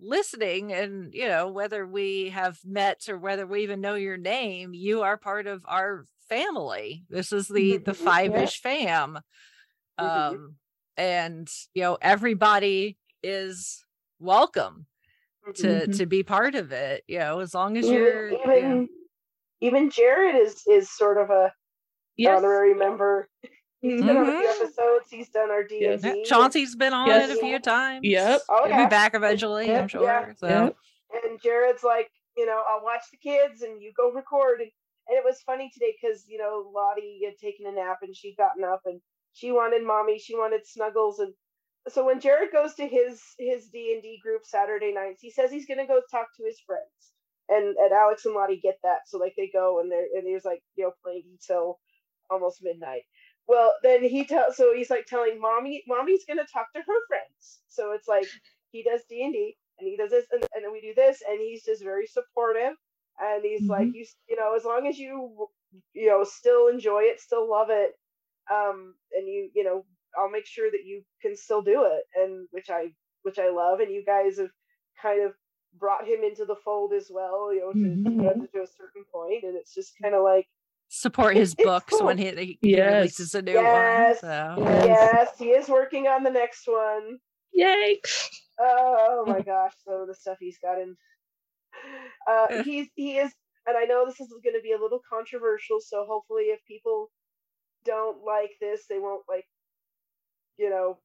listening and you know whether we have met or whether we even know your name you are part of our family this is the the Mhm. five-ish fam um and you know everybody is welcome to Mhm. to be part of it you know as long as Even you're you know, even, even Jared is is sort of a Yes. honorary member. He's been on a few Mhm. episodes. He's done our D and D. Chauncey's been on Yes. it a few times Yep. Oh, he'll yeah. be back eventually i'm sure Yeah. so Yep. and Jared's like, you know, I'll watch the kids and you go record. And, and it was funny today because, you know, Lottie had taken a nap and she'd gotten up and she wanted mommy, she wanted snuggles. And so when Jared goes to his his D and D group Saturday nights, he says he's gonna go talk to his friends. And and Alex and Lottie get that. So like they go and they're and he's like, you know, playing until almost midnight. Well, then he tells so he's like telling mommy, mommy's gonna talk to her friends. So it's like he does D and D and he does this and, and then we do this and he's just very supportive and he's like you you know as long as you you know still enjoy it still love it um and you you know i'll make sure that you can still do it and which i which i love and you guys have kind of brought him into the fold as well you know to, Mhm. to a certain point. point and it's just kind of like support his it's books when he, he Yes. releases a new Yes. one so Yes. yes he is working on the next one Yay. Oh my gosh, some of the stuff he's got in. Uh, he's he is, and I know this is going to be a little controversial. So hopefully, if people don't like this, they won't like, you know,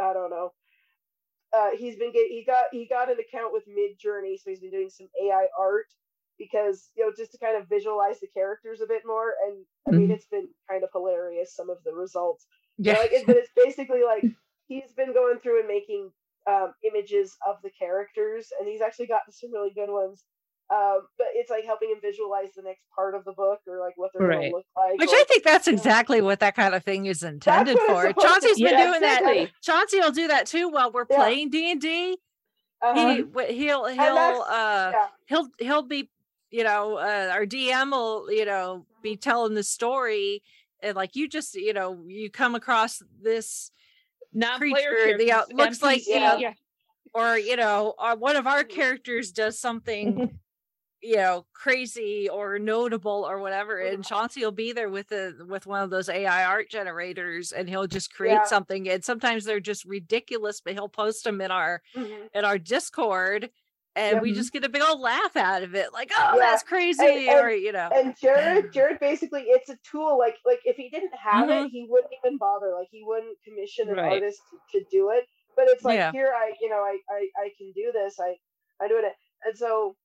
I don't know. Uh, he's been get he got he got an account with Midjourney, so he's been doing some AI art because you know just to kind of visualize the characters a bit more. And I mean, Mhm. it's been kind of hilarious some of the results. yeah Like, it, but it's basically like he's been going through and making um, images of the characters, and he's actually gotten some really good ones. Um, but it's like helping him visualize the next part of the book or like what they're going to look like. Which or- I think that's exactly what that kind of thing is intended for. supposed to Chauncey's be. been Yeah, doing that. Chauncey will do that too while we're Yeah. playing D and D. Uh-huh. He wh- he'll he'll uh yeah. he'll he'll be you know uh, our DM will you know be telling the story and like you just you know you come across this Non-player creature the uh, characters, looks like you know yeah. or you know uh, one of our characters does something you know crazy or notable or whatever and chauncey will be there with a with one of those ai art generators and he'll just create Yeah. something and sometimes they're just ridiculous but he'll post them in our Mhm. in our discord and we just get a big old laugh out of it like oh Yeah. that's crazy And- or you know And Jared, Jared basically, it's a tool. Like, like if he didn't have Mhm. it, he wouldn't even bother. Like, he wouldn't commission an Right. artist to, do it. But it's like Yeah. here, I, you know, I, I, I can do this. I, I do it. And so,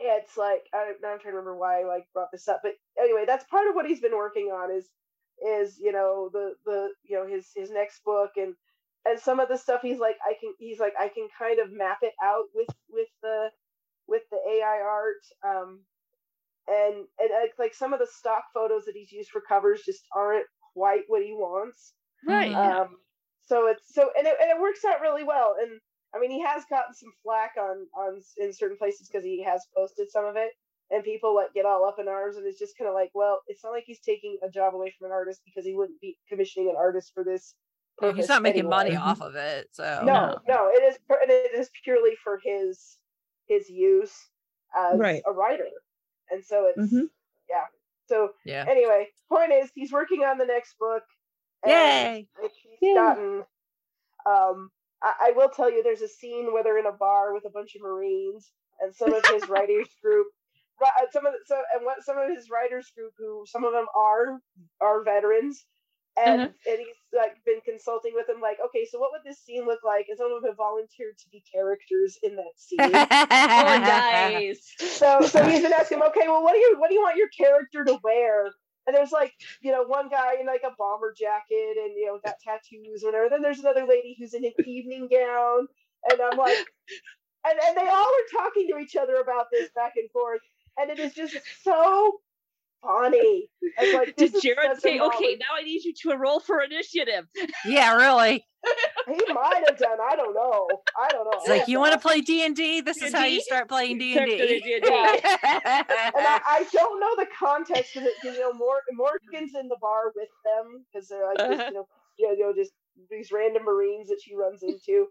it's like I, now I'm trying to remember why I like brought this up. But anyway, that's part of what he's been working on. Is, is you know the the you know his his next book and and some of the stuff he's like I can he's like I can kind of map it out with with the with the AI art. Um, and and uh, like some of the stock photos that he's used for covers just aren't quite what he wants. Right, yeah. Um, so it's so and it, and it works out really well. And I mean, he has gotten some flack on on in certain places because he has posted some of it, and people like get all up in arms, and it's just kind of like, well, it's not like he's taking a job away from an artist because he wouldn't be commissioning an artist for this. Yeah, he's not making money off of it so No, no, it is, and it is purely for his his use as Right. a writer, and so it's Mhm. yeah. So Yeah. anyway, point is he's working on the next book. and Yay! He's gotten. Um, I, I will tell you, there's a scene where they're in a bar with a bunch of Marines, and some of his writers group. uh, Some of the, so and what some of his writers group, who some of them are are veterans, and Uh-huh. and he's like been consulting with them, like, okay, so what would this scene look like? And some of them have volunteered to be characters in that scene. oh, nice. So so he's been asking okay, well, what do you what do you want your character to wear? And there's like, you know, one guy in like a bomber jacket and you know got tattoos or whatever. Then there's another lady who's in an evening gown, and I'm like, and and they all are talking to each other about this back and forth, and it is just so funny. Like Did Jared say, okay, moment." now I need you to enroll for initiative? yeah really He might have done. I don't know. I don't know. it's like you want to play d&d this is how you D&D? start playing Start d&d playing D&D. and I, I don't know the context of it because you know Mor- Morgan's in the bar with them because they're like just, Uh-huh. you know you know, you know just these random Marines that she runs into.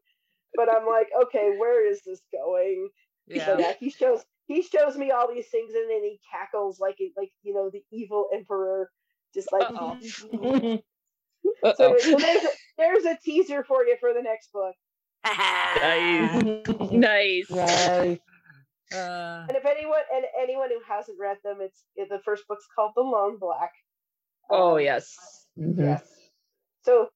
But I'm like, okay, where is this going? So, Yeah. yeah, he shows he shows me all these things and then he cackles like like you know the evil emperor, just like. Uh-oh. so, so there's a, there's a teaser for you for the next book. Nice. nice. Uh, And if anyone and anyone who hasn't read them, it's it, the first book's called The Lone Black. Oh, Um, yes. Yes. So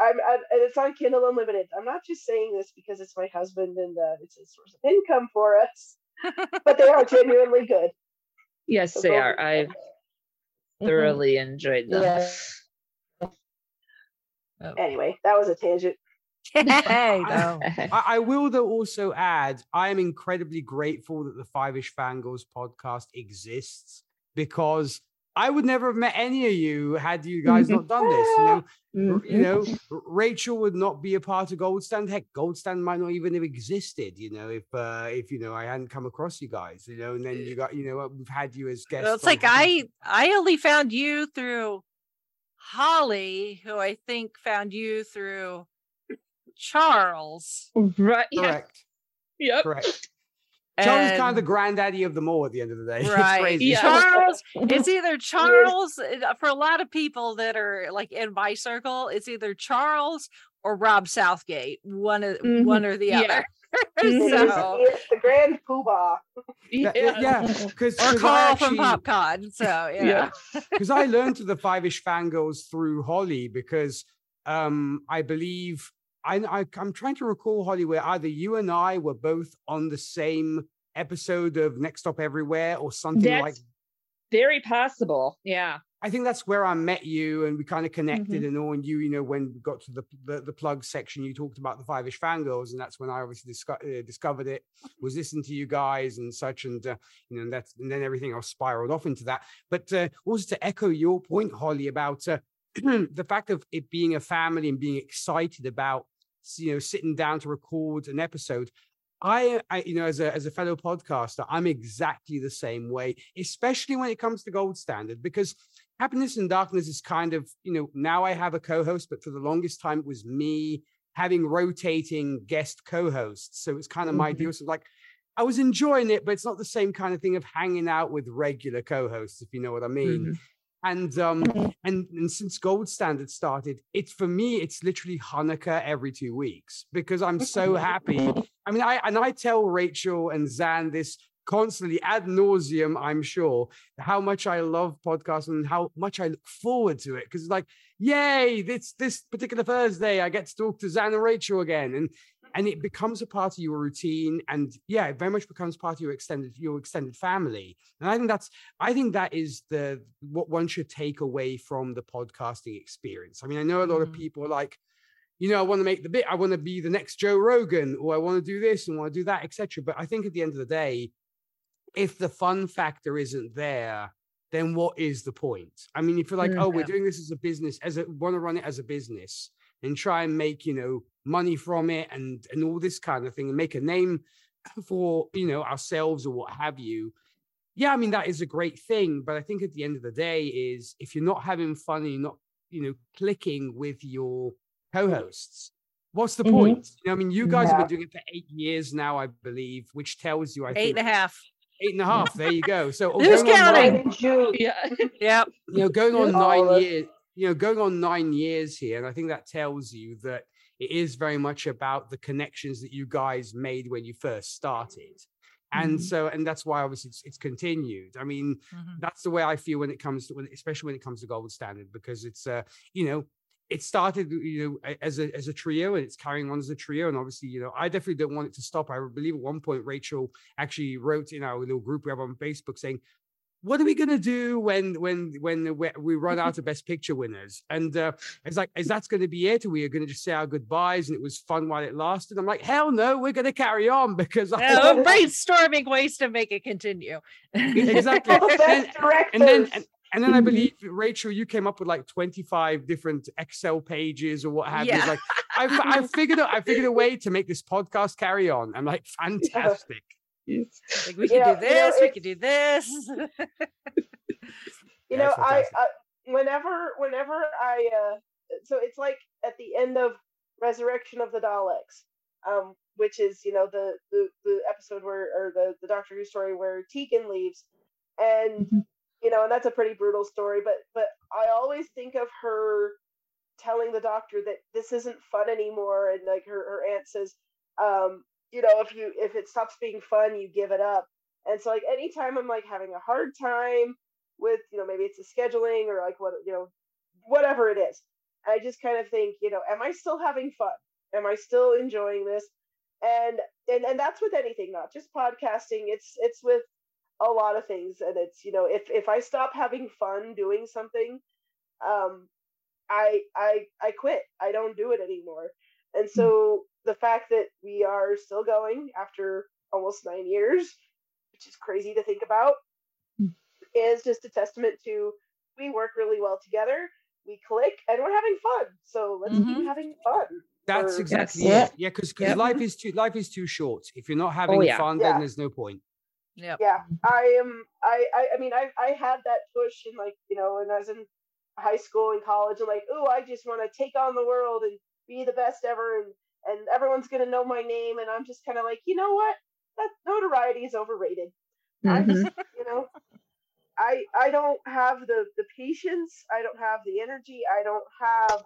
I'm, I'm and it's on Kindle Unlimited. I'm not just saying this because it's my husband and uh, it's a source of income for us, but they are genuinely good. Yes, So they are. read I've thoroughly enjoyed them. Oh. Anyway, that was a tangent. I, I- I will though also add I am incredibly grateful that the Five Ish Fangirls podcast exists because I would never have met any of you had you guys not done this. You know, you know, Rachel would not be a part of Gold Stand. Heck, Gold Stand might not even have existed. You know, if uh, if you know I hadn't come across you guys. You know, and then you got you know we've had you as guests. Well, it's like I I only found you through Holly, who I think found you through Charles. Right. Correct. Yep. Correct. Charles is kind of the granddaddy of them all at the end of the day. It's Right. crazy. Charles, it's either Charles for a lot of people that are like in my circle, it's either Charles or Rob Southgate, one of one or the Yeah. other. It is- so, it's the Grand Poobah. Yeah, yeah, because or Carl from PopCon. So yeah. because I learned to the Five Ish fangirls through Holly because um I believe I, I I'm trying to recall Holly where either you and I were both on the same episode of Next Stop Everywhere or something That's like very possible. Yeah. I think that's where I met you and we kind of connected Mhm. and all. And you, you know, when we got to the, the the plug section, you talked about the Five Ish Fangirls, and that's when I obviously disco- uh, discovered it. Was listening to you guys and such, and uh, you know, and that's and then everything else spiraled off into that. But uh, also to echo your point, Holly, about uh, the fact of it being a family and being excited about you know sitting down to record an episode. I, I, you know, as a as a fellow podcaster, I'm exactly the same way, especially when it comes to gold standard, because happiness and darkness is kind of, you know, now I have a co-host, but for the longest time it was me having rotating guest co-hosts. So it's kind of my mm-hmm. deal. So like I was enjoying it, but it's not the same kind of thing of hanging out with regular co-hosts, if you know what I mean. Mm-hmm. And um and and since gold standard started, it's for me, it's literally Hanukkah every two weeks because I'm so happy. I mean, I and I tell Rachel and Zan this constantly ad nauseum, I'm sure, how much I love podcasts and how much I look forward to it. Because it's like, yay, this this particular Thursday, I get to talk to Zan and Rachel again. And and it becomes a part of your routine and yeah it very much becomes part of your extended your extended family. And i think that's i think that is the what one should take away from the podcasting experience. I mean i know a lot of people are like you know i want to make the bit i want to be the next joe rogan or i want to do this and want to do that etc but i think at the end of the day if the fun factor isn't there then what is the point? I mean if you're like Mm, oh we're doing this as a business as a want to run it as a business and try and make you know money from it and and all this kind of thing and make a name for you know ourselves or what have you yeah i mean that is a great thing but i think at the end of the day is if you're not having fun and you're not you know clicking with your co-hosts what's the Mhm. point you know i mean you guys have been doing it for eight years now i believe which tells you i Eight think and a half. eight and a half there you go so oh, Who's going on nine- counting? Yeah. Yep. you know, going on nine years, you know, going on nine years here, and I think that tells you that it is very much about the connections that you guys made when you first started. And Mhm. so, and that's why obviously it's, it's continued. I mean, that's the way I feel when it comes to, when, especially when it comes to gold standard, because it's, uh, you know, it started, you know, as a as a trio, and it's carrying on as a trio. And obviously, you know, I definitely don't want it to stop. I believe at one point Rachel actually wrote in our little group we have on Facebook saying, what are we going to do when when when we we run out of best picture winners? And uh, it's like is that's going to be it? Or we are going to just say our goodbyes and it was fun while it lasted? I'm like hell no we're going to carry on because I Yeah, we're brainstorming ways to make it continue. exactly. And, and then and, and then i Mhm. believe rachel you came up with like 25 different excel pages or what have you. Yeah. It's like I, I figured out i figured a way to make this podcast carry on. I'm like fantastic Like we can do this, we can do this. you know I. I whenever whenever i uh so it's like at the end of resurrection of the daleks um which is you know the the, the episode where or the the doctor who story where tegan leaves and you know and that's a pretty brutal story but but i always think of her telling the doctor that this isn't fun anymore and like her, her aunt says um you know if you if it stops being fun you give it up. And so like anytime i'm like having a hard time with you know maybe it's the scheduling or like what you know whatever it is i just kind of think you know am i still having fun? Am i still enjoying this? And and and that's with anything not just podcasting. It's it's with a lot of things. And it's you know if if i stop having fun doing something um i i i quit. I don't do it anymore. And so the fact that we are still going after almost nine years which is crazy to think about hmm. is just a testament to we work really well together we click and we're having fun so let's keep mm-hmm. having fun That's for- exactly it. Yeah, because Yep. life is too life is too short. If you're not oh, having yeah. fun, Yeah. then there's no point. Yeah. Yeah. I am I, I I mean I I had that push in like, you know, when I was in high school and college and like, oh, I just want to take on the world and be the best ever and and everyone's gonna know my name and I'm just kinda like, you know what? That notoriety is overrated. I mm-hmm. just you know I I don't have the the patience, I don't have the energy, I don't have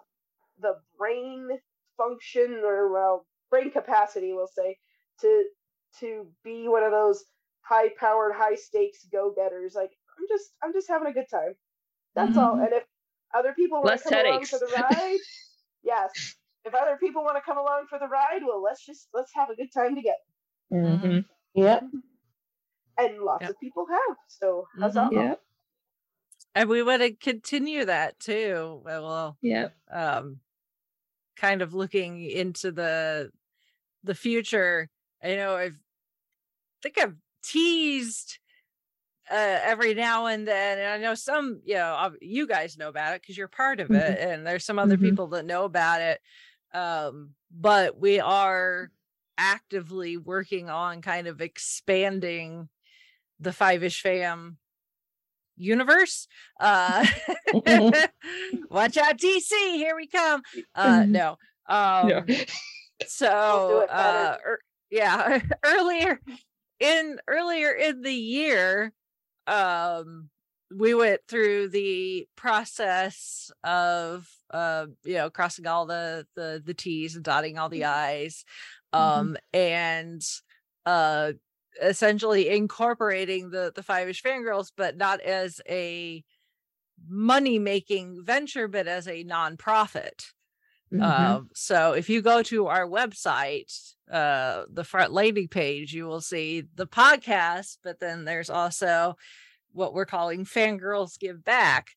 the brain function or well brain capacity we'll say to to be one of those high powered high stakes go getters like i'm just i'm just having a good time. That's all. Mm-hmm. And if other people want to come along for the ride yes if other people want to come along for the ride well let's just let's have a good time together Mm-hmm. Yep. and lots of people have so huzzah. Yep. and we want to continue that too. Well, yeah. Um, kind of looking into the the future. I know I've think I've teased uh, every now and then, and I know some, you know, you guys know about it because you're part of it, and there's some other Mhm. people that know about it. Um, but we are actively working on kind of expanding the Five Ish Fam universe. Uh, watch out, DC! Here we come. Uh, no. Um, so uh, er- yeah, earlier in earlier in the year, um, we went through the process of uh, you know, crossing all the the the T's and dotting all the I's, um, and uh essentially incorporating the the five ish fangirls but not as a money making venture but as a nonprofit. Mhm. um, so if you go to our website, uh, the front landing page, you will see the podcast, but then there's also what we're calling Fangirls Give Back.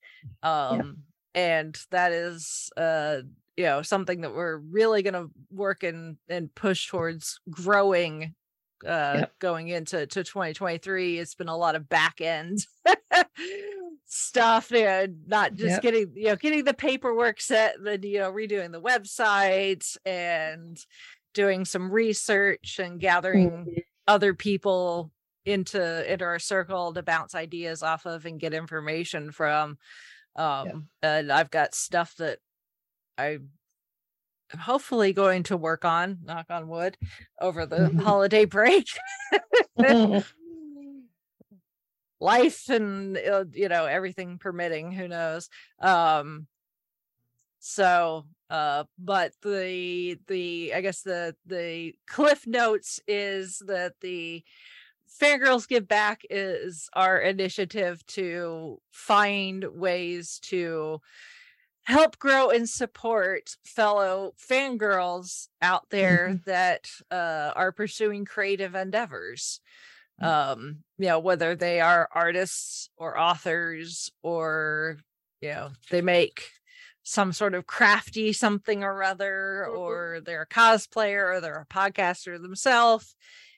Um, and that is, uh, you know, something that we're really going to work and, and push towards growing uh going into to 2023 it's been a lot of back end stuff and not just Yep. getting you know getting the paperwork set then you know redoing the website and doing some research and gathering other people into into our circle to bounce ideas off of and get information from um and i've got stuff that i am hopefully going to work on knock on wood over the holiday break. Life and uh, you know everything permitting who knows? Um so uh but the the i guess the the cliff notes is that the fangirls give back is our initiative to find ways to help grow and support fellow fangirls out there that uh, are pursuing creative endeavors. Um you know whether they are artists or authors or you know they make some sort of crafty something or other or they're a cosplayer or they're a podcaster themselves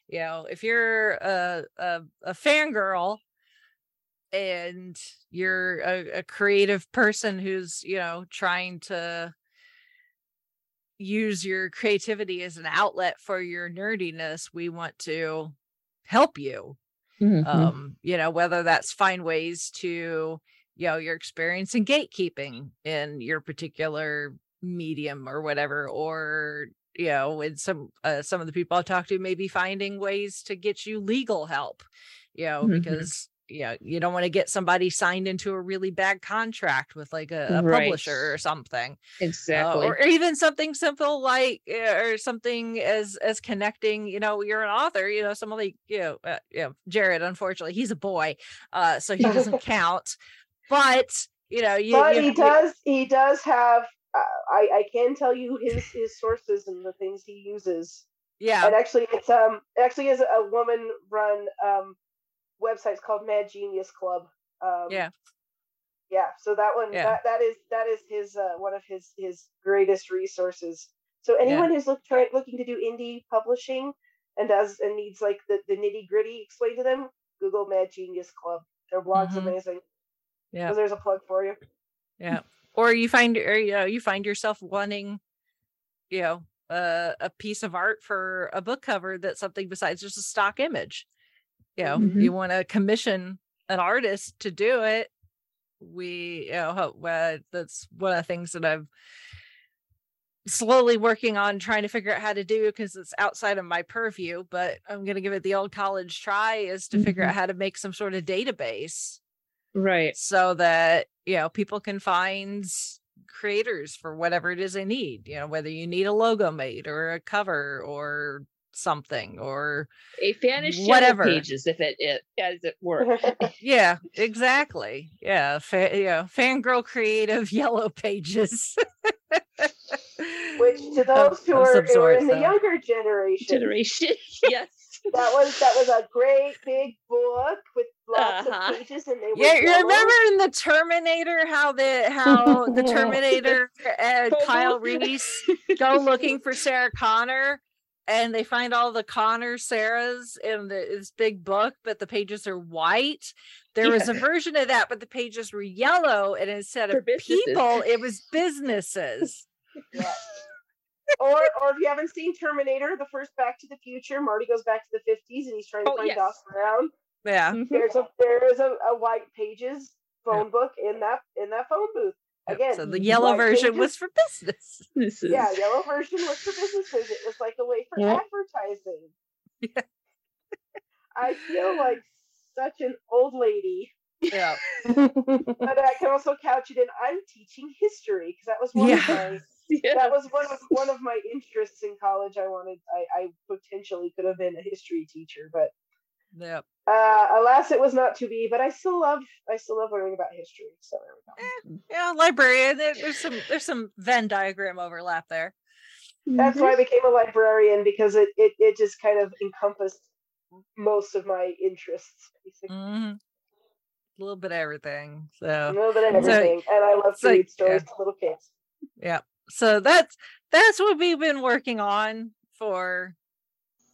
you know if you're a a, a fangirl and you're a, a creative person who's you know trying to use your creativity as an outlet for your nerdiness we want to help you Mhm. um you know whether that's find ways to you know your experience in gatekeeping in your particular medium or whatever or you know with some uh, some of the people i talk to maybe finding ways to get you legal help you know Mhm. because you know you don't want to get somebody signed into a really bad contract with like a, a Right. publisher or something uh, Exactly. or even something simple like uh, or something as as connecting you know you're an author you know somebody you know, uh, you know jared unfortunately he's a boy uh so he doesn't count but you know you, but you he does he does have uh, I, I can tell you his his sources and the things he uses. Yeah. And actually it's um actually is a woman run um website it's called mad genius club. Um yeah. Yeah so that one Yeah. that, that is that is his uh, one of his his greatest resources. So anyone who's look, try, looking to do indie publishing and does and needs like the, the nitty gritty explained to them google mad genius club. Their blog's Mhm. amazing. Yeah. So there's a plug for you. Yeah or you find or you know you find yourself wanting you know a, a piece of art for a book cover that's something besides just a stock image you know Mhm. you want to commission an artist to do it we you know uh, that's one of the things that i've slowly working on trying to figure out how to do because it's outside of my purview but i'm going to give it the old college try is to figure Mhm. out how to make some sort of database Right. so that you know people can find creators for whatever it is they need you know whether you need a logo made or a cover or something or A fanish whatever. whatever pages, if it, it as it were. yeah exactly yeah fa- yeah fangirl creative yellow pages which to Of- those who of are, who are sort, in the younger generation Generation. yes. That was that was a great big book with lots Uh-huh. of pages, and they were Yeah, you remember in the Terminator how the how the Terminator and Kyle? Reese go looking for Sarah Connor and they find all the Connor Sarahs in the, this big book, but the pages are white. There was a version of that, but the pages were yellow, and instead For of businesses. people, it was businesses. Yeah. Or or if you haven't seen Terminator, the first Back to the Future, Marty goes back to the fifties and he's trying to Oh, find yes. Doc Brown. Yeah. Mm-hmm. There's a there is a, a white pages phone book in that in that phone booth. Again, So the yellow version pages- was for business. This is yeah, yellow version was for businesses. It was like a way for Yeah. advertising. I feel like such an old lady, Yeah. but I can also couch it in I'm teaching history because that was one of my Yeah. that was one of one of my interests in college. I wanted I, I potentially could have been a history teacher, but Yep. uh, alas, it was not to be. But I still love I still love learning about history. So there we go. Yeah, librarian. There's some there's some Venn diagram overlap there. That's why I became a librarian because it, it it just kind of encompassed most of my interests. Basically. hmm A little bit of everything. So A little bit of So- everything, and I love to so, read stories yeah. to little kids. yeah. So that's that's what we've been working on for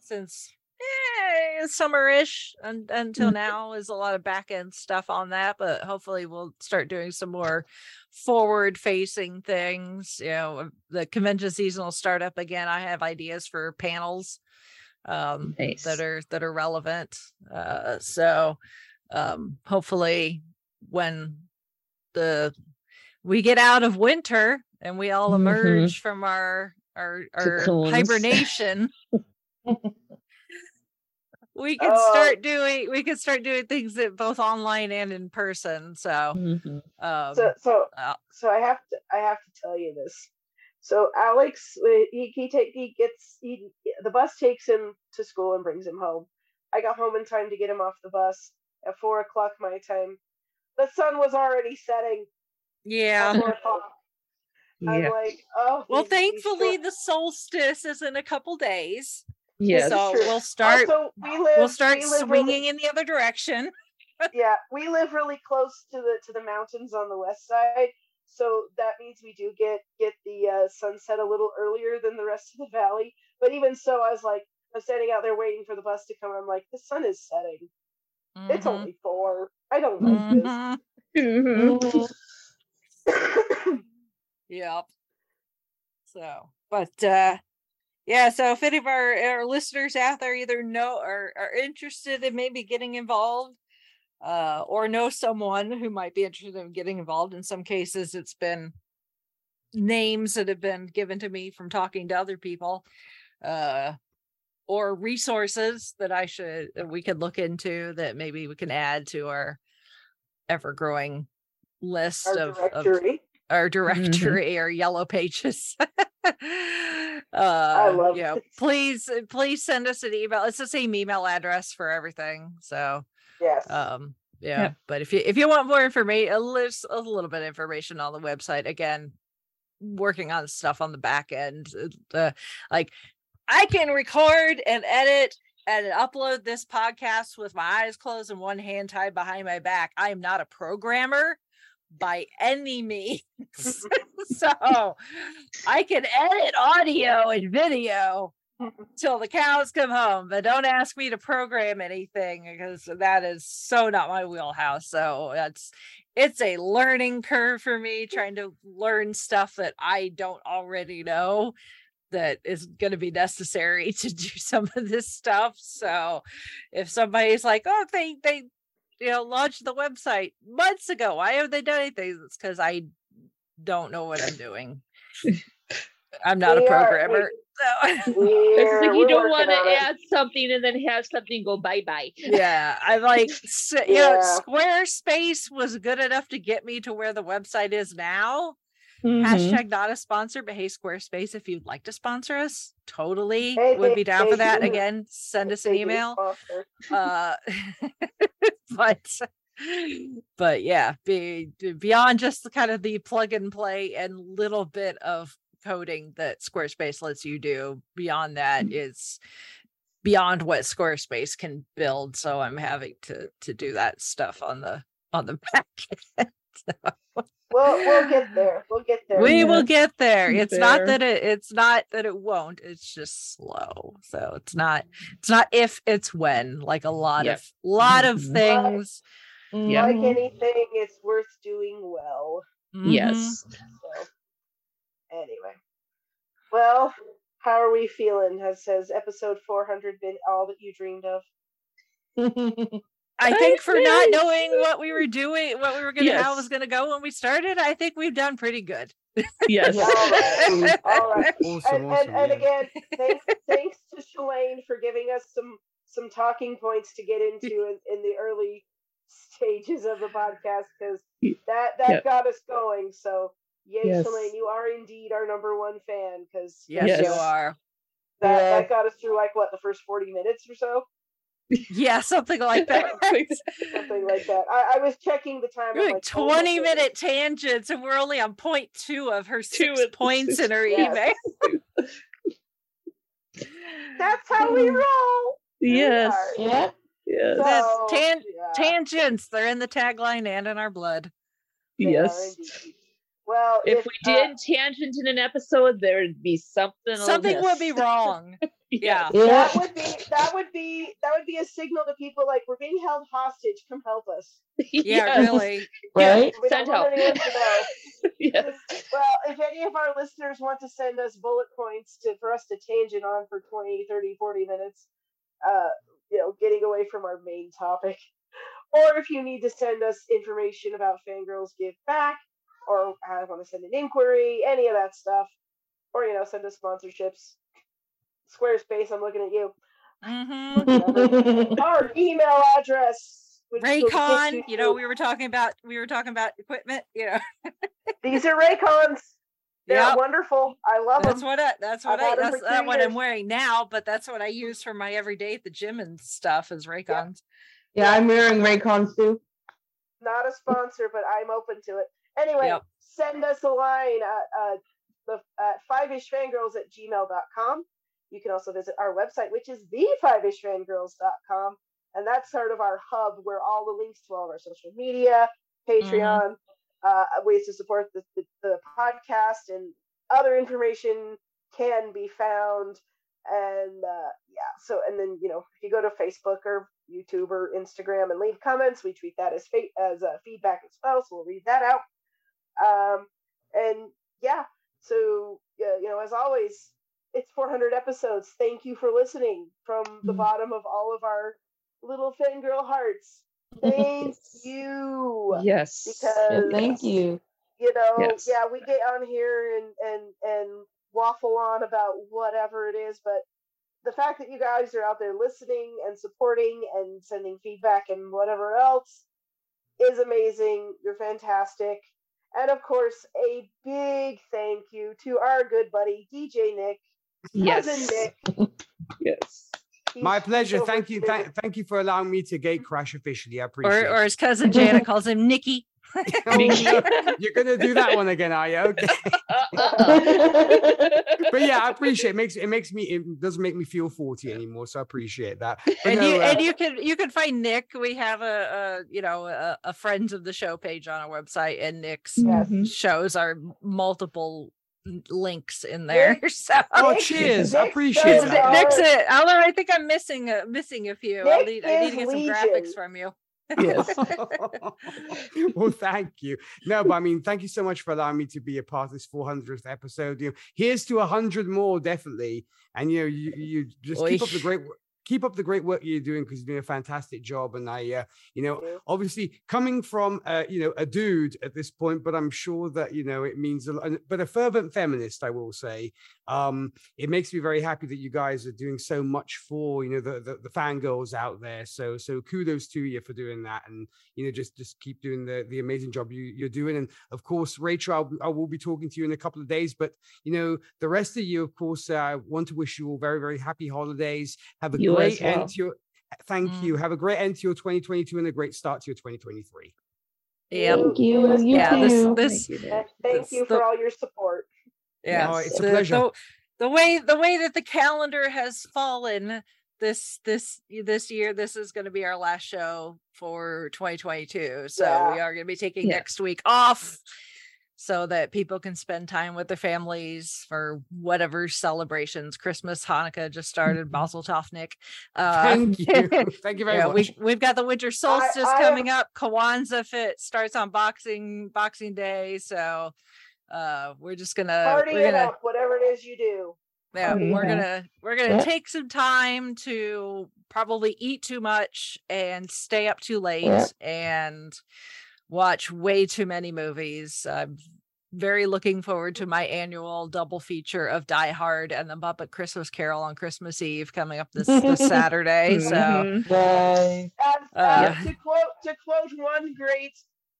since eh, summerish un, until Mm-hmm. now is a lot of back end stuff on that, but hopefully we'll start doing some more forward facing things. You know, the convention season will start up again. I have ideas for panels um Nice. that are that are relevant. Uh so um hopefully when the we get out of winter and we all Mhm. emerge from our our our hibernation we can Oh. start doing we can start doing things that both online and in person so Mhm. um So so uh, so I have to I have to tell you this. So Alex, he he take he gets he the bus takes him to school and brings him home. I got home in time to get him off the bus at four o'clock my time. The sun was already setting yeah at. I'm Yeah. like, oh. well these- these thankfully short- the solstice is in a couple days Yes. so we'll start Also, we live. we'll start we live really- swinging in the other direction yeah, we live really close to the to the mountains on the west side, so that means we do get get the uh, sunset a little earlier than the rest of the valley. But even so, I was like, I'm standing out there waiting for the bus to come. I'm like, the sun is setting. It's Mhm. only four. I don't like this. Mhm. Yep. So, but uh yeah, so if any of our, our listeners out there either know or are interested in maybe getting involved, uh, or know someone who might be interested in getting involved, in some cases it's been names that have been given to me from talking to other people, uh, or resources that I should that we could look into that maybe we can add to our ever growing list Our of, of directory. our directory or yellow pages. uh I love you know, this. please uh, please send us an email. It's the same email address for everything. So Yes. um yeah, Yeah. but if you if you want more information, a little, a little bit of information on the website again, working on stuff on the back end. Uh, like I can record and edit and upload this podcast with my eyes closed and one hand tied behind my back. I am not a programmer by any means. so I can edit audio and video till the cows come home, but don't ask me to program anything uh, because that is so not my wheelhouse. So that's it's a learning curve for me mm. trying to learn stuff that I don't already know that is going to be necessary to do some of this stuff. So if somebody's like, oh, they they you know launched the website months ago, why have they done anything? It's because I don't know what I'm doing. I'm not We a are- programmer. so It's like We're- you we're don't want to on it. add something and then have something go bye bye. yeah, I like s- you know Yeah. Squarespace was good enough to get me to where the website is now. Mm-hmm. Hashtag not a sponsor, but hey, Squarespace, if you'd like to sponsor us, totally Hey, would they- be down for that. do. Again, send us an email. Uh, but but yeah, be, beyond just the kind of the plug and play and little bit of coding that Squarespace lets you do, beyond that Mm-hmm. is beyond what Squarespace can build. So I'm having to to do that stuff on the on the back end. We'll we'll get there. We'll get there. we will get there. It's not that it it's not that it won't. It's just slow. So it's not it's not if it's when, like a lot Yep. of lot of Mhm. things. Yeah. Like anything, it's worth doing well. Yes. So, anyway, well, how are we feeling? Has has episode four hundred been all that you dreamed of? I think for not knowing what we were doing, what we were gonna how it was gonna go when we started, I think we've done pretty good. Yes. All right, all right. Awesome, and, awesome, and, and again, thanks thanks to Shalane for giving us some some talking points to get into in, in the early stages of the podcast because that that Yep. got us going. So yay, Yes. Shalane, you are indeed our number one fan because Yes, you are. That Yeah. that got us through like what the first forty minutes or so, Yeah, something like that. something like that. I, I was checking the time. We're I'm like like, oh 20 goodness. minute tangents, and we're only on point two of her six and- points in her Yes. email. That's how we roll. Yes. are. Yeah. Yes. That's So, tan- yeah. tangents. They're in the tagline and in our blood. They Yes. Well, If, we uh, did tangent in an episode, there'd be something. Something would be wrong. Yeah. Yeah. that would be that would be that would be a signal to people like we're being held hostage. Come help us. Yeah, really. Right? We Send help. anyone to know. yes. Well, if any of our listeners want to send us bullet points to for us to tangent on for 20, 30, 40 minutes, uh, you know, getting away from our main topic, or if you need to send us information about Fangirls Give Back, or I want to send an inquiry, any of that stuff, or you know, send us sponsorships. Squarespace, I'm looking at you. Mm-hmm. Our email address. which will get Raycon, you know, we were talking about we were talking about equipment, you know. these are Raycons. They're Yep. wonderful. I love That's them. what I that's what I've I, that's not what I'm wearing now, but that's what I use for my everyday at the gym and stuff is Raycons. Yeah, I'm wearing Raycons too. not a sponsor, but I'm open to it. Anyway, Yep. send us a line at uh, the at fiveishfangirls at gmail.com. You can also visit our website, which is the fiveishfangirls.com. And that's sort of our hub where all the links to all of our social media, Patreon, uh, ways to support the, the, the podcast, and other information can be found. And uh, yeah, so, and then, you know, if you go to Facebook or YouTube or Instagram and leave comments, we treat that as fa- as uh, feedback as well. So we'll read that out. Um, and yeah, so uh, you know, as always, it's 400 episodes. Thank you for listening from the mm. bottom of all of our little fangirl hearts. Thank you. Yes. Because Yeah, thank you. you know, Yes. yeah, we get on here and and and waffle on about whatever it is, but the fact that you guys are out there listening and supporting and sending feedback and whatever else is amazing. You're fantastic. And of course, a big thank you to our good buddy DJ Nick. Cousin Yes. Yes. My pleasure. over Thank you. here. Thank, thank you for allowing me to gate crash officially. I appreciate Or or his cousin Janet calls him Nicky. Oh. You're gonna do that one again, are you? Okay. but yeah, I appreciate it. Makes it makes me it doesn't make me feel 40 anymore, so I appreciate that. But and no, you uh, and you can you can find Nick. We have a, a you know a, a friends of the show page on our website, and Nick's Yes. shows are multiple n- links in there. So Oh, Nick- cheers. I appreciate does Nick's, that. our- it. Although I think I'm missing a, missing a few. I need I need to get some Legion. graphics from you. Yes. well, thank you. No, but I mean, thank you so much for allowing me to be a part of this 400th episode. You know, here's to 100 more, definitely. And you know, you, you just keep up the great work. Keep up the great work you're doing because you're doing a fantastic job. And I, uh, you know, obviously coming from, uh, you know, a dude at this point, but I'm sure that you know it means a lot. But a fervent feminist, I will say, um, it makes me very happy that you guys are doing so much for you know the, the the fangirls out there. So so kudos to you for doing that, and you know just just keep doing the the amazing job you, you're doing. And of course, Rachel, I'll, I will be talking to you in a couple of days. But you know the rest of you, of course, uh, I want to wish you all very very happy holidays. Have a You as great end well. to your. Thank Mm. you. Have a great end to your 2022 and a great start to your 2023. Yep. Thank you. You Yeah, this too. this Thank you, Thank That's you the- for all your support. yeah No, it's a pleasure. The, the way the way that the calendar has fallen this this this year this is going to be our last show for 2022 so Yeah. we are going to be taking Yeah. next week off so that people can spend time with their families for whatever celebrations christmas hanukkah just started mazel tov nick uh, Thank you. Thank you very yeah, much. we, we've got the winter solstice I coming up kwanzaa fit starts on boxing boxing day so uh we're just gonna Party we're it gonna up, whatever it is you do. yeah, Party we're it gonna we're gonna Yeah. take some time to probably eat too much and stay up too late Yeah. and watch way too many movies. I'm very looking forward to my annual double feature of Die Hard and the Muppet Christmas Carol on Christmas Eve coming up this, this Saturday. So Yay. As, Uh, as to quote to quote one great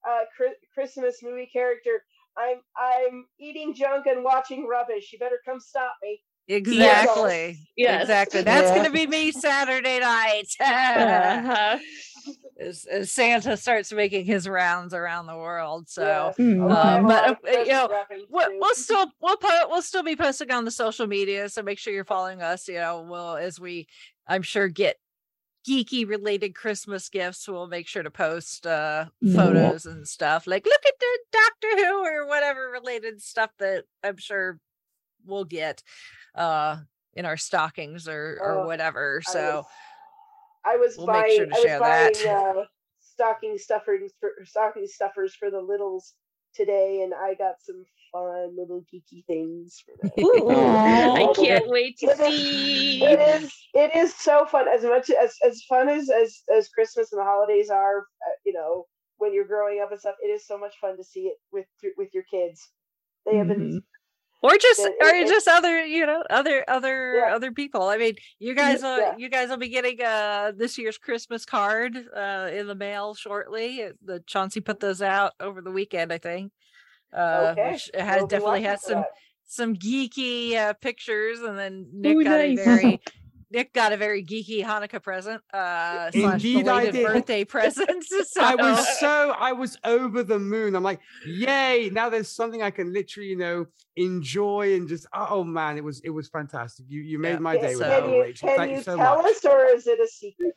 uh, Chri- Christmas movie character, I'm I'm eating junk and watching rubbish. You better come stop me. exactly, Yes. exactly. That's Yeah. gonna be me Saturday night. Uh-huh. As, as Santa starts making his rounds around the world. So, Yes. Have a lot but of uh, you know, we'll, we'll still we'll po- we'll still be posting on the social media. So make sure you're following us. You know, we'll as we I'm sure get geeky related Christmas gifts. We'll make sure to post uh Yeah. photos and stuff like look at the Doctor Who or whatever related stuff that I'm sure we'll get uh in our stockings or or Oh, whatever. So was, I was we'll buying sure I was buying uh, stocking stuffers for stocking stuffers for the littles today, and I got some fun little geeky things for them. I can't wait to It is- see. It is. It is so fun. As much as as fun as as as Christmas and the holidays are, uh, you know, when you're growing up and stuff, it is so much fun to see it with with your kids. They have been. Or just it- or it- just other you know other other Yeah. other people i mean you guys will yeah. you guys will be getting uh this year's christmas card uh in the mail shortly Uh, the chauncey put those out over the weekend i think uh Okay, which it has we'll definitely watching has some that. some geeky uh pictures and then nick Ooh, got nice. a very Nick got a very geeky Hanukkah present, uh, slash Indeed I did. birthday present. So, I was so I was over the moon. I'm like, yay! Now there's something I can literally, you know, enjoy and just oh man, it was it was fantastic. You you made Yeah, my day Can with that, you, Rachel. can Thank you you so tell much. us, or is it a secret?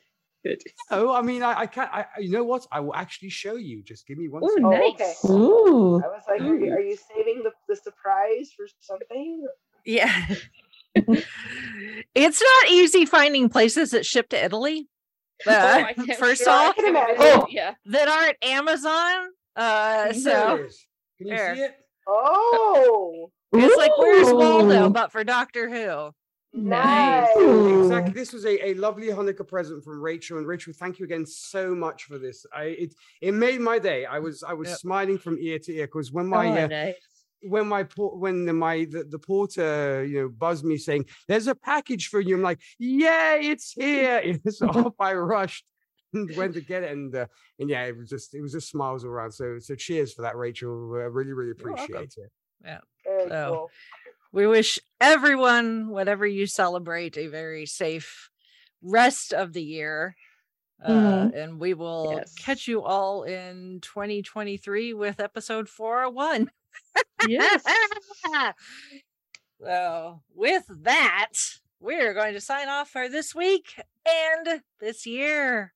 Oh, I mean, I, I can't. I, you know what? I will actually show you. Just give me one Ooh, second. Oh, nice. okay. Ooh. I was like, are you, are you saving the, the surprise for something? Yeah. it's not easy finding places that ship to Italy. Oh, Uh, I can- first sure, off. Oh. yeah. that aren't Amazon. Uh, so. Can you there. see it? Oh, it's like where's Waldo, but for Doctor Who. nice. Exactly. This was a, a lovely Hanukkah present from Rachel. And Rachel, thank you again so much for this. I it it made my day. I was I was Yep. smiling from ear to ear because when my oh, uh, nice. When my por- when the, my the, the porter you know buzzed me saying there's a package for you i'm like yay it's here so off i rushed and went to get it and uh, and yeah it was just it was just smiles all around so so cheers for that rachel i really really appreciate it Very So- cool. We wish everyone, whatever you celebrate, a very safe rest of the year. Uh, Mhm. and we will Yes. catch you all in 2023 with episode 401. Yes. so, with that, we're going to sign off for this week and this year.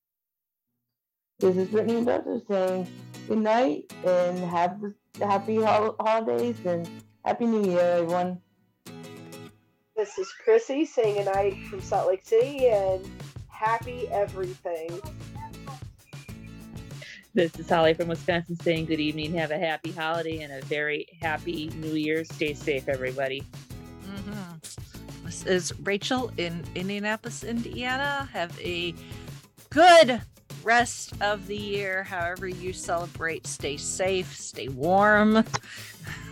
This is Brittany and Doctor saying good night and have happy holidays and happy New Year, everyone. This is Chrissy saying good night from Salt Lake City and happy everything. This is Holly from Wisconsin saying good evening. Have a happy holiday and a very happy new year. Stay safe, everybody. Mhm. This is Rachel in Indianapolis, Indiana. Have a good rest of the year. However, you celebrate, stay safe, stay warm.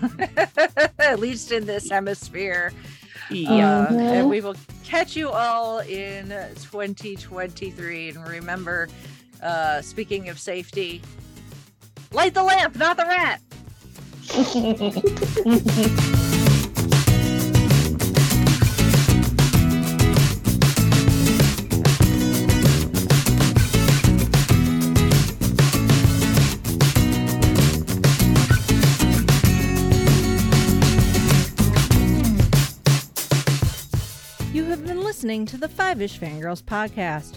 At least in this hemisphere. Yeah. Uh, and we will catch you all in 2023. And remember, uh, speaking of safety, light the lamp, not the rat. You have been listening to the Five Ish Fangirls podcast.